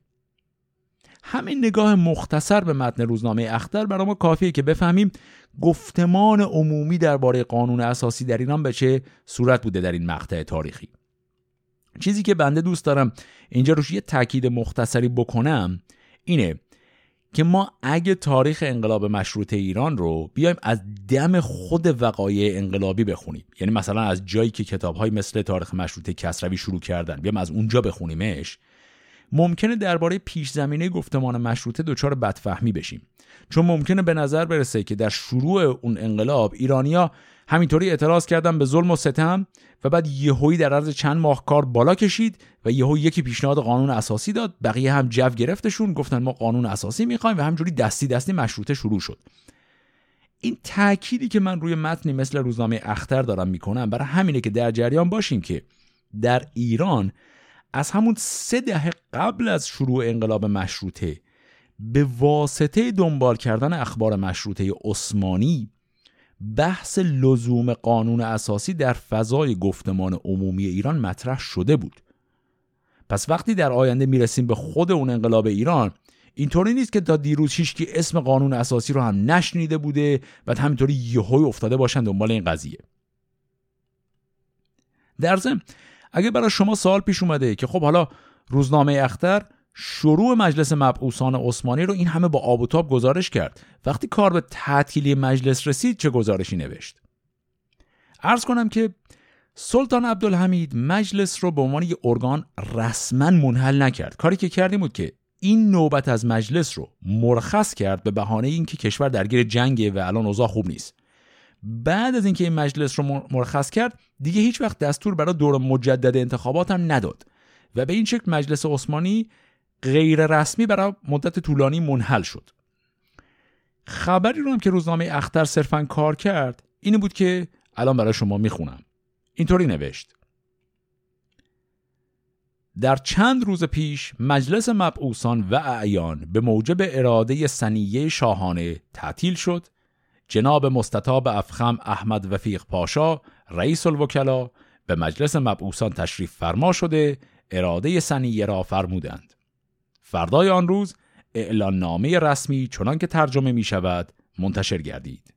همین نگاه مختصر به متن روزنامه اختر برای ما کافیه که بفهمیم گفتمان عمومی درباره قانون اساسی در ایران به چه صورت بوده در این مقطع تاریخی. چیزی که بنده دوست دارم اینجا روش یه تاکید مختصری بکنم اینه که ما اگه تاریخ انقلاب مشروطه ایران رو بیایم از دم خود وقایع انقلابی بخونیم. یعنی مثلا از جایی که کتابهای مثل تاریخ مشروطه کسروی شروع کردن بیایم از اونجا بخونیمش ممکنه درباره پیش زمینه گفتمان مشروطه دچار بدفهمی بشیم. چون ممکنه به نظر برسه که در شروع اون انقلاب ایرانیا همینطوری اعتراض کردن به ظلم و ستم و بعد یهویی در عرض چند ماه کار بالا کشید و یهو یکی پیشنهاد قانون اساسی داد. بقیه هم جو گرفتشون گفتن ما قانون اساسی می‌خوایم و همجوری دستی دستی مشروطه شروع شد. این تأکیدی که من روی متنی مثل روزنامه اختر دارم می‌کنم برای همینه که در جریان باشیم که در ایران از همون سه دهه قبل از شروع انقلاب مشروطه به واسطه دنبال کردن اخبار مشروطه عثمانی بحث لزوم قانون اساسی در فضای گفتمان عمومی ایران مطرح شده بود. پس وقتی در آینده می‌رسیم به خود اون انقلاب ایران اینطوری نیست که تا دیروز هیچکی اسم قانون اساسی رو هم نشنیده بوده و همینطوری یهوی افتاده باشن دنبال این قضیه. در ضمن اگه برای شما سوال پیش اومده که خب حالا روزنامه اختر شروع مجلس مبعوثان عثمانی رو این همه با آب و تاب گزارش کرد. وقتی کار به تعطیلی مجلس رسید چه گزارشی نوشت؟ ارز کنم که سلطان عبدالحمید مجلس رو به عنوان یک ارگان رسما منحل نکرد. کاری که کردیم بود که این نوبت از مجلس رو مرخص کرد به بهانه اینکه کشور درگیر جنگه و الان اوضاع خوب نیست. بعد از اینکه این مجلس رو مرخص کرد دیگه هیچ وقت دستور برای دور مجدد انتخابات هم نداد. و به این شکل مجلس عثمانی غیر رسمی برای مدت طولانی منحل شد. خبری رو هم که روزنامه اختر صرفا کار کرد اینی بود که الان برای شما می‌خونم. اینطوری نوشت. در چند روز پیش مجلس مبعوثان و اعیان به موجب اراده سنیه شاهانه تعطیل شد. جناب مستطاب افخم احمد وفیق پاشا رئیس الوکلا به مجلس مبعوثان تشریف فرما شده اراده سنیه را فرمودند. فردای آن روز اعلان نامه رسمی چنان که ترجمه می شود منتشر گردید.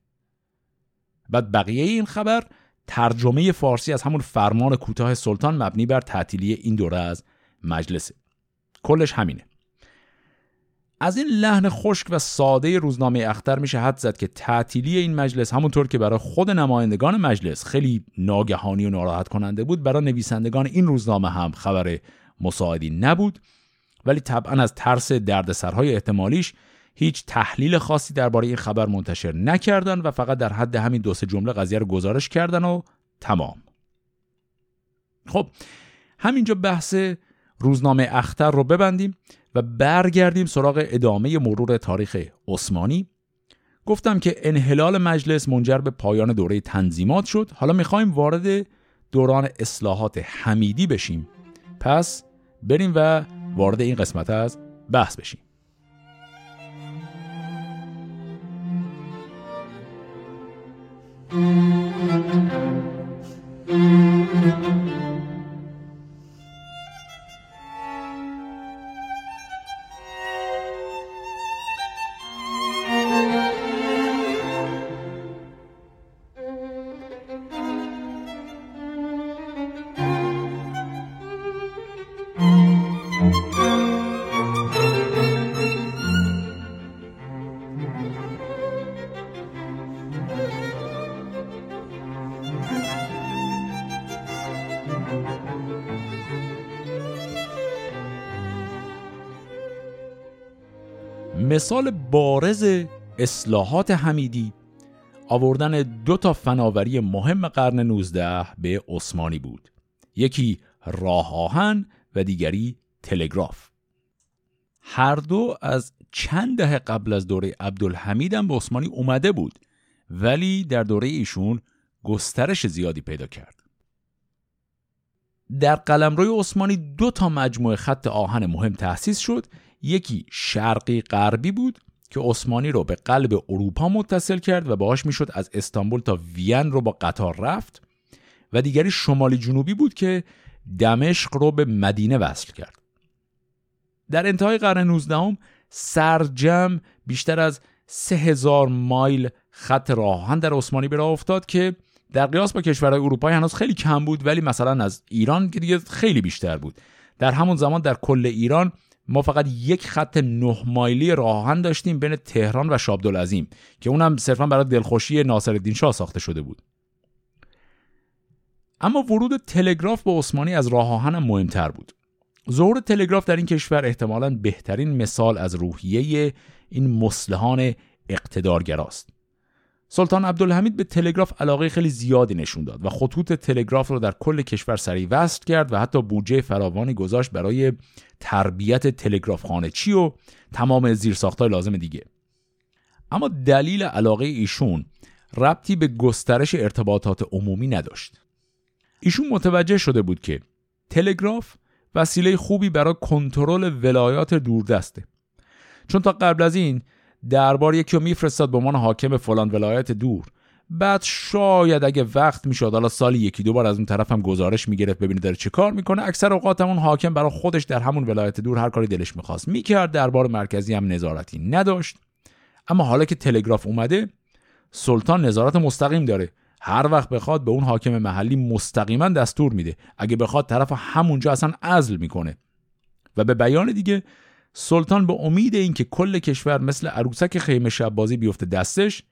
بعد بقیه این خبر ترجمه فارسی از همون فرمان کوتاه سلطان مبنی بر تعطیلی این دوره از مجلسه کلش همینه. از این لحن خشک و ساده روزنامه اختر میشه حد زد که تعطیلی این مجلس همونطور که برای خود نمایندگان مجلس خیلی ناگهانی و ناراحت کننده بود برای نویسندگان این روزنامه هم خبر مساعدی نبود. ولی طبعا از ترس دردسرهای احتمالیش هیچ تحلیل خاصی درباره این خبر منتشر نکردن و فقط در حد همین دو سه جمله قضیه رو گزارش کردن و تمام. خب همینجا بحث روزنامه اختر رو ببندیم و برگردیم سراغ ادامه مرور تاریخ عثمانی. گفتم که انحلال مجلس منجر به پایان دوره تنظیمات شد. حالا می‌خوایم وارد دوران اصلاحات حمیدی بشیم. پس بریم و وارد این قسمت از بحث بشیم. مثال بارز اصلاحات حمیدی آوردن دو تا فناوری مهم قرن 19 به عثمانی بود. یکی راه آهن و دیگری تلگراف. هر دو از چند دهه قبل از دوره عبدالحمید هم به عثمانی اومده بود ولی در دوره ایشون گسترش زیادی پیدا کرد. در قلمروی عثمانی دو تا مجموعه خط آهن مهم تأسیس شد یکی شرقی غربی بود که عثمانی رو به قلب اروپا متصل کرد و باهاش می‌شد از استانبول تا وین رو با قطار رفت و دیگری شمالی جنوبی بود که دمشق رو به مدینه وصل کرد. در انتهای قرن 19 سرجم بیشتر از 3000 مایل خط راهان در عثمانی به راه افتاد که در قیاس با کشورهای اروپایی هنوز خیلی کم بود ولی مثلا از ایران که دیگه خیلی بیشتر بود. در همون زمان در کل ایران ما فقط یک خط نه مایلی راهان داشتیم بین تهران و شابدالعظیم که اونم صرفا برای دلخوشی ناصرالدین شاه ساخته شده بود. اما ورود تلگراف به عثمانی از راه آهن هم مهمتر بود. ظهور تلگراف در این کشور احتمالا بهترین مثال از روحیه این مسلحان اقتدارگراست. سلطان عبدالحمید به تلگراف علاقه خیلی زیادی نشون داد و خطوط تلگراف رو در کل کشور سریع وصل کرد و حتی بودجه فراوانی گذاشت برای تربیت تلگراف خانه. چی و تمام زیرساختهای لازم دیگه. اما دلیل علاقه ایشون ربطی به گسترش ارتباطات عمومی نداشت. ایشون متوجه شده بود که تلگراف وسیله خوبی برای کنترل ولایات دوردسته. چون تا قبل از این دربار یکی رو میفرستاد به عنوان حاکم فلان ولایت دور. بعد شاید اگه وقت می‌شد حالا سالی یکی دو بار از اون طرف هم گزارش می‌گرفت ببینه داره چه کار می‌کنه اکثر اوقات اون حاکم برای خودش در همون ولایت دور هر کاری دلش می‌خواست. می‌کرد دربار مرکزی هم نظارتی نداشت. اما حالا که تلگراف اومده سلطان نظارت مستقیم داره. هر وقت بخواد به اون حاکم محلی مستقیما دستور میده. اگه بخواد طرف همونجا اصلا عزل می‌کنه. و به بیان دیگه سلطان به امید اینکه کل کشور مثل عروسک خیمه شب بازی بیفته دستش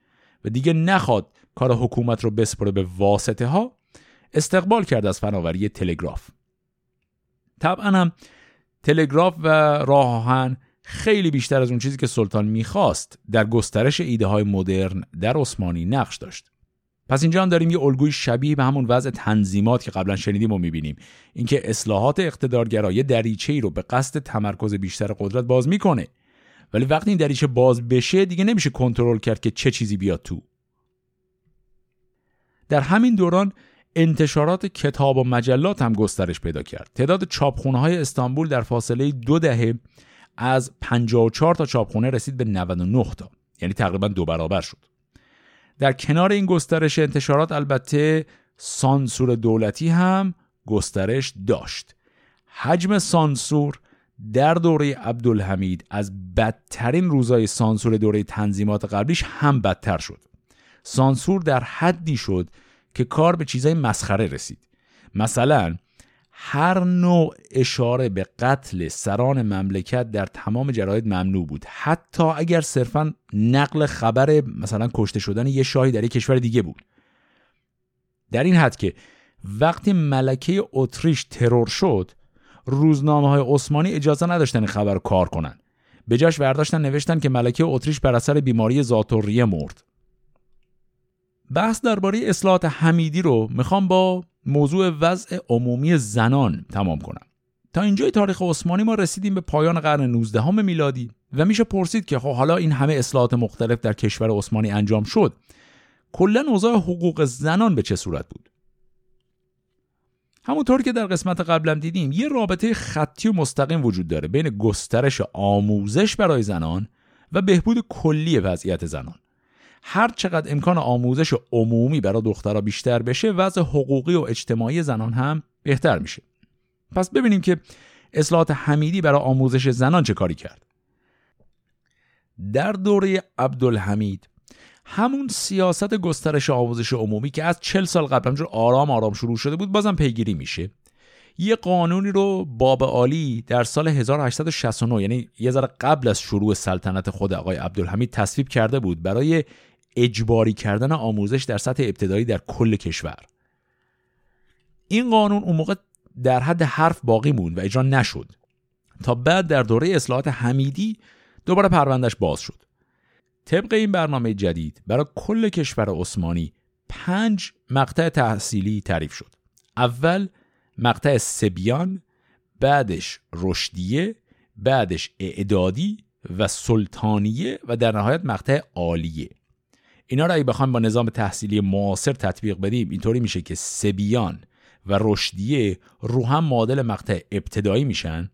و دیگه نخواد کار حکومت رو بسپره به واسطه ها استقبال کرد از فناوری تلگراف. طبعا هم تلگراف و راه آهن خیلی بیشتر از اون چیزی که سلطان می‌خواست در گسترش ایده های مدرن در عثمانی نقش داشت. پس اینجا هم داریم یه الگوی شبیه به همون وضع تنظیمات که قبلا شنیدیم و می‌بینیم. اینکه اصلاحات اقتدارگرایی دریچه ای رو به قصد تمرکز بیشتر قدرت باز می‌کنه. ولی وقتی این دریچه باز بشه دیگه نمیشه کنترل کرد که چه چیزی بیاد تو. در همین دوران انتشارات کتاب و مجلات هم گسترش پیدا کرد. تعداد چاپخونه های استانبول در فاصله دو دهه از 54 تا چاپخونه رسید به 99 تا. یعنی تقریبا دو برابر شد. در کنار این گسترش انتشارات البته سانسور دولتی هم گسترش داشت. حجم سانسور در دوره عبدالحمید از بدترین روزای سانسور دوره تنظیمات قبلیش هم بدتر شد. سانسور در حدی شد که کار به چیزای مسخره رسید. مثلا هر نوع اشاره به قتل سران مملکت در تمام جراید ممنوع بود. حتی اگر صرفا نقل خبر مثلا کشته شدن یه شاهی در یک کشور دیگه بود. در این حد که وقتی ملکه اتریش ترور شد روزنامه های عثمانی اجازه نداشتن خبر کار کنن. به جاش برداشتن نوشتن که ملکه اتریش بر اثر بیماری زاتوریه مرد. بحث درباره اصلاحات حمیدی رو می‌خوام با موضوع وضع عمومی زنان تمام کنم. تا اینجای تاریخ عثمانی ما رسیدیم به پایان قرن 19 میلادی و میشه پرسید که خب حالا این همه اصلاحات مختلف در کشور عثمانی انجام شد. کلا اوضاع حقوق زنان به چه صورت بود؟ همونطور که در قسمت قبلم دیدیم یه رابطه خطی و مستقیم وجود داره بین گسترش آموزش برای زنان و بهبود کلی وضعیت زنان. هر چقدر امکان آموزش عمومی برای دخترها بیشتر بشه وضع حقوقی و اجتماعی زنان هم بهتر میشه. پس ببینیم که اصلاحات حمیدی برای آموزش زنان چه کاری کرد. در دوره عبدالحمید همون سیاست گسترش آموزش عمومی که از چل سال قبل همجور آرام آرام شروع شده بود بازم پیگیری میشه. یه قانونی رو باب عالی در سال 1869 یعنی یه ذره قبل از شروع سلطنت خود آقای عبدالحمید تصویب کرده بود برای اجباری کردن آموزش در سطح ابتدایی در کل کشور. این قانون اون موقع در حد حرف باقی موند و اجرا نشد. تا بعد در دوره اصلاحات حمیدی دوباره پروندهش باز شد. طبق این برنامه جدید برای کل کشور عثمانی پنج مقطع تحصیلی تعریف شد. اول مقطع سبیان بعدش رشدیه بعدش اعدادی و سلطانیه و در نهایت مقطع عالیه. اینا رو اگه بخوایم با نظام تحصیلی معاصر تطبیق بدیم اینطوری میشه که سبیان و رشدیه رو هم معادل مقطع ابتدایی میشن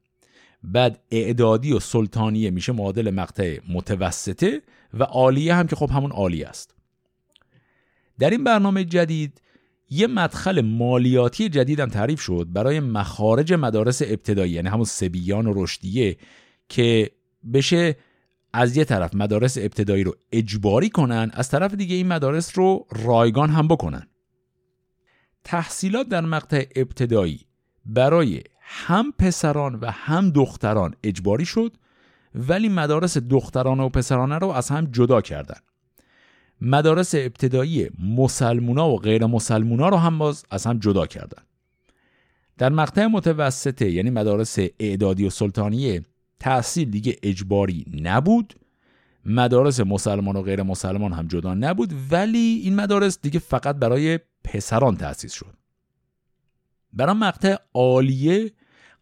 بعد اعدادی و سلطانیه میشه معادل مقطع متوسطه و عالیه هم که خب همون عالی است. در این برنامه جدید یه مدخل مالیاتی جدید هم تعریف شد برای مخارج مدارس ابتدایی یعنی همون سبیان و رشدیه که بشه از یه طرف مدارس ابتدایی رو اجباری کنن از طرف دیگه این مدارس رو رایگان هم بکنن. تحصیلات در مقطع ابتدایی برای هم پسران و هم دختران اجباری شد ولی مدارس دختران و پسرانه رو از هم جدا کردن. مدارس ابتدایی مسلمونا و غیر مسلمونا رو هم باز از هم جدا کردن. در مقطع متوسطه یعنی مدارس اعدادی و سلطانیه تحصیل دیگه اجباری نبود. مدارس مسلمان و غیر مسلمان هم جدا نبود ولی این مدارس دیگه فقط برای پسران تأسیس شد. برای مقطع عالیه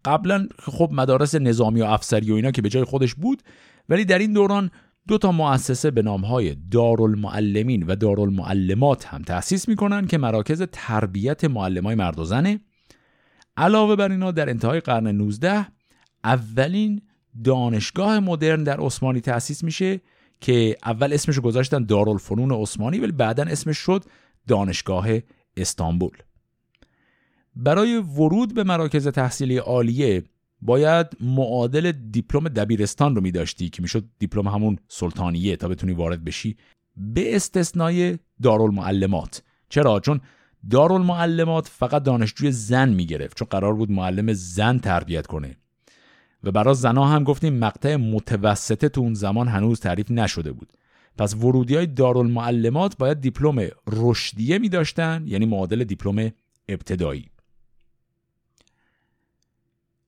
قبلا خب مدارس نظامی و افسری و اینا که به جای خودش بود ولی در این دوران دو تا مؤسسه به های دارالمعلمین و دارالمعلمات هم تأسیس می‌کنن که مراکز تربیت معلمای مرد و زنه. علاوه بر اینا در انتهای قرن 19 اولین دانشگاه مدرن در عثمانی تأسیس میشه که اول اسمش گذاشتن دارالفنون عثمانی ولی بعدا اسمش شد دانشگاه استانبول. برای ورود به مراکز تحصیلی عالیه باید معادل دیپلم دبیرستان رو میداشتی که می‌شد دیپلم همون سلطانیه تا بتونی وارد بشی. به استثنای دارالمعلمات. چرا؟ چون دارالمعلمات فقط دانشجوی زن می‌گرفت چون قرار بود معلم زن تربیت کنه. و برای زنا هم گفتیم مقطع متوسطه تو اون زمان هنوز تعریف نشده بود. پس ورودی های دارالمعلمات باید دیپلم رشدیه می داشتن یعنی معادل دیپلم ابتدایی.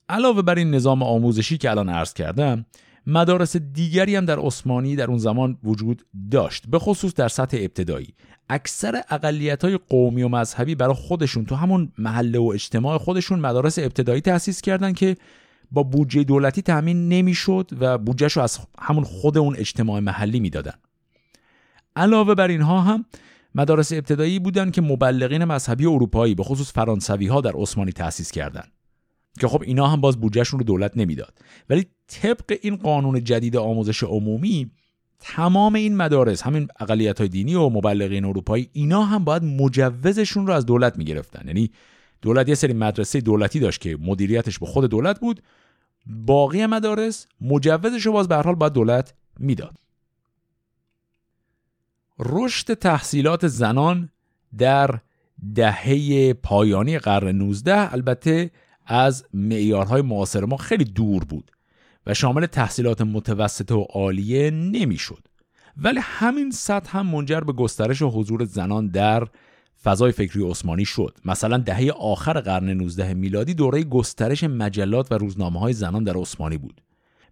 علاوه بر این نظام آموزشی که الان عرض کردم مدارس دیگری هم در عثمانی در اون زمان وجود داشت به خصوص در سطح ابتدایی. اکثر اقلیت های قومی و مذهبی برای خودشون تو همون محله و اجتماع خودشون مدارس ابتدایی تأسیس کردن که با بودجه دولتی تأمین نمی‌شد و بودجهش رو از همون خود اون اجتماع محلی می‌دادن. علاوه بر اینها هم مدارس ابتدایی بودند که مبلغین مذهبی اروپایی به خصوص فرانسوی ها در عثمانی تأسیس کردند که خب اینا هم باز بودجهشون رو دولت نمی‌داد. ولی طبق این قانون جدید آموزش عمومی تمام این مدارس همین اقلیت های دینی و مبلغین اروپایی اینا هم باید مجوزشون رو از دولت می‌گرفتن. یعنی دولت یه سری مدرسه دولتی داشت که مدیریتش به خود دولت بود. باقی مدارس مجوزش رو باز به حال باید دولت می‌داد. رشد تحصیلات زنان در دهه پایانی قرن 19 البته از معیارهای معاصر ما خیلی دور بود و شامل تحصیلات متوسطه و عالیه نمی‌شد. ولی همین سطح هم منجر به گسترش و حضور زنان در فضای فکری عثمانی شد. مثلا دهه آخر قرن 19 میلادی دوره گسترش مجلات و روزنامه های زنان در عثمانی بود.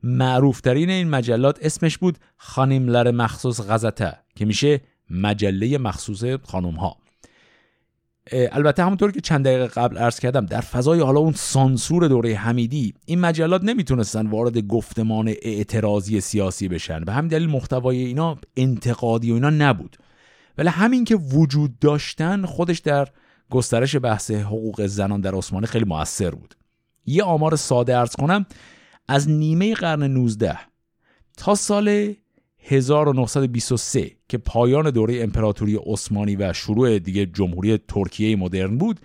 معروفترین این مجلات اسمش بود خانیملر مخصوص غزته که میشه مجله مخصوص خانم ها البته همونطور که چند دقیقه قبل عرض کردم در فضای حالا اون سانسور دوره حمیدی این مجلات نمی‌تونستن وارد گفتمان اعتراضی سیاسی بشن. به همین دلیل محتوای اینا انتقادی و اینا نبود. ولی همین که وجود داشتن خودش در گسترش بحث حقوق زنان در عثمانی خیلی موثر بود. یه آمار ساده ارز کنم از نیمه قرن 19 تا سال 1923 که پایان دوره امپراتوری عثمانی و شروع دیگه جمهوری ترکیه مدرن بود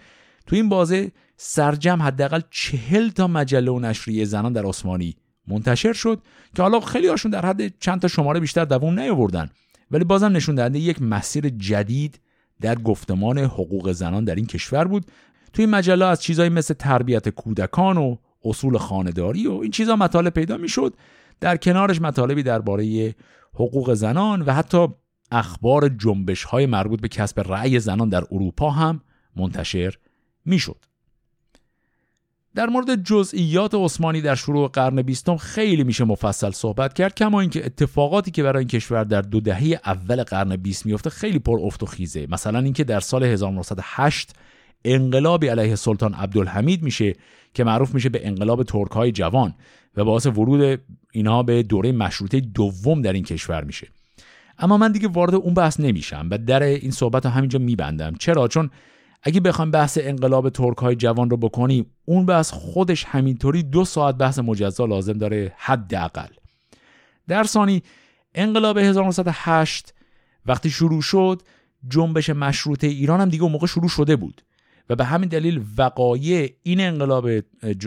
تو این بازه سرجم حداقل چهل تا مجله و نشریه زنان در عثمانی منتشر شد که حالا خیلی هاشون در حد چند تا شماره بیشتر دووم نیاوردن. ولی بازم نشون دهنده یک مسیر جدید در گفتمان حقوق زنان در این کشور بود توی مجله از چیزایی مثل تربیت کودکان و اصول خانداری و این چیزا مطالب پیدا می‌شد در کنارش مطالبی درباره حقوق زنان و حتی اخبار جنبش های مربوط به کسب رأی زنان در اروپا هم منتشر می‌شد. در مورد جزئیات عثمانی در شروع قرن بیستم خیلی میشه مفصل صحبت کرد کما اینکه اتفاقاتی که برای این کشور در دو دهه اول قرن بیست میفته خیلی پر افت و خیزه. مثلا اینکه در سال 1908 انقلابی علیه سلطان عبدالحمید میشه که معروف میشه به انقلاب ترک های جوان و باعث ورود اینها به دوره مشروطه دوم در این کشور میشه. اما من دیگه وارد اون بحث نمیشم و در این صحبت رو همینجا میبندم. چرا؟ چون اگه بخوایم بحث انقلاب ترک های جوان رو بکنیم اون بحث خودش همینطوری دو ساعت بحث مجزا لازم داره حداقل. در ثانی انقلاب 1908 وقتی شروع شد جنبش مشروطه ایران هم دیگه اون موقع شروع شده بود. و به همین دلیل وقایع این انقلاب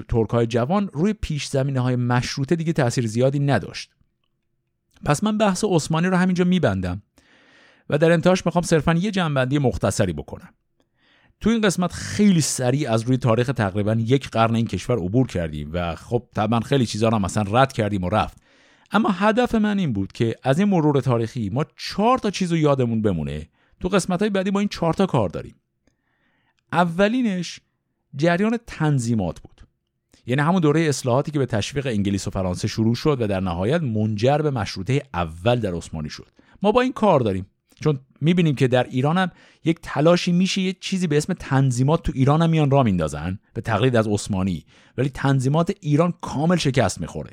ترک های جوان روی پیش زمینه های مشروطه دیگه تاثیر زیادی نداشت. پس من بحث عثمانی رو همینجا میبندم و در انتهاش می‌خوام صرفا یه جنبندی مختصری بکنم. تو این قسمت خیلی سریع از روی تاریخ تقریبا یک قرن این کشور عبور کردیم و خب طبعا خیلی چیزا رو مثلا رد کردیم و رفت. اما هدف من این بود که از این مرور تاریخی ما چهار تا چیز رو یادمون بمونه. تو قسمت های بعدی با این چهار تا کار داریم. اولینش جریان تنظیمات بود. یعنی همون دوره اصلاحاتی که به تشویق انگلیس و فرانسه شروع شد و در نهایت منجر به مشروطه اول در عثمانی شد. ما با این کار داریم. چون می‌بینیم که در ایران هم یک تلاشی میشه یه چیزی به اسم تنظیمات تو ایران هم میان را میندازن به تقلید از عثمانی. ولی تنظیمات ایران کامل شکست می‌خوره.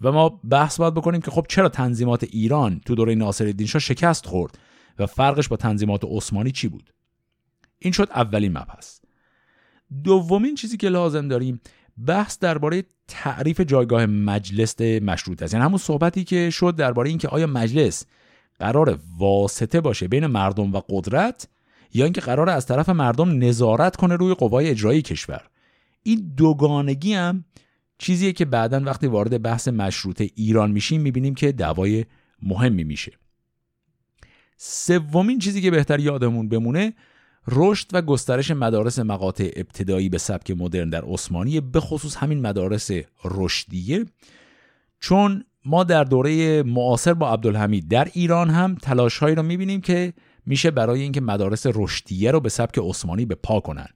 و ما بحث باید بکنیم که خب چرا تنظیمات ایران تو دوره ناصرالدین شاه شکست خورد و فرقش با تنظیمات عثمانی چی بود؟ این شد اولین مبحث. دومین چیزی که لازم داریم بحث درباره تعریف جایگاه مجلس مشروط است. یعنی همون صحبتی که شد درباره اینکه آیا مجلس قرار واسطه باشه بین مردم و قدرت یا اینکه قرار از طرف مردم نظارت کنه روی قوای اجرایی کشور. این دوگانگی هم چیزیه که بعدا وقتی وارد بحث مشروطه ایران میشیم می‌بینیم که دعوای مهمی میشه. سومین چیزی که بهتر یادمون بمونه رشد و گسترش مدارس مقاطع ابتدایی به سبک مدرن در عثمانی به خصوص همین مدارس رشدیه. چون ما در دوره معاصر با عبدالحمید در ایران هم تلاشهایی رو می‌بینیم که میشه برای اینکه مدارس رشدیه رو به سبک عثمانی به پا کنن.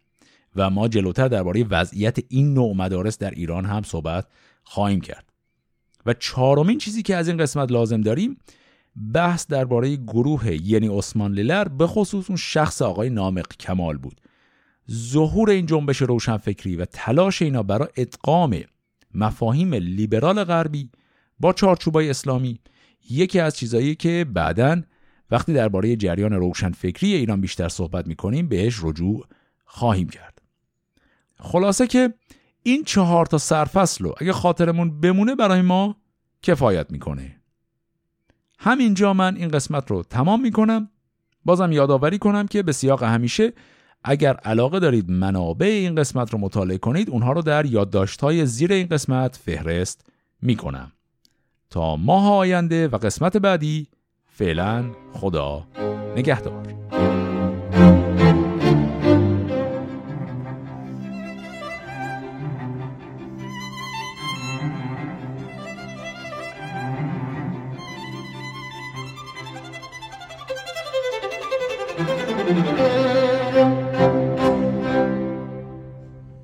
و ما جلوتر درباره وضعیت این نوع مدارس در ایران هم صحبت خواهیم کرد. و چهارمین چیزی که از این قسمت لازم داریم بحث درباره گروه یعنی عثمان لیلر به خصوص اون شخص آقای نامق کمال بود. ظهور این جنبش روشنفکری و تلاش اینا برای ادغام مفاهیم لیبرال غربی با چارچوبای اسلامی. یکی از چیزایی که بعدا وقتی درباره جریان روشنفکری ایران بیشتر صحبت می‌کنیم بهش رجوع خواهیم کرد. خلاصه که این چهار تا سرفصل رو اگه خاطرمون بمونه برای ما کفایت می‌کنه. همینجا من این قسمت رو تمام می‌کنم. بازم یادآوری کنم که به سیاق همیشه اگر علاقه دارید منابع این قسمت رو مطالعه کنید اونها رو در یادداشت‌های زیر این قسمت فهرست می‌کنم. تا ماه آینده و قسمت بعدی فعلا خدا نگهدار